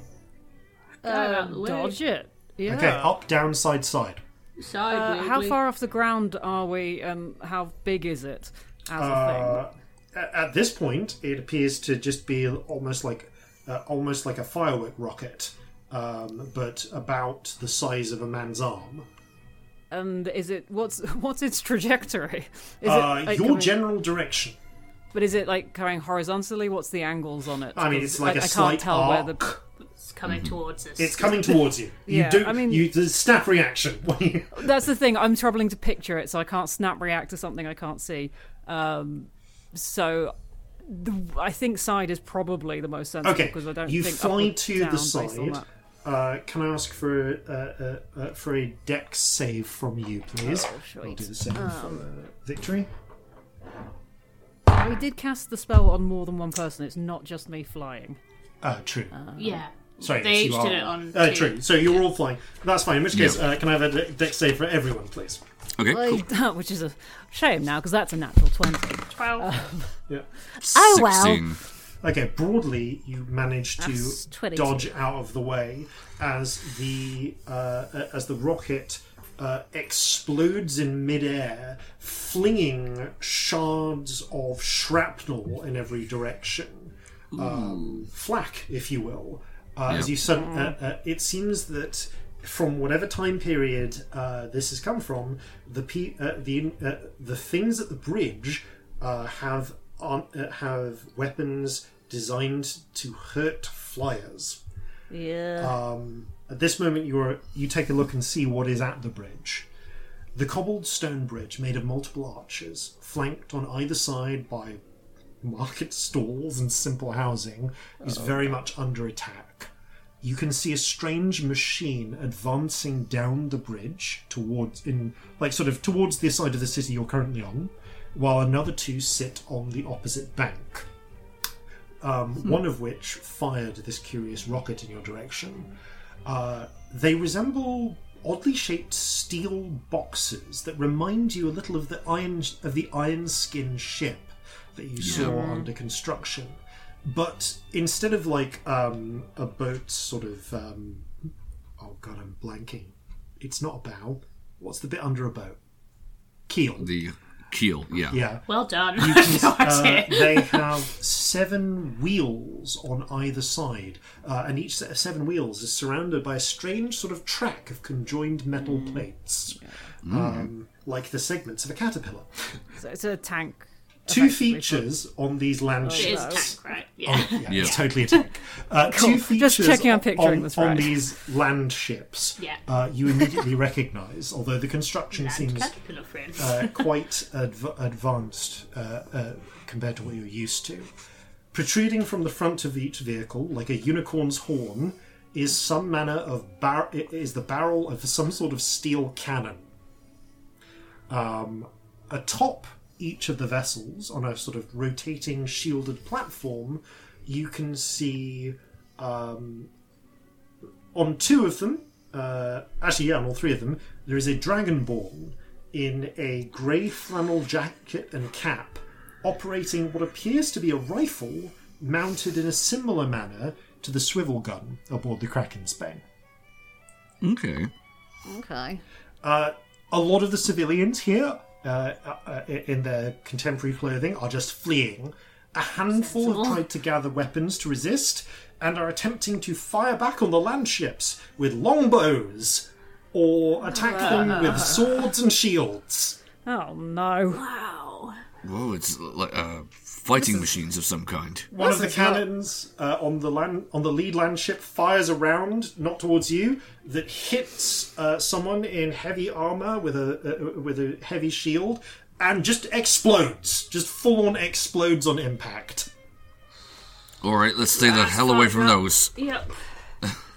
Go out the way. dodge it. Yeah. Okay, up, down, side, side. Side Uh, how far off the ground are we, and how big is it as a Uh, at, at this point, it appears to just be almost like uh, almost like a firework rocket, um, but about the size of a man's arm. Thing? And is it what's [laughs] what's its trajectory? Is Uh, it like your going- general direction. But is it like going horizontally? What's the angles on it? I mean, it's like I a I slight can't tell arc. where the. It's coming towards us. It's coming towards you. You Yeah, do. I mean- you, the snap reaction. [laughs] when you- That's the thing. I'm troubling to picture it, so I can't snap react to something I can't see. Um, so. The, I think side is probably the most sensible Okay, because I don't you think fly to down the based on side. That. uh, can I ask for a, uh, uh, uh, for a dex save from you, please? Oh, I'll do the same Um, for uh, victory. We did cast the spell on more than one person. It's not just me flying. Uh, true. Yeah. Sorry, they yes, each you did it on Uh, true. So you're all flying. That's fine. In which case, Yeah. uh, can I have a de- dex save for everyone, please? Okay, cool. Which is a shame now because that's a natural twenty. Twelve. Yeah. Oh, well. 16. Okay, broadly, you manage to 22. dodge out of the way as the uh, as the rocket uh, explodes in midair, flinging shards of shrapnel in every direction, um, flak, if you will. Uh, As you sudden, uh, uh, it seems that from whatever time period uh, this has come from, the pe- uh, the uh, the things at the bridge uh, have on, uh, have weapons designed to hurt flyers. Yeah. Um, at this moment, you are you take a look and see what is at the bridge. The cobbled stone bridge, made of multiple arches, flanked on either side by market stalls and simple housing, is very much under attack. You can see a strange machine advancing down the bridge towards in like sort of towards the side of the city you're currently on, while another two sit on the opposite bank um, one of which fired this curious rocket in your direction. Uh, they resemble oddly shaped steel boxes that remind you a little of the iron of the iron skin ship that you saw under construction. But instead of like um, a boat, sort of um, oh god, I'm blanking. It's not a bow. What's the bit under a boat? Keel. The keel, yeah. Yeah. Well done. You [laughs] can, No uh, they have seven wheels on either side, uh, and each set of seven wheels is surrounded by a strange sort of track of conjoined metal Mm. plates, um, like the segments of a caterpillar. So it's a tank. Two effectively, features on these land It is ships. a tank, right? Yeah. Yeah, Yeah. it's totally a tank. Uh, Cool. Two features Just checking I'm on- picturing on, this on these land ships. Yeah. Uh, you immediately recognise, although the construction Land seems uh, quite adv- advanced uh, uh, compared to what you're used to. Protruding from the front of each vehicle, like a unicorn's horn, is some manner of bar- is the barrel of some sort of steel cannon. Um, atop each of the vessels, on a sort of rotating shielded platform, you can see um, on two of them, uh, actually, yeah, on all three of them, there is a dragonborn in a grey flannel jacket and cap, operating what appears to be a rifle mounted in a similar manner to the swivel gun aboard the Kraken's Bane. Okay. Okay. Uh, a lot of the civilians here, uh, uh, in their contemporary clothing, are just fleeing. A handful have tried to gather weapons to resist and are attempting to fire back on the land ships with longbows or attack them with swords and shields. Oh no. wow. Whoa, it's like uh, fighting machines of some kind. One of the This is not- cannons uh, on the land on the lead land ship fires around, not towards you, that hits uh, someone in heavy armor with a uh, with a heavy shield, and just explodes. Just full on explodes on impact. Alright, let's stay the hell away from those. Yep.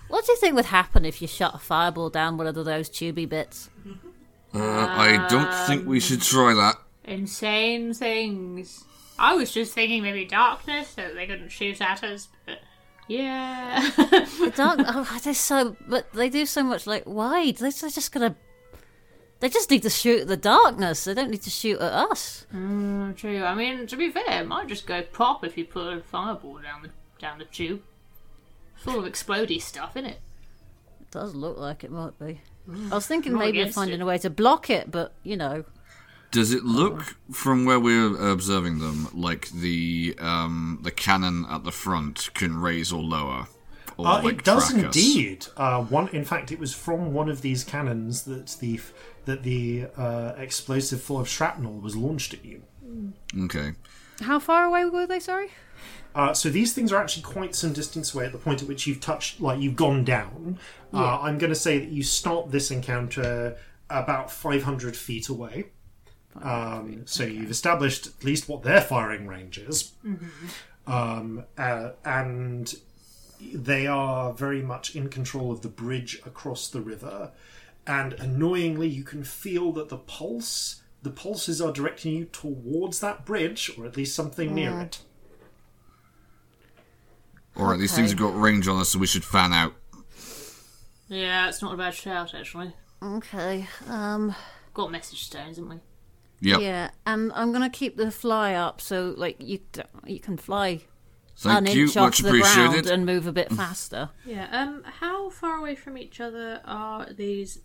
What do you think would happen if you shot a fireball down one of those tubey bits? Uh, I don't think we should try that. Insane things. I was just thinking maybe darkness so that they couldn't shoot at us, but yeah. The dark. [laughs] oh, they're so. But they do so much. Like, why? They're just gonna. They just need to shoot at the darkness. They don't need to shoot at us. Mm, True. I mean, to be fair, it might just go pop if you put a fireball down the down the tube. Full of explodey stuff, in it? It does look like it might be. I was thinking maybe of finding it. a way to block it, but you know, Does it look, from where we're observing them, like the um, the cannon at the front can raise or lower? Or, Uh, like, it does track us? indeed. Uh, one, in fact, it was from one of these cannons that the that the uh, explosive full of shrapnel was launched at you. Okay. How far away were they? Sorry. Uh, so these things are actually quite some distance away at the point at which you've touched, like you've gone down. Uh, I'm going to say that you start this encounter about 500 feet away. Um, so you've established at least what their firing range is. Um, uh, and they are very much in control of the bridge across the river, and annoyingly, you can feel that the pulse, the pulses are directing you towards that bridge, or at least something near it. Alright, these things have got range on us, so we should fan out. Yeah, it's not a bad shout actually. Okay. Um. Got message stones, haven't we? Yep. Yeah, and I'm gonna keep the fly up so like you you can fly Thank an you, inch off much the ground and move a bit [laughs] faster. Yeah. Um. How far away from each other are these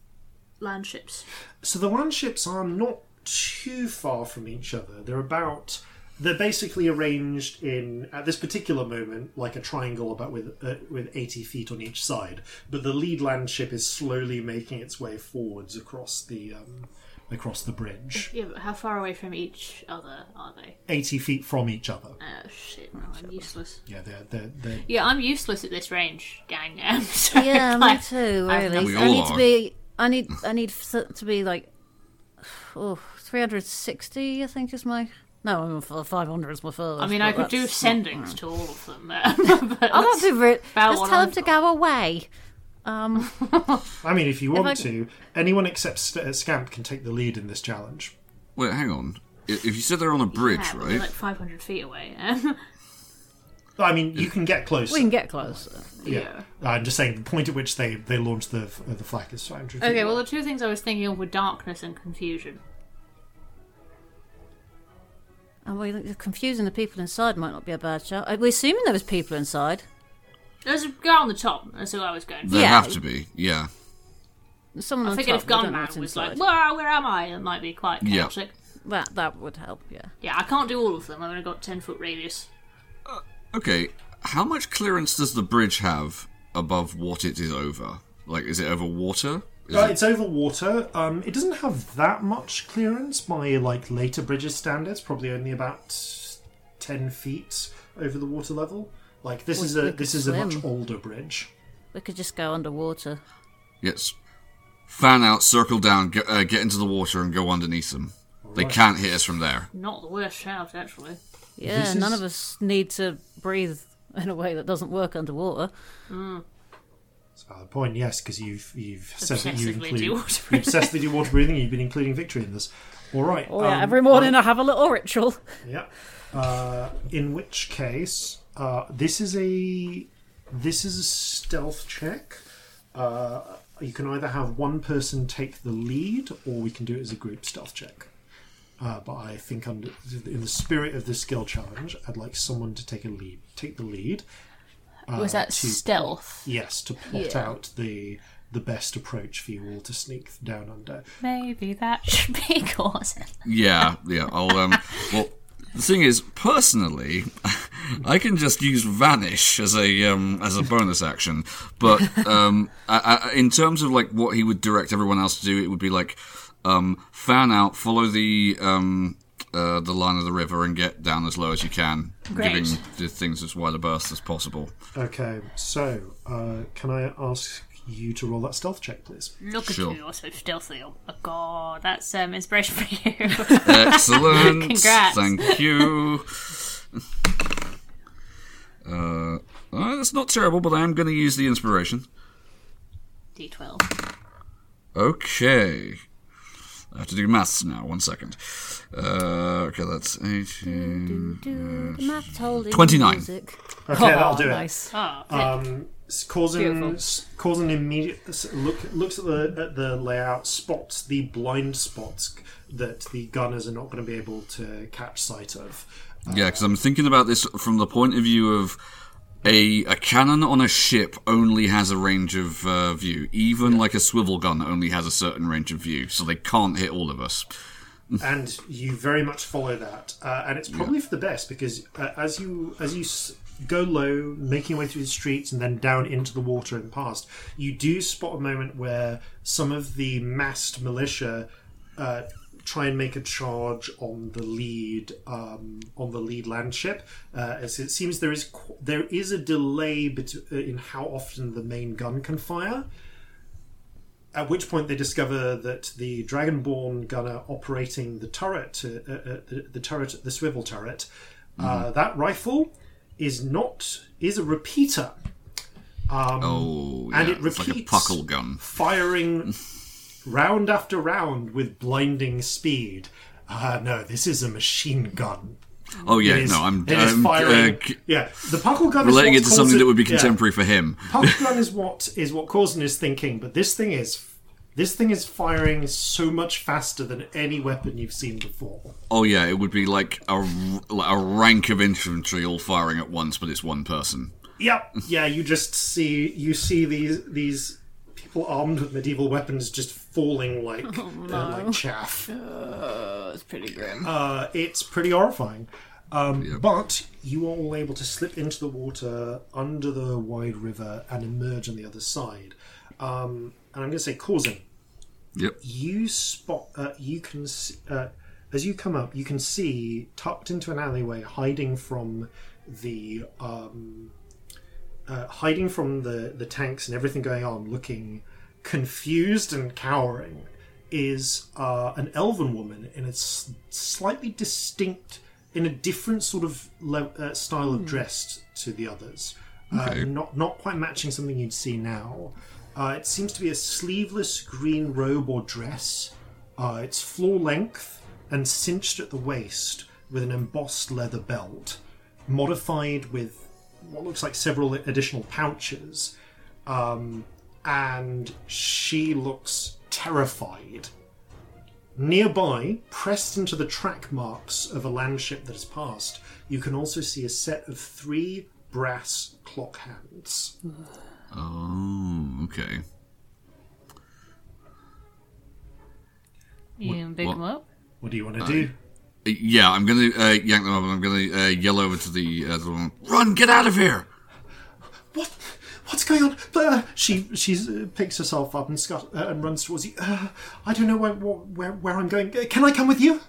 land ships? So the land ships are not too far from each other. They're about. They're basically arranged in at this particular moment like a triangle, about with uh, with eighty feet on each side. But the lead land ship is slowly making its way forwards across the um, across the bridge, Yeah, but how far away from each other are they? eighty feet from each other. Oh shit! No, I'm useless. Yeah, they're they're, they're Yeah, I'm useless at this range, gang. [laughs] Um, so, Yeah, me like, too. I have Really, We I all need to are. be. I need. I need f- to be like. Oh, 360, I think is my. No, I'm f- 500 is my first. I mean, I but could do that's- sendings to all of them. [laughs] But I'll not that's- do it. about Just what tell I've them to go away. Um, [laughs] I mean, if you want I- to, anyone except St- uh, Scamp can take the lead in this challenge. Wait, hang on. If you said they're on a bridge, yeah, right? like 500 feet away. Um, I mean, you can get close. we can get close. Yeah, I'm just saying the point at which they they launch the uh, the flak is 500 feet. okay, well, the two things I was thinking of were darkness and confusion. And we confusing the people inside might not be a bad shot. We're assuming there was people inside? There's a guy on the top. That's who I was going for. There Yeah. have to be, yeah. Someone I on figured top. if we don't know Gunman what's was inside. like, "Where, where am I?" it might be quite Yeah. chaotic. that that would help. Yeah. Yeah, I can't do all of them. I've only got 10 foot radius. Okay, how much clearance does the bridge have above what it is over? Like, is it over water? Is Uh, it- it's over water. Um, it doesn't have that much clearance by like later bridges standards. Probably only about ten feet over the water level. Like this We- is a this is a much older bridge. We could just go underwater. Yes. Fan out, circle down, get, uh, get into the water, and go underneath them. They can't hit us from there. Not the worst shout, actually. Yeah, This none is- of us need to breathe in a way that doesn't work underwater. It's a valid point, yes, because you've you've said that you Obsessively include do [laughs] water you obsessively do water breathing. You've been including victory in this. All right. Oh yeah, um, every morning I have a little ritual. Yeah. Uh, in which case, uh, this is a this is a stealth check. Uh, you can either have one person take the lead, or we can do it as a group stealth check. Uh, but I think, under, in the spirit of the skill challenge, I'd like someone to take a lead, take the lead. Uh, was that to- stealth? Yes, to plot Yeah. out the the best approach for you all to sneak down under. Maybe that should be [laughs] causing. Yeah, yeah. I'll um. Well, the thing is, personally, [laughs] I can just use vanish as a um as a bonus action. But [laughs] um, I, I, in terms of like what he would direct everyone else to do, it would be like um fan out, follow the um. Uh, the line of the river and get down as low as you can, Great. giving the things as wide a burst as possible. Okay, so uh, can I ask you to roll that stealth check, please? Look Sure. at you, you're so stealthy. Oh my god, that's um, inspiration for you. [laughs] [laughs] Excellent. Congrats. Thank you. Uh, uh, that's not terrible, but I am going to use the inspiration. D12. Okay. I have to do maths now. One second. Uh, okay, that's 18. Do the math told in 29. music. Okay, that'll do it. Nice. Oh, Um, s- causing s- causing immediate s- look looks at the at the layout, spots the blind spots that the gunners are not going to be able to catch sight of. Yeah, because I'm thinking about this from the point of view of a a cannon on a ship only has a range of uh, view. Even like a swivel gun only has a certain range of view, so they can't hit all of us. [laughs] and you very much follow that, uh, and it's probably for the best because uh, as you as you s- go low, making your way through the streets and then down into the water and past, you do spot a moment where some of the massed militia. Uh, try and make a charge on the lead um, on the lead land ship. Uh, as it seems there is qu- there is a delay bet- uh, in how often the main gun can fire. At which point they discover that the Dragonborn gunner operating the turret, uh, uh, the, the turret, the swivel turret, uh, that rifle is not is a repeater. um, Oh, yeah. and it it's like a repeats puckle gun. firing [laughs] round after round with blinding speed. Uh, no, this is a machine gun. Oh yeah, It is- no, I'm, it is I'm firing. uh, c- yeah, the puckle gun relating is it to something Coulson- that would be yeah. contemporary for him. Puckle [laughs] gun is what is what Coulson is thinking, but this thing is this thing is firing so much faster than any weapon you've seen before. Oh yeah, it would be like a, like a rank of infantry all firing at once, but it's one person. Yep. Yeah, you just see you see these these people armed with medieval weapons just falling like uh, like chaff. [laughs] Oh, it's pretty grim. Uh, it's pretty horrifying. Um, But you are all able to slip into the water under the wide river and emerge on the other side. Um, and I'm going to say, causing. Yep. you spot. Uh, you can s- uh, as you come up, you can see tucked into an alleyway, hiding from the um, uh, hiding from the the tanks and everything going on, looking confused and cowering, is uh, an elven woman in a s- slightly distinct, in a different sort of le- uh, style of dress to the others. Okay. Uh, not not quite matching something you'd see now. Uh, it seems to be a sleeveless green robe or dress. Uh, it's floor length and cinched at the waist with an embossed leather belt, modified with what looks like several additional pouches. Um, and she looks terrified. Nearby, pressed into the track marks of a landship that has passed, you can also see a set of three brass clock hands. Oh, okay. You can pick what- them up. What do you want to do? Uh, Yeah, I'm gonna uh, yank them up and I'm gonna uh, yell over to the uh, the woman. Run! Get out of here! What? What's going on? Uh, she she uh, picks herself up and scut, uh, and runs towards you. Uh, I don't know where, where where I'm going. Uh, Can I come with you?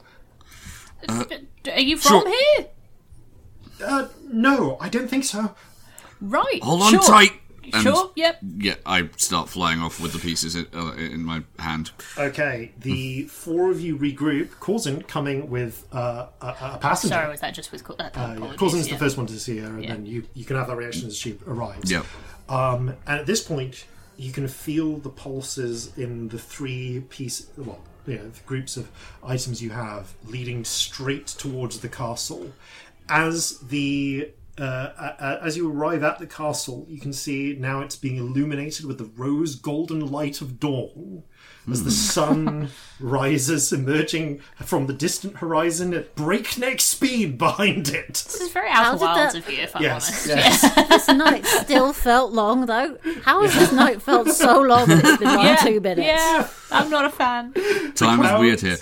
D- Are you from sure. here? Uh, no, I don't think so. Right. Hold on sure. tight. And Sure. Yep. Yeah, I start flying off with the pieces in, uh, in my hand. Okay, the four of you regroup. Coulson coming with uh, a, a passenger. Sorry, was that just with? Co- Uh, Uh, yeah. apologies, yeah. the first one to see her, and Yeah. then you, you can have that reaction as she arrives. Yeah. Um, and at this point, you can feel the pulses in the three piece, well, you know, the groups of items you have leading straight towards the castle. As the uh, a- a- as you arrive at the castle, you can see now it's being illuminated with the rose golden light of dawn. As the sun [laughs] rises, emerging from the distant horizon at breakneck speed behind it. This is very How Outer did Wilds that- of you, if I'm Yes, honest. yes. [laughs] This night still felt long, though. How has this night felt so long that it's been on Yeah. two minutes? Yeah, I'm not a fan. Time is weird here.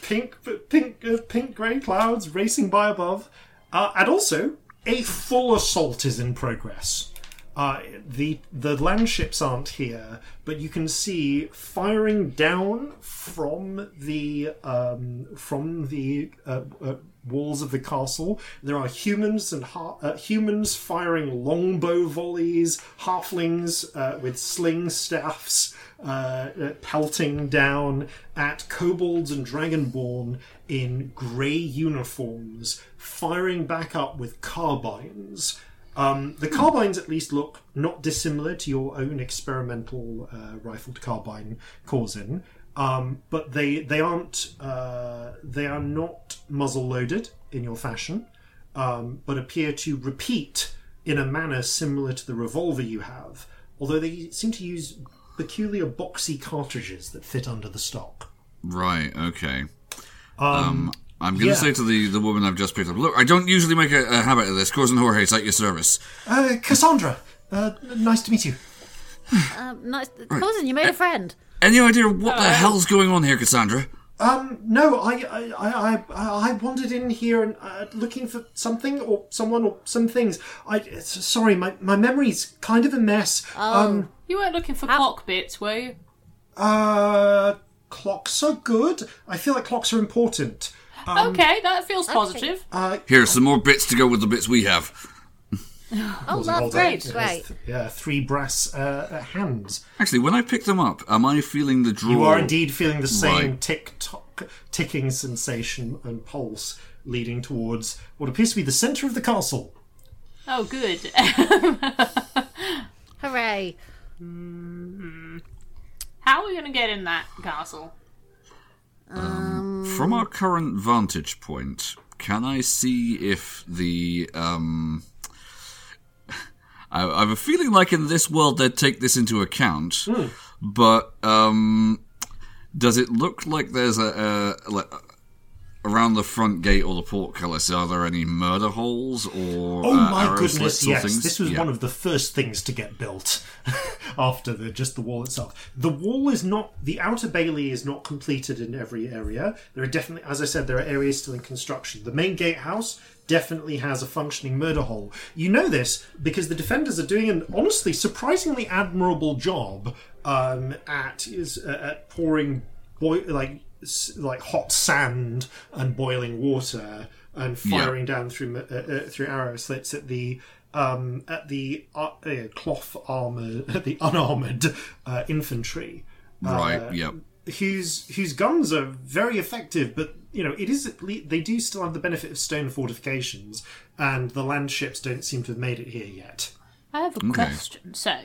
pink, pink, uh, pink grey clouds racing by above, uh, and also a full assault is in progress. Uh, the the landships aren't here, but you can see firing down from the um, from the uh, uh, walls of the castle. There are humans and ha- uh, humans firing longbow volleys, halflings uh, with sling staffs uh, uh, pelting down at kobolds and dragonborn in grey uniforms, firing back up with carbines. Um, the carbines at least look not dissimilar to your own experimental uh, rifled carbine Corzin, um, but they they aren't uh, they are not muzzle loaded in your fashion, um, but appear to repeat in a manner similar to the revolver you have, although they seem to use peculiar boxy cartridges that fit under the stock. Right, okay. Um, I'm going to yeah. say to the, the woman I've just picked up, look, I don't usually make a, a habit of this. Corzin Jorge, it's at your service. Uh, Cassandra, uh, nice to meet you. Um, nice. Cousin, you made a friend. Any idea what the hell's going on here, Cassandra? Um, no, I, I, I, I, I wandered in here and uh, looking for something or someone or some things. I sorry, my, my memory's kind of a mess. Um, You weren't looking for clock bits, were you? uh, clocks are good. I feel like clocks are important. okay, that feels positive. Here, some more bits to go with the bits we have. Oh, Hold that's great. Yes, Great. Yeah, three brass uh, uh, hands. Actually, when I pick them up, am I feeling the draw? You are indeed feeling the same Right. tick tock, ticking sensation and pulse leading towards what appears to be the centre of the castle. Oh, good. [laughs] Hooray! How are we going to get in that castle? From our current vantage point, can I see if the um I, I have a feeling like in this world they'd take this into account, but um does it look like there's a, a like around the front gate or the portcullis? Are there any murder holes or Oh uh, my goodness, yes. things? This was Yeah. one of the first things to get built [laughs] after the just the wall itself. The wall is not the outer bailey is not completed in every area. There are definitely as I said, there are areas still in construction. The main gatehouse definitely has a functioning murder hole. You know this because the defenders are doing an honestly surprisingly admirable job um, at is uh, at pouring boi- like like hot sand and boiling water and firing down through uh, uh, through arrow slits at the um, at the uh, cloth armor at [laughs] the unarmored uh, infantry right. uh, yep. whose whose guns are very effective, but you know it is at le- they do still have the benefit of stone fortifications, and the land ships don't seem to have made it here yet. I have a question. So,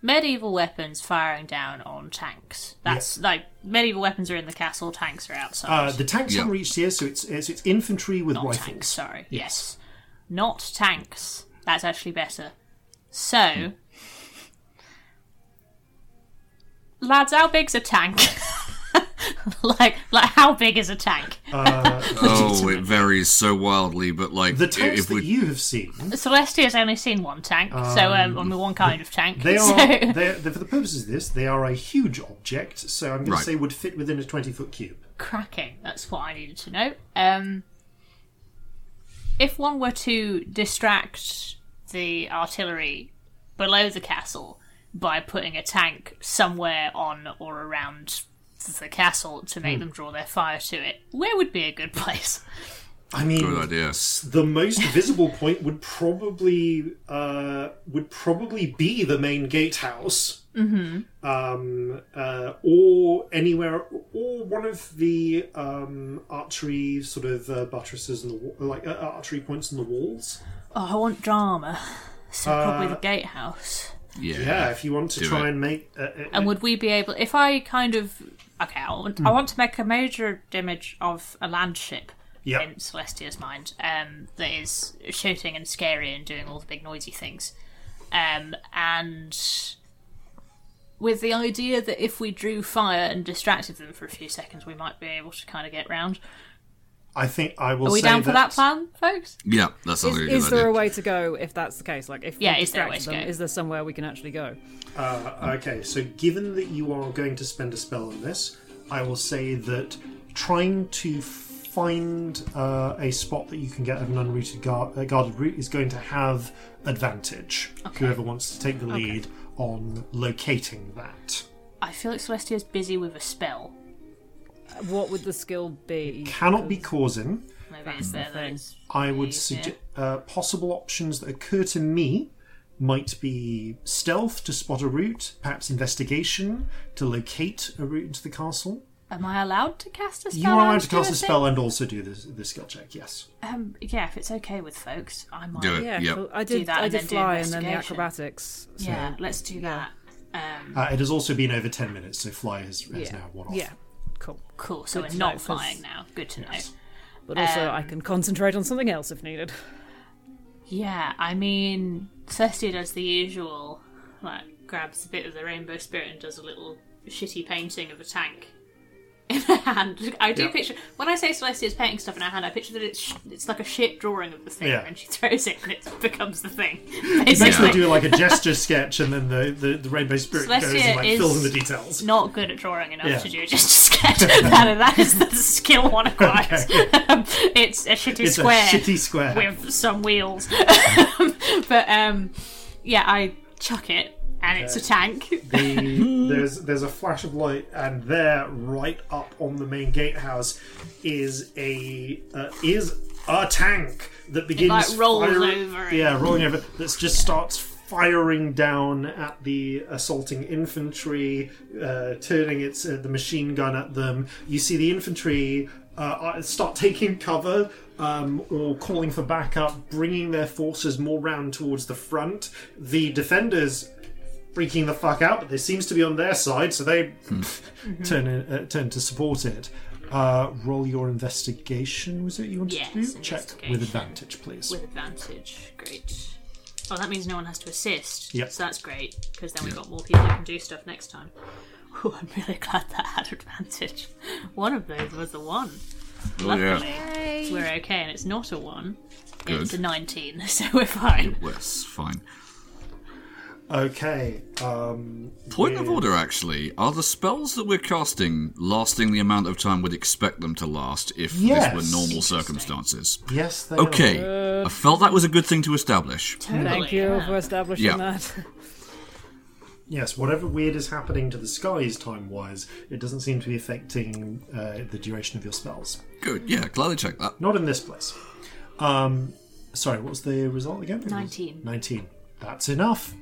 medieval weapons firing down on tanks. That's like medieval weapons are in the castle, tanks are outside. Uh, the tanks Yeah. haven't reached here, so it's it's, it's infantry with Not rifles. tanks, sorry. Yes. Not tanks. That's actually better. So, lads, how big's a tank? [laughs] [laughs] like, like how big is a tank? [laughs] Oh, it varies so wildly, but like The tanks if that you have seen, Celestia's only seen one tank, so um, I mean one kind of tank. they so, are [laughs] they're, they're, for the purposes of this, they are a huge object. So I'm going Right. to say would fit within a twenty foot cube. cracking. That's what I needed to know. Um, if one were to distract the artillery below the castle by putting a tank somewhere on or around the castle to make them draw their fire to it, where would be a good [laughs] place? I mean, good idea. the most [laughs] visible point would probably uh, would probably be the main gatehouse, mm-hmm. um, uh, or anywhere, or one of the um, archery sort of uh, buttresses in the like uh, archery points in the walls. Oh, I want drama. So probably Uh, the gatehouse. Yeah. Yeah, if you want to try it. and make. Uh, uh, And would we be able, if I kind of, okay, I want, Hmm. I want to make a major image of a land ship yeah, in Celestia's mind um, that is shooting and scary and doing all the big noisy things. Um, and with the idea that if we drew fire and distracted them for a few seconds, we might be able to kind of get round. I think I will. Are we say down for that that plan, folks? Yeah, that sounds Is, like a good is there idea. a way to go if that's the case? Like, if Yeah, we is there a way to them, go? is there somewhere we can actually go? Uh, okay, so given that you are going to spend a spell on this, I will say that trying to find uh, a spot that you can get an unrouted guard, uh, guarded route is going to have advantage. Whoever wants to take the lead on locating that I feel like Celestia's busy with a spell. What would the skill be? cannot be causing. Maybe it's there. that it's- I would Yeah. suggest uh, possible options that occur to me might be stealth to spot a route, perhaps investigation to locate a route into the castle. Am I allowed to cast a spell? You are allowed and to cast a thing? spell and also do the, the skill check, yes. Um, yeah, if it's okay with folks, I might. Do it. Yeah, Yep. cool. I Do did. that I and did then do fly and then the investigation. acrobatics. So, Yeah, let's do that. Um, Uh, it has also been over 10 minutes, so Fly has, has yeah, now one off. yeah, cool. cool. So Good we're not know, flying now. Good to know. But also, Um, I can concentrate on something else if needed. Yeah, I mean, Celestia does the usual, like, grabs a bit of the rainbow spirit and does a little shitty painting of a tank in her hand. I do Yeah. picture when I say Celestia's painting stuff in her hand, I picture that it's sh- it's like a shit drawing of the thing, Yeah. and she throws it and it [laughs] becomes the thing. Basically, Basically, do like a gesture sketch, and then the, the, the rainbow spirit goes and like fills in the details. not good at drawing enough Yeah. to do just a [laughs] sketch. that, that is the skill one acquires. Um, [laughs] it's a shitty It's square. a shitty square. with some wheels. but um, yeah, I chuck it, and it's a tank. the, [laughs] there's there's a flash of light, and there, right up on the main gatehouse, is a uh, is a tank that begins like, rolls firing- over Yeah, rolling over. That just starts firing down at the assaulting infantry, uh, turning its uh, the machine gun at them. You see the infantry uh, start taking cover um, or calling for backup, bringing their forces more round towards the front. The defenders freaking the fuck out, but this seems to be on their side, so they turn in, uh, turn to support it. Uh, roll your investigation. Was it you wanted to do? Check investigation. with advantage, please. With advantage. Great. Oh, that means no one has to assist. Yep. So that's great, because then we've got more people who can do stuff next time. [laughs] Ooh, I'm really glad that had advantage. [laughs] One of those was a one. Oh, yeah. Luckily, we're okay, and it's not a one. It's Good. a 19, [laughs] so we're fine. Yes, fine. Okay. Um, Point of order, actually. Are the spells that we're casting lasting the amount of time we'd expect them to last if Yes. this were normal circumstances? Yes, they Okay. are. I felt that was a good thing to establish. Totally. Thank you yeah. for establishing Yeah. that. Yes, whatever weird is happening to the skies time wise, it doesn't seem to be affecting uh, the duration of your spells. Good. Yeah, glad check that. Not in this place. Um, sorry, what was the result again? It 19. 19. That's enough.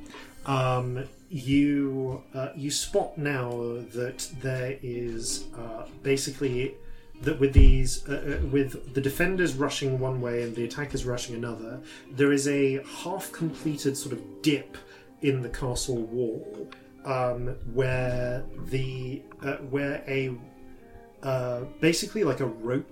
Um, you uh, you spot now that there is uh, basically that with these uh, uh, with the defenders rushing one way and the attackers rushing another, there is a half completed sort of dip in the castle wall um, where the uh, where a uh, basically like a rope,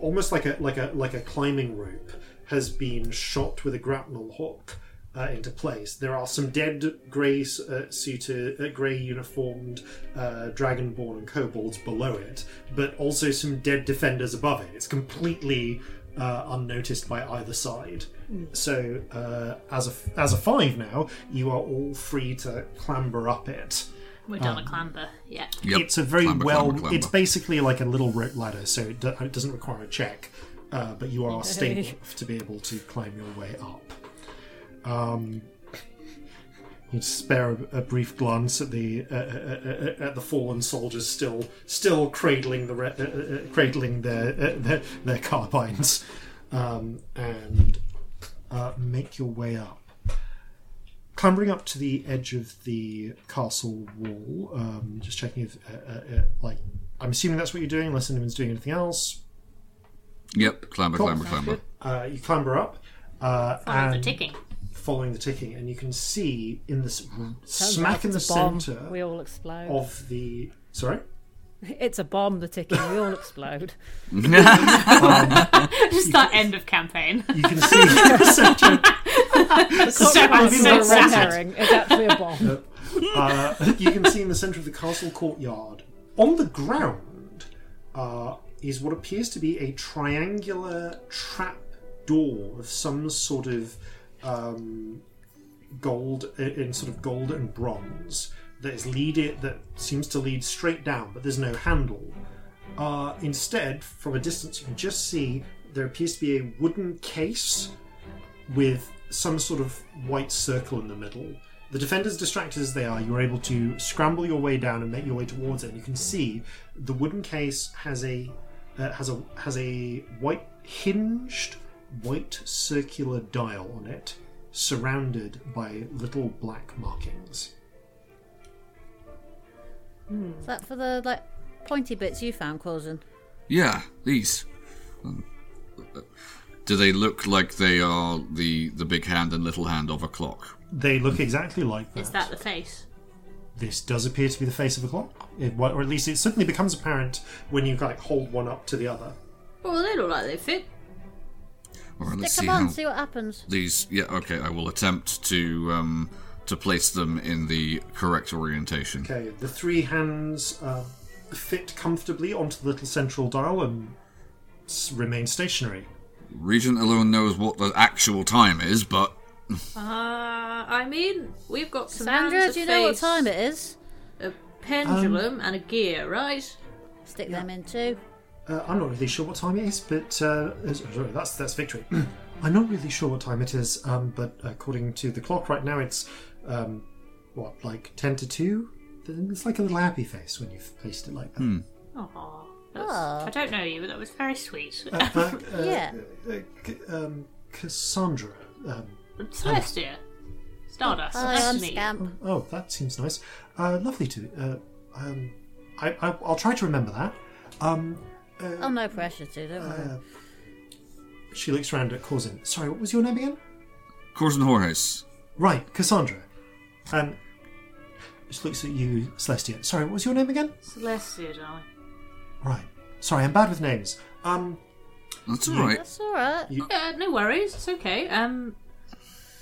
almost like a like a like a climbing rope, has been shot with a grapnel hook uh, into place. There are some dead grey uh, suited, uh, grey uniformed uh, dragonborn and kobolds below it, but also some dead defenders above it. It's completely uh, unnoticed by either side. So, uh, as a as a five now, you are all free to clamber up it. We're done a clamber. Yeah. Yep. It's a very Clamber, well. clamber, clamber. It's basically like a little rope ladder, so it, do, it doesn't require a check, uh, but you are [laughs] stable enough to be able to climb your way up. Um, you spare a, a brief glance at the uh, uh, uh, uh, at the fallen soldiers still still cradling the re- uh, uh, uh, cradling their, uh, their their carbines, um, and uh, make your way up clambering up to the edge of the castle wall, um, just checking if, uh, uh, uh, like, I'm assuming that's what you're doing, unless anyone's doing anything else. Yep, clamber, Cool. clamber, clamber. Uh, you clamber up, uh, Follow the and ticking. Following the ticking, and you can see in this smack out in the it's a bomb. center We all explode. of the. Sorry. [laughs] It's a bomb, the ticking. We all explode. [laughs] [laughs] Just that end of campaign. You can see the center. so, It's not so red herring. It's actually a bomb. uh, you can see in the centre of the castle courtyard, on the ground, uh, is what appears to be a triangular trap door of some sort of um, gold, in sort of gold and bronze, that is leaded that seems to lead straight down, but there's no handle. Uh, instead, from a distance, you can just see there appears to be a wooden case with some sort of white circle in the middle. The defenders, distracted as they are, you're able to scramble your way down and make your way towards it. And you can see the wooden case has a uh, has a has a white hinged white circular dial on it, surrounded by little black markings. Is that for the like pointy bits you found, Corzin? Yeah, these. Um, Do they look like they are the the big hand and little hand of a clock? They look exactly like that. Is that the face? This does appear to be the face of a clock, it, or at least it certainly becomes apparent when you like hold one up to the other. Well, they look like they fit. All right, let's Stick see them on, how see what happens. these. Yeah, okay. I will attempt to um to place them in the correct orientation. Okay, the three hands uh, fit comfortably onto the little central dial and s- remain stationary. Regent alone knows what the actual time is, but Uh, I mean, we've got some Sandra, hands, do you a know what face, time it is? A pendulum and a gear, right? Stick them in too. Uh, I'm not really sure what time it is, but uh, uh, sorry, that's that's victory. [clears throat] I'm not really sure what time it is, um, but according to the clock right now, it's um, what like ten to two. It's like a little happy face when you've placed it like that. Oh, that's, Aw. I don't know you, but that was very sweet. Uh, uh, [laughs] uh, Yeah. uh, C- um, Cassandra. Um, Celestia, Stardust. Hi, nice I'm to meet you. Oh, that seems nice. Uh, lovely to. Uh, um, I, I, I'll try to remember that. Um, oh, no pressure to, don't worry. She looks around at Corzin. Sorry, what was your name again? Corzin Jorges. Right, Cassandra. And she looks at you, Celestia. Sorry, what was your name again? Celestia, darling. Right. Sorry, I'm bad with names. Um, That's all right. That's all right. Uh, no worries, it's okay. Um,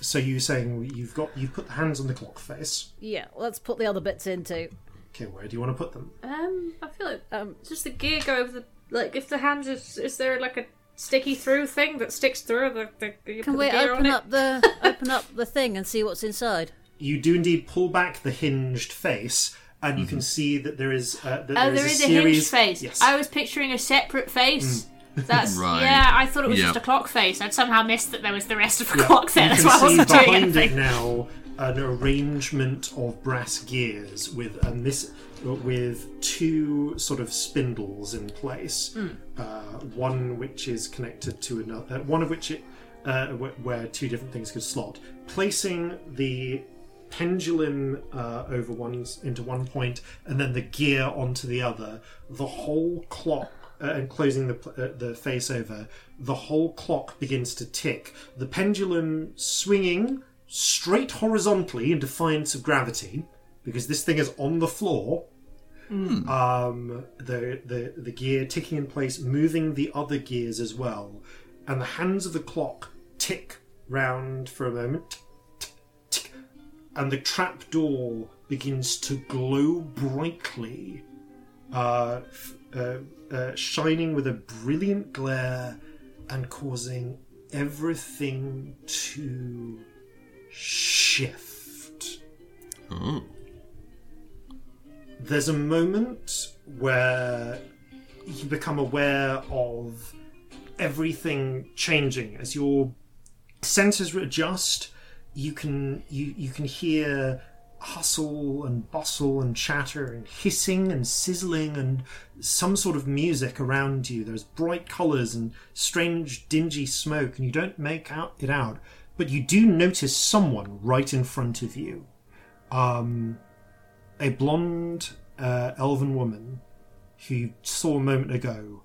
so you're saying you've got you've put the hands on the clock face. Yeah, let's put the other bits in too. Okay, where do you want to put them? um, I feel like Um, does the gear go over the like if the hands is is there like a sticky through thing that sticks through the, the you can put we the gear open on up the [laughs] open up the thing and see what's inside? You do indeed pull back the hinged face, and you can see that there is uh, that Oh, there there is is a a series. hinged face. Yes. I was picturing a separate face. [laughs] That's Right. yeah. I thought it was Yep. just a clock face. I'd somehow missed that there was the rest of the Yeah, clock there. You That's can why I see wasn't doing behind it anything. now an arrangement of brass gears with a mis- with two sort of spindles in place. Hmm. Uh, one which is connected to another. Uh, one of which it, uh, wh- where two different things could slot. Placing the pendulum uh, over one into one point and then the gear onto the other. The whole clock uh, and closing the uh, the face over, the whole clock begins to tick. The pendulum swinging straight horizontally in defiance of gravity, because this thing is on the floor. Um, the the the gear ticking in place, moving the other gears as well, and the hands of the clock tick round for a moment, tick, tick, and the trap door begins to glow brightly uh, f- uh, uh, shining with a brilliant glare and causing everything to shift. Oh. There's a moment where you become aware of everything changing as your senses adjust. You can you you can hear hustle and bustle and chatter and hissing and sizzling and some sort of music around you. There's bright colours and strange dingy smoke, and you don't make out it out, but you do notice someone right in front of you. Um, a blonde uh, elven woman who you saw a moment ago,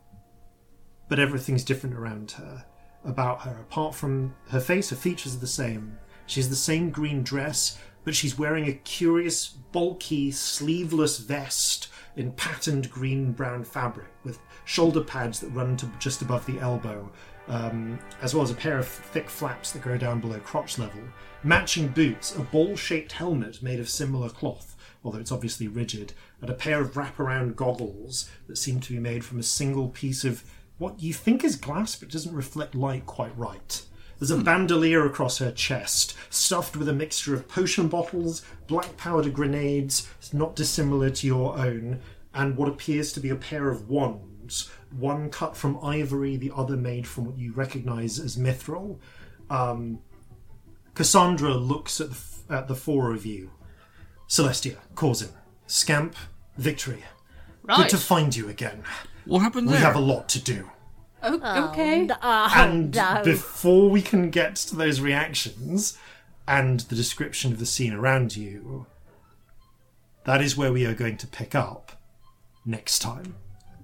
but everything's different around her, about her. Apart from her face, her features are the same. She has the same green dress, but she's wearing a curious, bulky, sleeveless vest in patterned green brown fabric with shoulder pads that run to just above the elbow, um, as well as a pair of thick flaps that go down below crotch level. Matching boots, a ball shaped helmet made of similar cloth, although it's obviously rigid, and a pair of wraparound goggles that seem to be made from a single piece of what you think is glass but doesn't reflect light quite right. There's a bandolier across her chest, stuffed with a mixture of potion bottles, black powder grenades, not dissimilar to your own, and what appears to be a pair of wands, one cut from ivory, the other made from what you recognize as mithril. Um, Cassandra looks at the, f- at the four of you. Celestia, Corzin, Scamp, Victory. Right. Good to find you again. What happened there? We have a lot to do. Oh, oh okay. Oh, And no. before we can get to those reactions and the description of the scene around you, that is where we are going to pick up next time.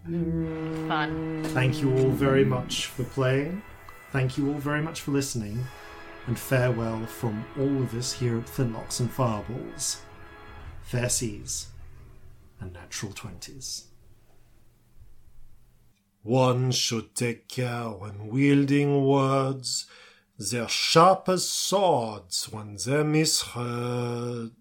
Fun. Thank you all very much for playing. Thank you all very much for listening. And farewell from all of us here at Flintlocks and Fireballs. Fair seas and natural twenties. One should take care when wielding words. They're sharp as swords when they're misheard.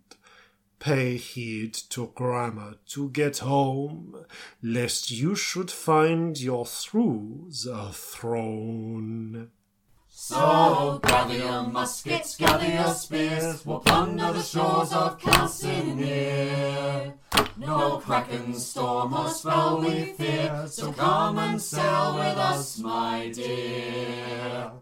Pay heed to grammar to get home, lest you should find your throughs a throne. So gather your muskets, gather your spears, we'll plunder the shores of Calcinear. No kraken, storm, or spell we fear, so come and sail with us, my dear.